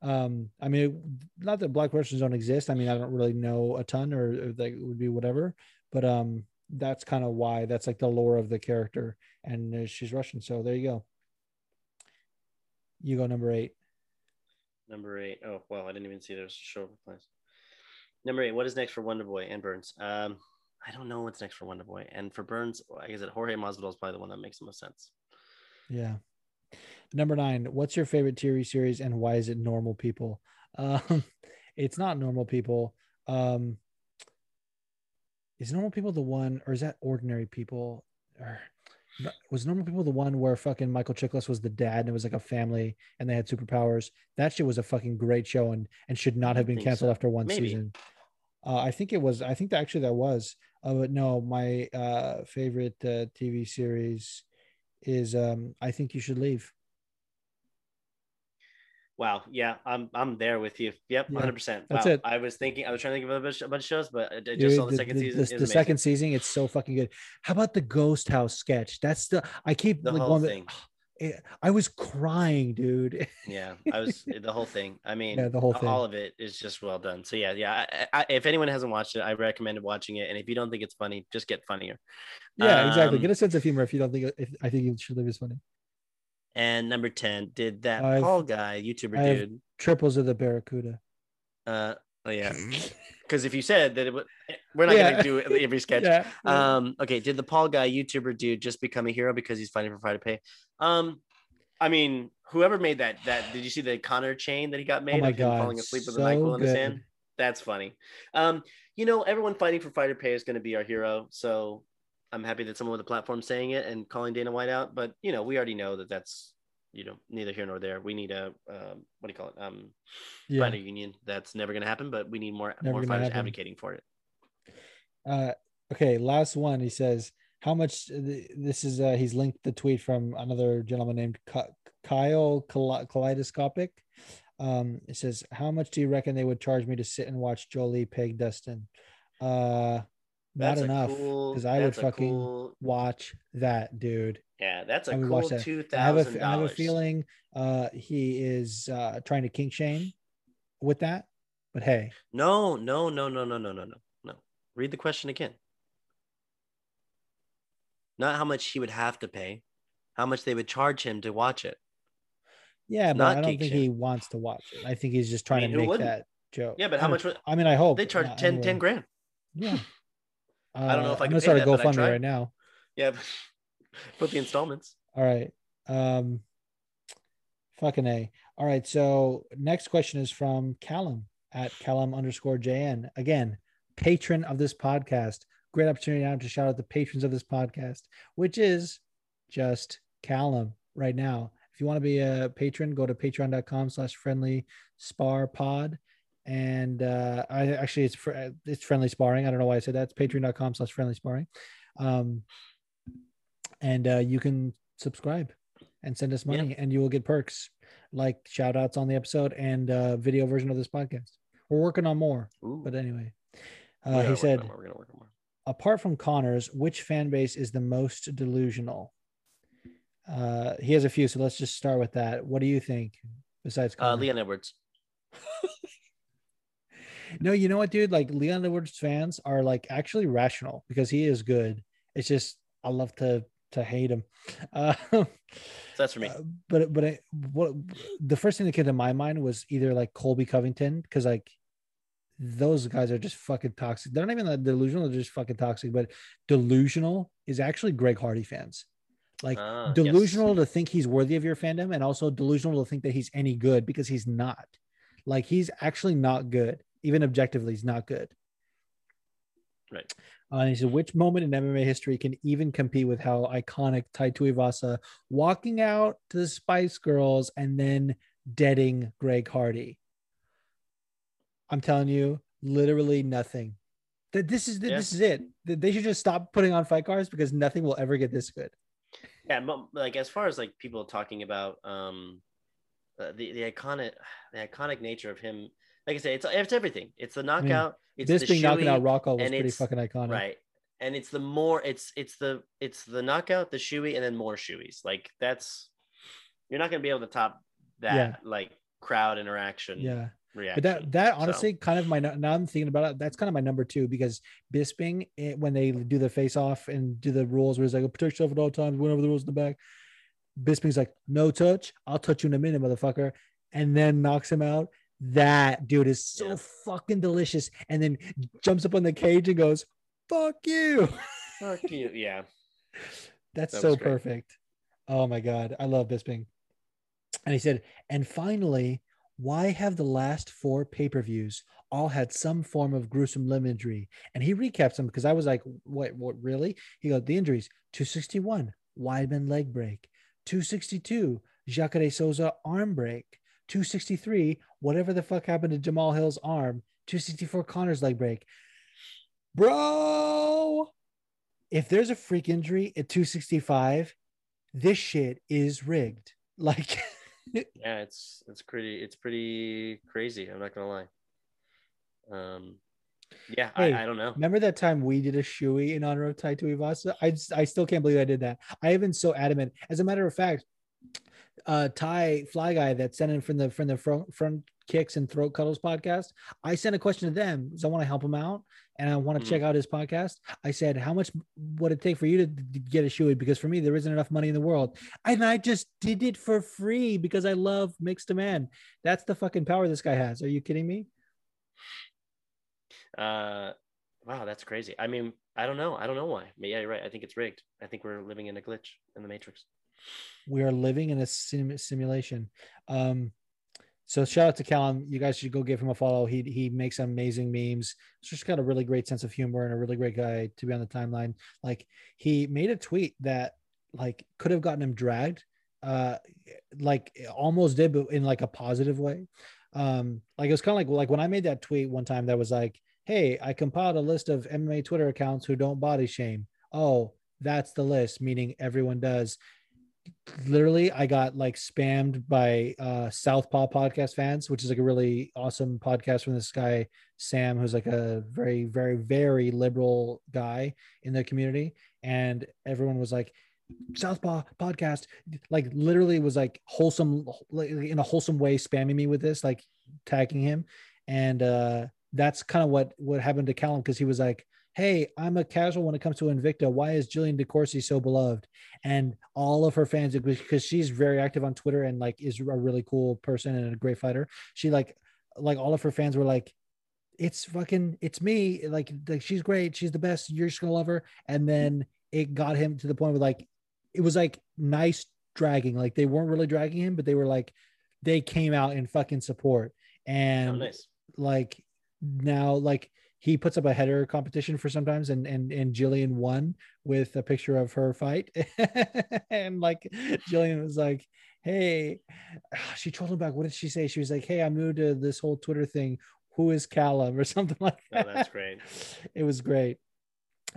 um, I mean, not that Black Russians don't exist. I mean, I don't really know a ton, or, or like it would be whatever. But um, that's kind of why that's like the lore of the character, and uh, she's Russian. So there you go. You go number eight. number eight. Oh, well, I didn't even see there's a show of replies. Number eight. What is next for Wonder Boy and Burns? Um, I don't know what's next for Wonder Boy and for Burns. I guess that Jorge Masvidal is probably the one that makes the most sense. Yeah. Number nine. What's your favorite TV series and why is it normal people? Um, it's not normal people. Um, is normal people the one, or is that ordinary people? Or was normal people the one where fucking Michael Chiklis was the dad and it was like a family and they had superpowers? That shit was a fucking great show and and should not have been canceled so. after one Maybe. season. Uh, I think it was. I think that actually that was. Uh, but no, my uh, favorite uh, TV series is um, I think you should leave. Wow. Yeah, I'm I'm there with you. Yep, Yeah, 100. percent that's wow. it. I was thinking. I was trying to think of a bunch, a bunch of shows, but I just Dude, saw the, second season. The, the second season, it's so fucking good. How about the Ghost House sketch? That's the I keep The like whole thing. eh, I was crying, dude. Yeah, I was the whole thing. I mean, Yeah, the whole thing. all of it is just well done. So yeah, yeah. I, I, if anyone hasn't watched it, I recommend watching it. And if you don't think it's funny, just get funnier. yeah, exactly. Um, Get a sense of humor if you don't think if I think you should leave is funny. And number ten, did that I've- Paul guy, YouTuber I dude? Triples of the Barracuda. Uh, oh yeah. Because if you said that it would, we're not Yeah. gonna do every sketch. Yeah. Um, okay, did the Paul guy YouTuber dude just become a hero because he's fighting for Friday pay? Um, I mean, whoever made that that did you see the Conor chain that he got made Oh my of him God, falling asleep with so a NyQuil in his good. hand? That's funny. Um, you know, everyone fighting for fighter pay is going to be our hero. So I'm happy that someone with a platform saying it and calling Dana White out. But you know, we already know that that's you know neither here nor there. We need a um, what do you call it? Um, Yeah. fighter union. That's never going to happen. But we need more Never more fighters happen. advocating for it. Uh, okay, last one. He says, "How much?" This is uh, he's linked the tweet from another gentleman named Kyle Kaleidoscopic. Um, it says, "How much do you reckon they would charge me to sit and watch Jolie peg Dustin?" Uh, not enough cool- because I would fucking cool- watch that, dude. Yeah, that's a I would cool watch that. two I have a, thousand f- I have a feeling uh, he is uh, trying to kink shame with that. But hey, No, no, no, no, no, no, no, no, no. Read the question again. Not how much he would have to pay, how much they would charge him to watch it. yeah, It's but I don't think shame. he wants to watch it. I think he's just trying mean, to make wouldn't? that joke. Yeah, but how I much would I mean, I hope they charge uh, 10, 10 grand? Yeah, I don't know if I am can start a pay that, but GoFundMe right now. Yeah, put the installments. All right. Um, fucking a. All right. So next question is from Callum at Callum underscore JN. Again, patron of this podcast. Great opportunity now to shout out the patrons of this podcast, which is just Callum right now. If you want to be a patron, go to patreon.com slash friendly spar pod. And uh, I actually it's fr- it's friendly sparring. I don't know why I said that. It's patreon.com slash friendly sparring. Um, and uh, you can subscribe and send us money and you will get perks like shout outs on the episode and uh, video version of this podcast we're working on more Ooh. but anyway uh, he said We're gonna work on more. apart from conor's which fan base is the most delusional uh, he has a few so let's just start with that what do you think besides Uh, Leon Edwards. no you know what dude like leon edwards fans are like actually rational because he is good it's just i love to to hate him uh, So that's for me. Uh, but but I, what the first thing that came to my mind was either like Colby Covington because like those guys are just fucking toxic. They're not even that delusional; they're just fucking toxic. But delusional is actually Greg Hardy fans. Like Ah, yes. delusional to think he's worthy of your fandom, and also delusional to think that he's any good because he's not. Like he's actually not good, even objectively, he's not good. Right. Uh, and he said, which moment in MMA history can even compete with how iconic Tai Tuivasa walking out to the Spice Girls and then deading Greg Hardy? I'm telling you, literally nothing. That this is Yeah. this is it. They should just stop putting on fight cards because nothing will ever get this good. Yeah, like as far as like people talking about um uh, the the iconic the iconic nature of him. Like I say, it's it's everything. It's the knockout. it's this the being knocking shoey, out Rocco was pretty fucking iconic. right and it's the more it's it's the it's the knockout the shoey and then more shoeys like that's you're not going to be able to top that Yeah. like crowd interaction Yeah. reaction But that that So, honestly kind of my now I'm thinking about it. That's kind of my number two because Bisping it, when they do the face off and do the rules where it's like oh, protect yourself at all times, win over the rules in the back. Bisping's like no touch, I'll touch you in a minute, motherfucker, and then knocks him out. That dude is so Yeah. fucking delicious, and then jumps up on the cage and goes, "Fuck you." fuck you yeah That's That so great. perfect. Oh my god, I love Bisping. And he said, and finally, why have the last four pay-per-views all had some form of gruesome imagery? And he recaps them because I was like, what, what really? He goes, the injuries 261, Weidman leg break, 262, Jacare Souza arm break, 263, whatever the fuck happened to Jamal Hill's arm, 264 Conor's leg break. Bro, if there's a freak injury at 265, this shit is rigged. Like, yeah it's it's pretty it's pretty crazy i'm not gonna lie um yeah Hey, I, I don't know remember that time we did a shoey in honor of Tai Tuivasa? I just, I still can't believe I did that. I have been so adamant. As a matter of fact, uh, Thai Fly Guy that sent in from the from the front, front kicks and throat cuddles podcast. I sent a question to them because I want to help him out and I want to Mhm. check out his podcast. I said, "How much would it take for you to d- get a shoey? Because for me, there isn't enough money in the world, and I just did it for free because I love mixed demand. That's the fucking power this guy has. Are you kidding me? uh wow that's crazy i mean i don't know i don't know why but yeah you're right i think it's rigged i think we're living in a glitch in the matrix we are living in a sim- simulation. Um, so shout out to Callum. You guys should go give him a follow. He he makes amazing memes. He's just got a really great sense of humor and a really great guy to be on the timeline. Like he made a tweet that like could have gotten him dragged, uh, like almost did, but in like a positive way. Um, like it was kind of like like when I made that tweet one time that was like, "Hey, I compiled a list of MMA Twitter accounts who don't body shame." Oh, that's the list, meaning everyone does literally I got like spammed by uh Southpaw podcast fans, which is like a really awesome podcast from this guy Sam, who's like a very, very, very liberal guy in the community. And everyone was like, Southpaw podcast, like literally was like wholesome like, in a wholesome way, spamming me with this, like tagging him. And uh that's kind of what what happened to Callum because he was like, Hey, I'm a casual when it comes to Invicta. Why is Jillian DeCoursey so beloved? and all of her fans because she's very active on Twitter and like is a really cool person and a great fighter. She like like all of her fans were like, it's fucking it's me like like she's great she's the best you're just gonna love her and then it got him to the point where like it was like nice dragging like they weren't really dragging him but they were like they came out in fucking support and Oh, nice. like now like he puts up a header competition for sometimes and and and Jillian won with a picture of her fight. And like Jillian was like hey she told him back what did she say? She was like hey I'm new to this whole Twitter thing. Who is Callum? or something like Oh, that. that's great. it was great.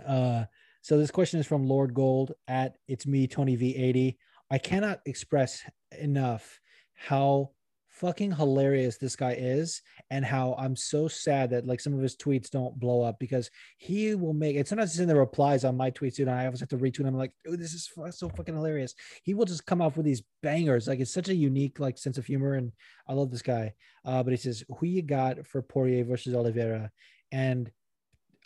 Uh so this question is from Lord Gold at it's me Tony V80 I cannot express enough how fucking hilarious this guy is and how I'm so sad that like some of his tweets don't blow up because he will make it. Sometimes it's in the replies on my tweets, dude. And I always have to retweet. I'm like, oh, this is so fucking hilarious. He will just come up with these bangers. Like it's such a unique like sense of humor, and I love this guy. Uh, but he says, "Who you got for Poirier versus Oliveira?" And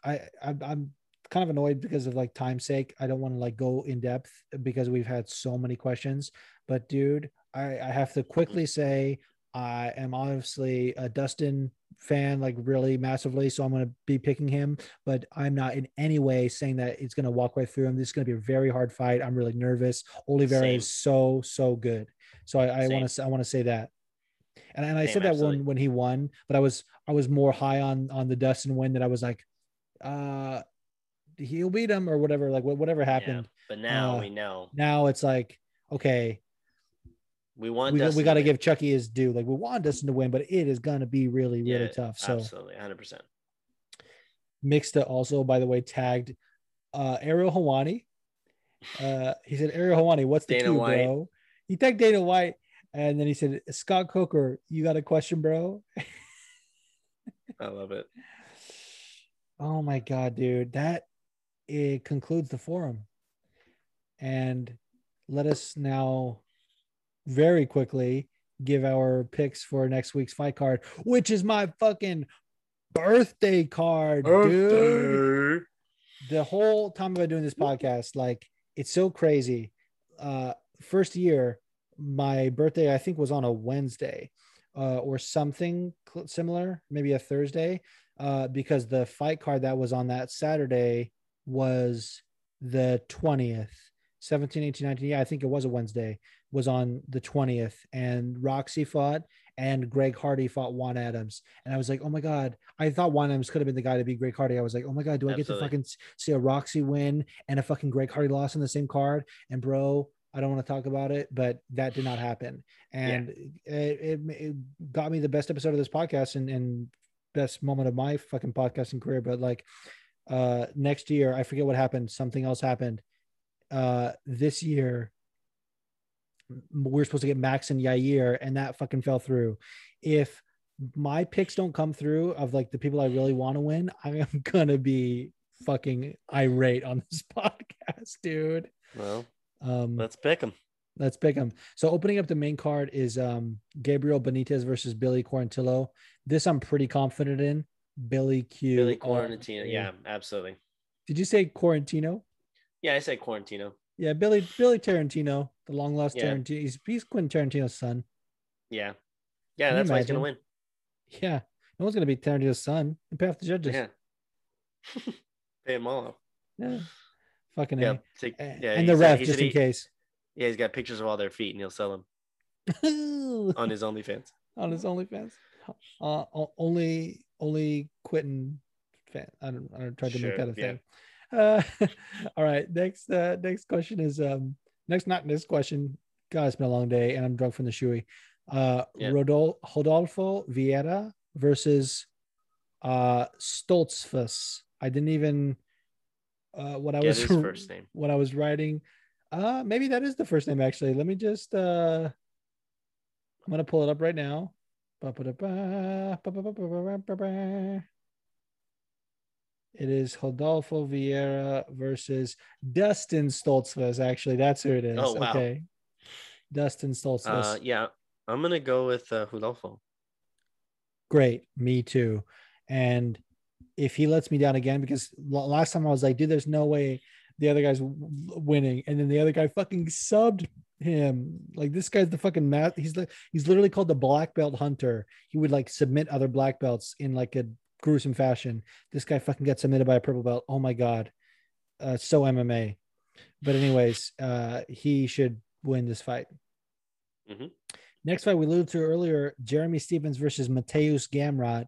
I, I I'm kind of annoyed because of like time's sake. I don't want to like go in depth because we've had so many questions. But dude, I, I have to quickly say I am obviously a Dustin fan, like really massively. So I'm going to be picking him, but I'm not in any way saying that it's going to walk right through him. This is going to be a very hard fight. I'm really nervous. Oliveira Same. is so so good. So I, I want to I want to say that. And, and I Same, said that absolutely. when when he won, but I was I was more high on on the Dustin win that I was like, uh, he'll beat him or whatever. Like whatever happened. But now Uh, we know Now it's like okay, we want we, got- we got to give Chucky his due. Like we want Dustin to win, but it is gonna be really really Yeah, tough. So absolutely 100. percent Mixta also, by the way, tagged uh Ariel Helwani. Uh he said, Ariel Helwani, what's the Dana two, White. bro? He tagged Dana White, and then he said, Scott Coker, you got a question, bro? I love it. Oh my god, dude. That it concludes the forum. And let us now very quickly give our picks for next week's fight card, which is my fucking birthday card, dude. The whole time I've been doing this podcast, like it's so crazy. Uh first year, my birthday, I think, was on a Wednesday uh, or something cl- similar, maybe a Thursday, uh, because the fight card that was on that Saturday was the 20th, 17, 18, 19. Yeah, I think it was a Wednesday, was on the 20th. And Roxy fought and Greg Hardy fought Juan Adams. And I was like, oh my God, I thought Juan Adams could have been the guy to beat Greg Hardy. I was like, oh my God, do I get to fucking see a Roxy win and a fucking Greg Hardy loss on the same card? And bro, I don't want to talk about it, but that did not happen. And it, it, it got me the best episode of this podcast and, and best moment of my fucking podcasting career. But like uh next year, I forget what happened. Something else happened. Uh this year, m- we are supposed to get Max and Yair, and that fucking fell through. If my picks don't come through of like the people I really want to win, I am gonna be fucking irate on this podcast, dude. Well, Um, let's pick them. Let's pick them. So opening up the main card is um Gabriel Benitez versus Billy Quarantillo. This I'm pretty confident in. Billy Q. Billy all Quarantino. Yeah, absolutely. Did you say Quarantino? Yeah, I say Quarantino. Yeah, Billy Billy Tarantino, the long lost Yeah. Tarantino. He's, he's Quentin Tarantino's son. Yeah. Yeah, Can that's why he's gonna win. Yeah, no one's gonna be Tarantino's son. And pay off the judges. Yeah. Pay him all. Yeah. Fucking Yeah. Take- yeah. and the ref just in he- case. Yeah, he's got pictures of all their feet and he'll sell them on his OnlyFans. on his OnlyFans. Uh, only only Quentin fan. I don't. I don't try to Sure, make that a thing. Uh, all right. Next. Uh, next question is um. Next, not next question. God, it's been a long day, and I'm drunk from the shoey. Uh, Yeah. Rodol- Rodolfo Vieira versus uh Stoltzfus. I didn't even. Uh, what I Get was first name. what I was writing. Uh, maybe that is the first name actually. Let me just uh I'm gonna pull it up right now. It is Rodolfo Vieira versus Dustin Stoltzfus. Actually, that's who it is. Oh, wow. Okay. Dustin Stoltzfus. Uh, yeah, I'm gonna go with uh, Rodolfo. Great. Me too. And if he lets me down again, because last time I was like, dude, there's no way the other guy's winning. And then the other guy fucking subbed him. Like this guy's the fucking math. He's like, he's literally called the black belt hunter. He would like submit other black belts in like a gruesome fashion. This guy fucking got submitted by a purple belt. Oh my god, uh, so MMA. But anyways, uh, he should win this fight. Mm-hmm. Next fight we alluded to earlier: Jeremy Stephens versus Mateusz Gamrot.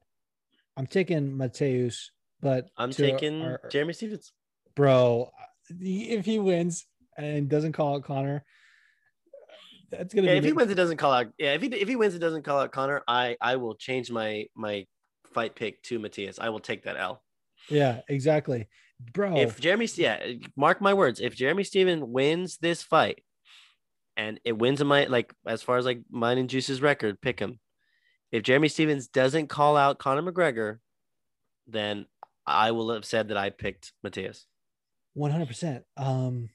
I'm taking Mateusz, but I'm taking our- Jeremy Stephens. bro. If he wins and doesn't call out Conor, that's gonna Yeah, be if he wins, it doesn't call out. Yeah, if he if he wins, it doesn't call out Conor. I I will change my my fight pick to Matthias. I will take that L. Yeah, exactly, bro. If Jeremy, yeah, mark my words. If Jeremy Steven wins this fight, and it wins in my like as far as like mine and Juice's record, pick him. If Jeremy Stephens doesn't call out Conor McGregor, then I will have said that I picked Matthias. One hundred percent. Um,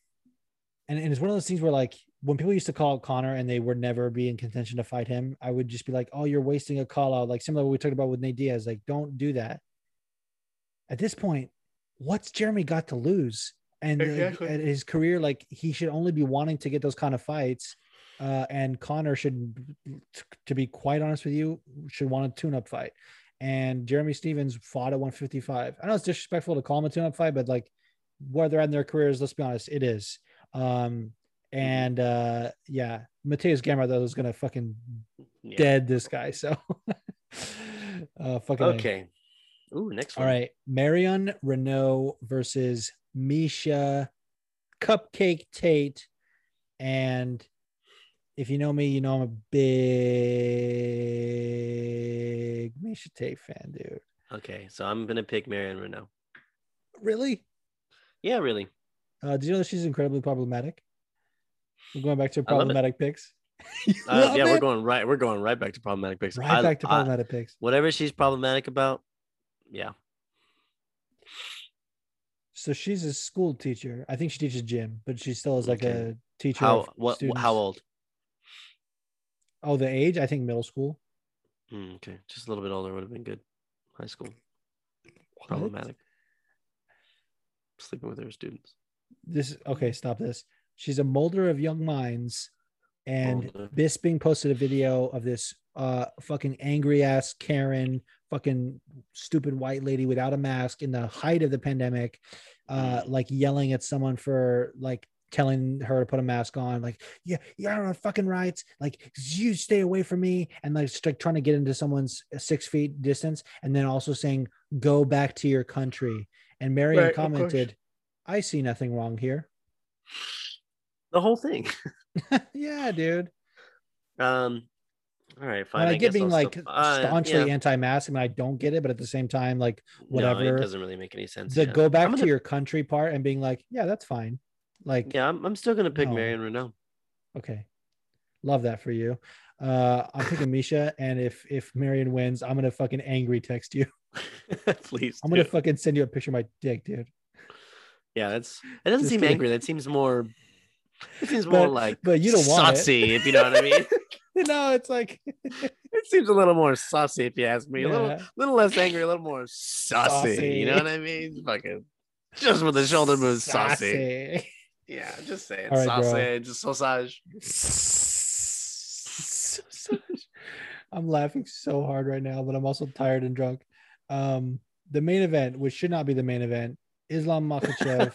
and, and it's one of those things where like when people used to call out Conor and they would never be in contention to fight him, I would just be like, "Oh, you're wasting a call out." Like similar to what we talked about with Nate Diaz. Like, don't do that. At this point, what's Jeremy got to lose? And Exactly. at his career, like he should only be wanting to get those kind of fights. Uh, and Conor should, to be quite honest with you, should want a tune-up fight. And Jeremy Stephens fought at 155. I know it's disrespectful to call him a tune-up fight, but like where they're at in their careers, let's be honest, it is. Um, and uh, yeah, Mateus Gamma though is gonna fucking Yeah. dead this guy. So, uh, fucking. Okay. Ooh, next All one. right, Marion Reneau versus Miesha Cupcake Tate, and if you know me, you know I'm a big Miesha Tate fan, dude. Okay, so I'm gonna pick Marion Reneau. Really? Yeah, really. Uh, did you know that she's incredibly problematic? We're going back to I problematic picks. Uh, yeah, we're going right. We're going right back to problematic picks. right I- back to I- problematic picks. whatever she's problematic about. Yeah. So she's a school teacher. I think she teaches gym, but she still is like Okay. a teacher. How what? students. How old? Oh, the age? I think middle school. Hmm, okay, just a little bit older would have been good. High school. What? Problematic. Sleeping with her students. This okay. Stop this. She's a molder of young minds, and Molder. Bisping posted a video of this uh fucking angry ass Karen, fucking stupid white lady without a mask in the height of the pandemic, uh, like yelling at someone for like telling her to put a mask on, like yeah, you don't have fucking rights, like you stay away from me, and like, like trying to get into someone's six feet distance, and then also saying go back to your country. And Marion Right, commented, "I see nothing wrong here." The whole thing. yeah, dude. Um. All right, fine. And I, get being I'll like still- uh, staunchly yeah. anti-mask, and I don't get it, but at the same time, like No, whatever. it doesn't really make any sense. the go back I'm to gonna- your country part and being like, yeah, that's fine. Like, Yeah, I'm, I'm still gonna pick No. Marion Reneau. okay, love that for you. Uh, I'm picking Miesha, and if if Marion wins, I'm gonna fucking angry text you. Please. I'm gonna fucking send you a picture of my dick, dude. Yeah, that's. It doesn't Just seem kidding. angry. That seems more. It seems more But- like. but you don't want it. saucy, if you know what I mean. no, it's like it seems a little more saucy, if you ask me. A little, little less angry, a little more saucy. You know what I mean? Fucking. Just with the shoulder moves, saucy. Sassy. Yeah, just say it. Right, bro. saucy, just sausage. I'm laughing so hard right now, but I'm also tired and drunk. Um, the main event, which should not be the main event, Islam Makhachev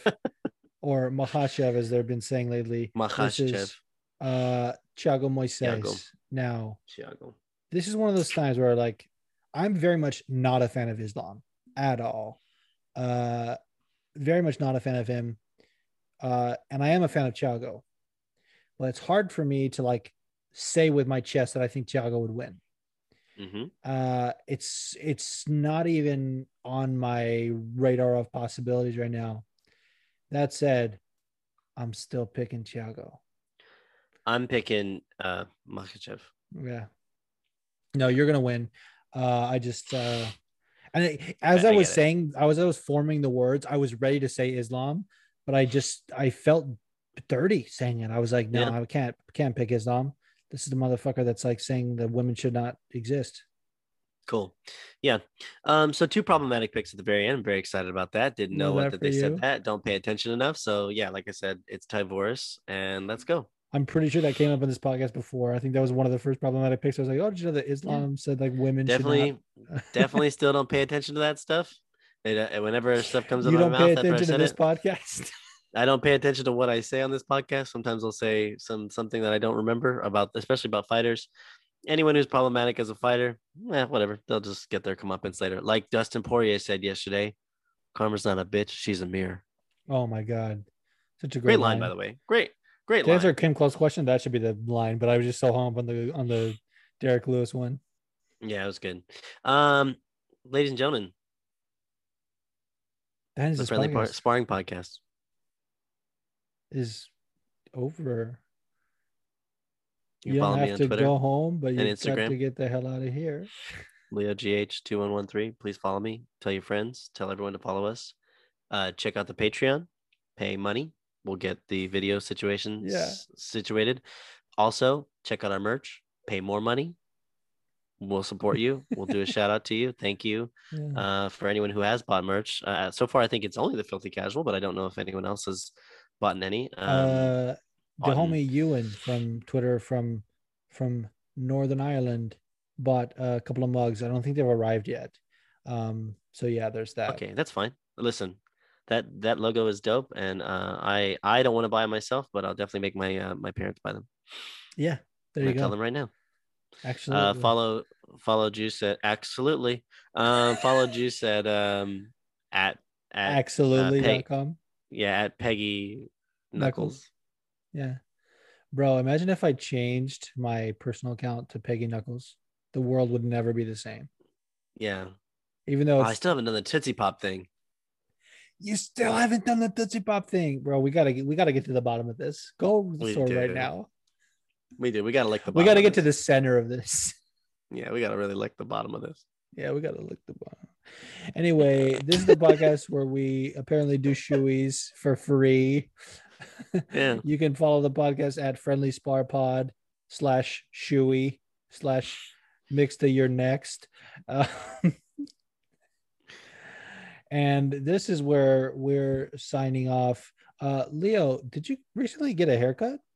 or Makhachev, as they've been saying lately, Makhachev. uh, Thiago Moises. Thiago. Now, Thiago. this is one of those times where like I'm very much not a fan of Islam at all. Uh very much not a fan of him. Uh and I am a fan of Thiago. But it's hard for me to like say with my chest that I think Thiago would win. hmm Uh it's it's not even on my radar of possibilities right now. That said, I'm still picking Thiago. I'm picking uh Makhachev. Yeah. No, you're gonna win. Uh, I just uh, and as I- I, I was it. saying, I was I was forming the words. I was ready to say Islam, but I just I felt dirty saying it. I was like, no, Yeah. I can't can't pick Islam. This is the motherfucker that's like saying that women should not exist. Cool. Yeah. Um, so two problematic picks at the very end. I'm very excited about that. Didn't know what that that they you. said that. Don't pay attention enough. So yeah, like I said, it's Tyvorus and let's go. I'm pretty sure that came up in this podcast before. I think that was one of the first problematic picks. I was like, oh, did you know that Islam said like women Definitely, definitely still don't pay attention to that stuff. And, uh, whenever stuff comes out of my mouth after I attention to said this it, podcast. I don't pay attention to what I say on this podcast. Sometimes I'll say some something that I don't remember about, especially about fighters. Anyone who's problematic as a fighter, eh, whatever. They'll just get their comeuppance later. Like Dustin Poirier said yesterday, Karma's not a bitch. She's a mirror. oh my god, such a great, Great line, by the way. Great, great To line. answer Kim Close question, that should be the line. But I was just so hung up on the on the Derrick Lewis one. Yeah, it was good. Um, ladies and gentlemen, That is the friendly par- sparring podcast. is over. You, You, follow don't me have on to Twitter, go home, but you Instagram. to get the hell out of here. Leo GH two one one three. Please follow me. Tell your friends. Tell everyone to follow us. Uh, check out the Patreon. Pay money. We'll get the video situation Yeah. s- situated. Also, check out our merch. Pay more money. We'll support you. We'll do a shout out to you. Thank you Yeah. uh, for anyone who has bought merch. Uh, so far, I think it's only the Filthy Casual, but I don't know if anyone else has bought any. Um, uh, the in- homie Ewan from Twitter from from Northern Ireland bought a couple of mugs. I don't think they've arrived yet. Um, so yeah, there's that. Okay, that's fine. Listen, that that logo is dope, and uh, I I don't want to buy it myself, but I'll definitely make my uh, my parents buy them. Yeah, there I'm you gonna tell them right now. Actually, Uh, follow follow Juice at absolutely. Um, follow Juice at um at at absolutely.com. yeah at Peggy Knuckles. Knuckles. Yeah. Bro, imagine if I changed my personal account to Peggy Knuckles. The world would never be the same. Yeah, Even though Oh, I still haven't done the Tootsie Pop thing. you still haven't done the Tootsie Pop thing, bro. We gotta get we gotta get to the bottom of this. Go to the We store right now. We do. We gotta lick the. We gotta get to the center of this. Yeah, we gotta really lick the bottom of this. Yeah, we gotta look the bottom. Anyway, this is the podcast where we apparently do shoeies for free. Yeah. You can follow the podcast at Friendly Spar Pod slash shoey slash mix to your next. Uh, and this is where we're signing off. Uh, Leo, did you recently get a haircut?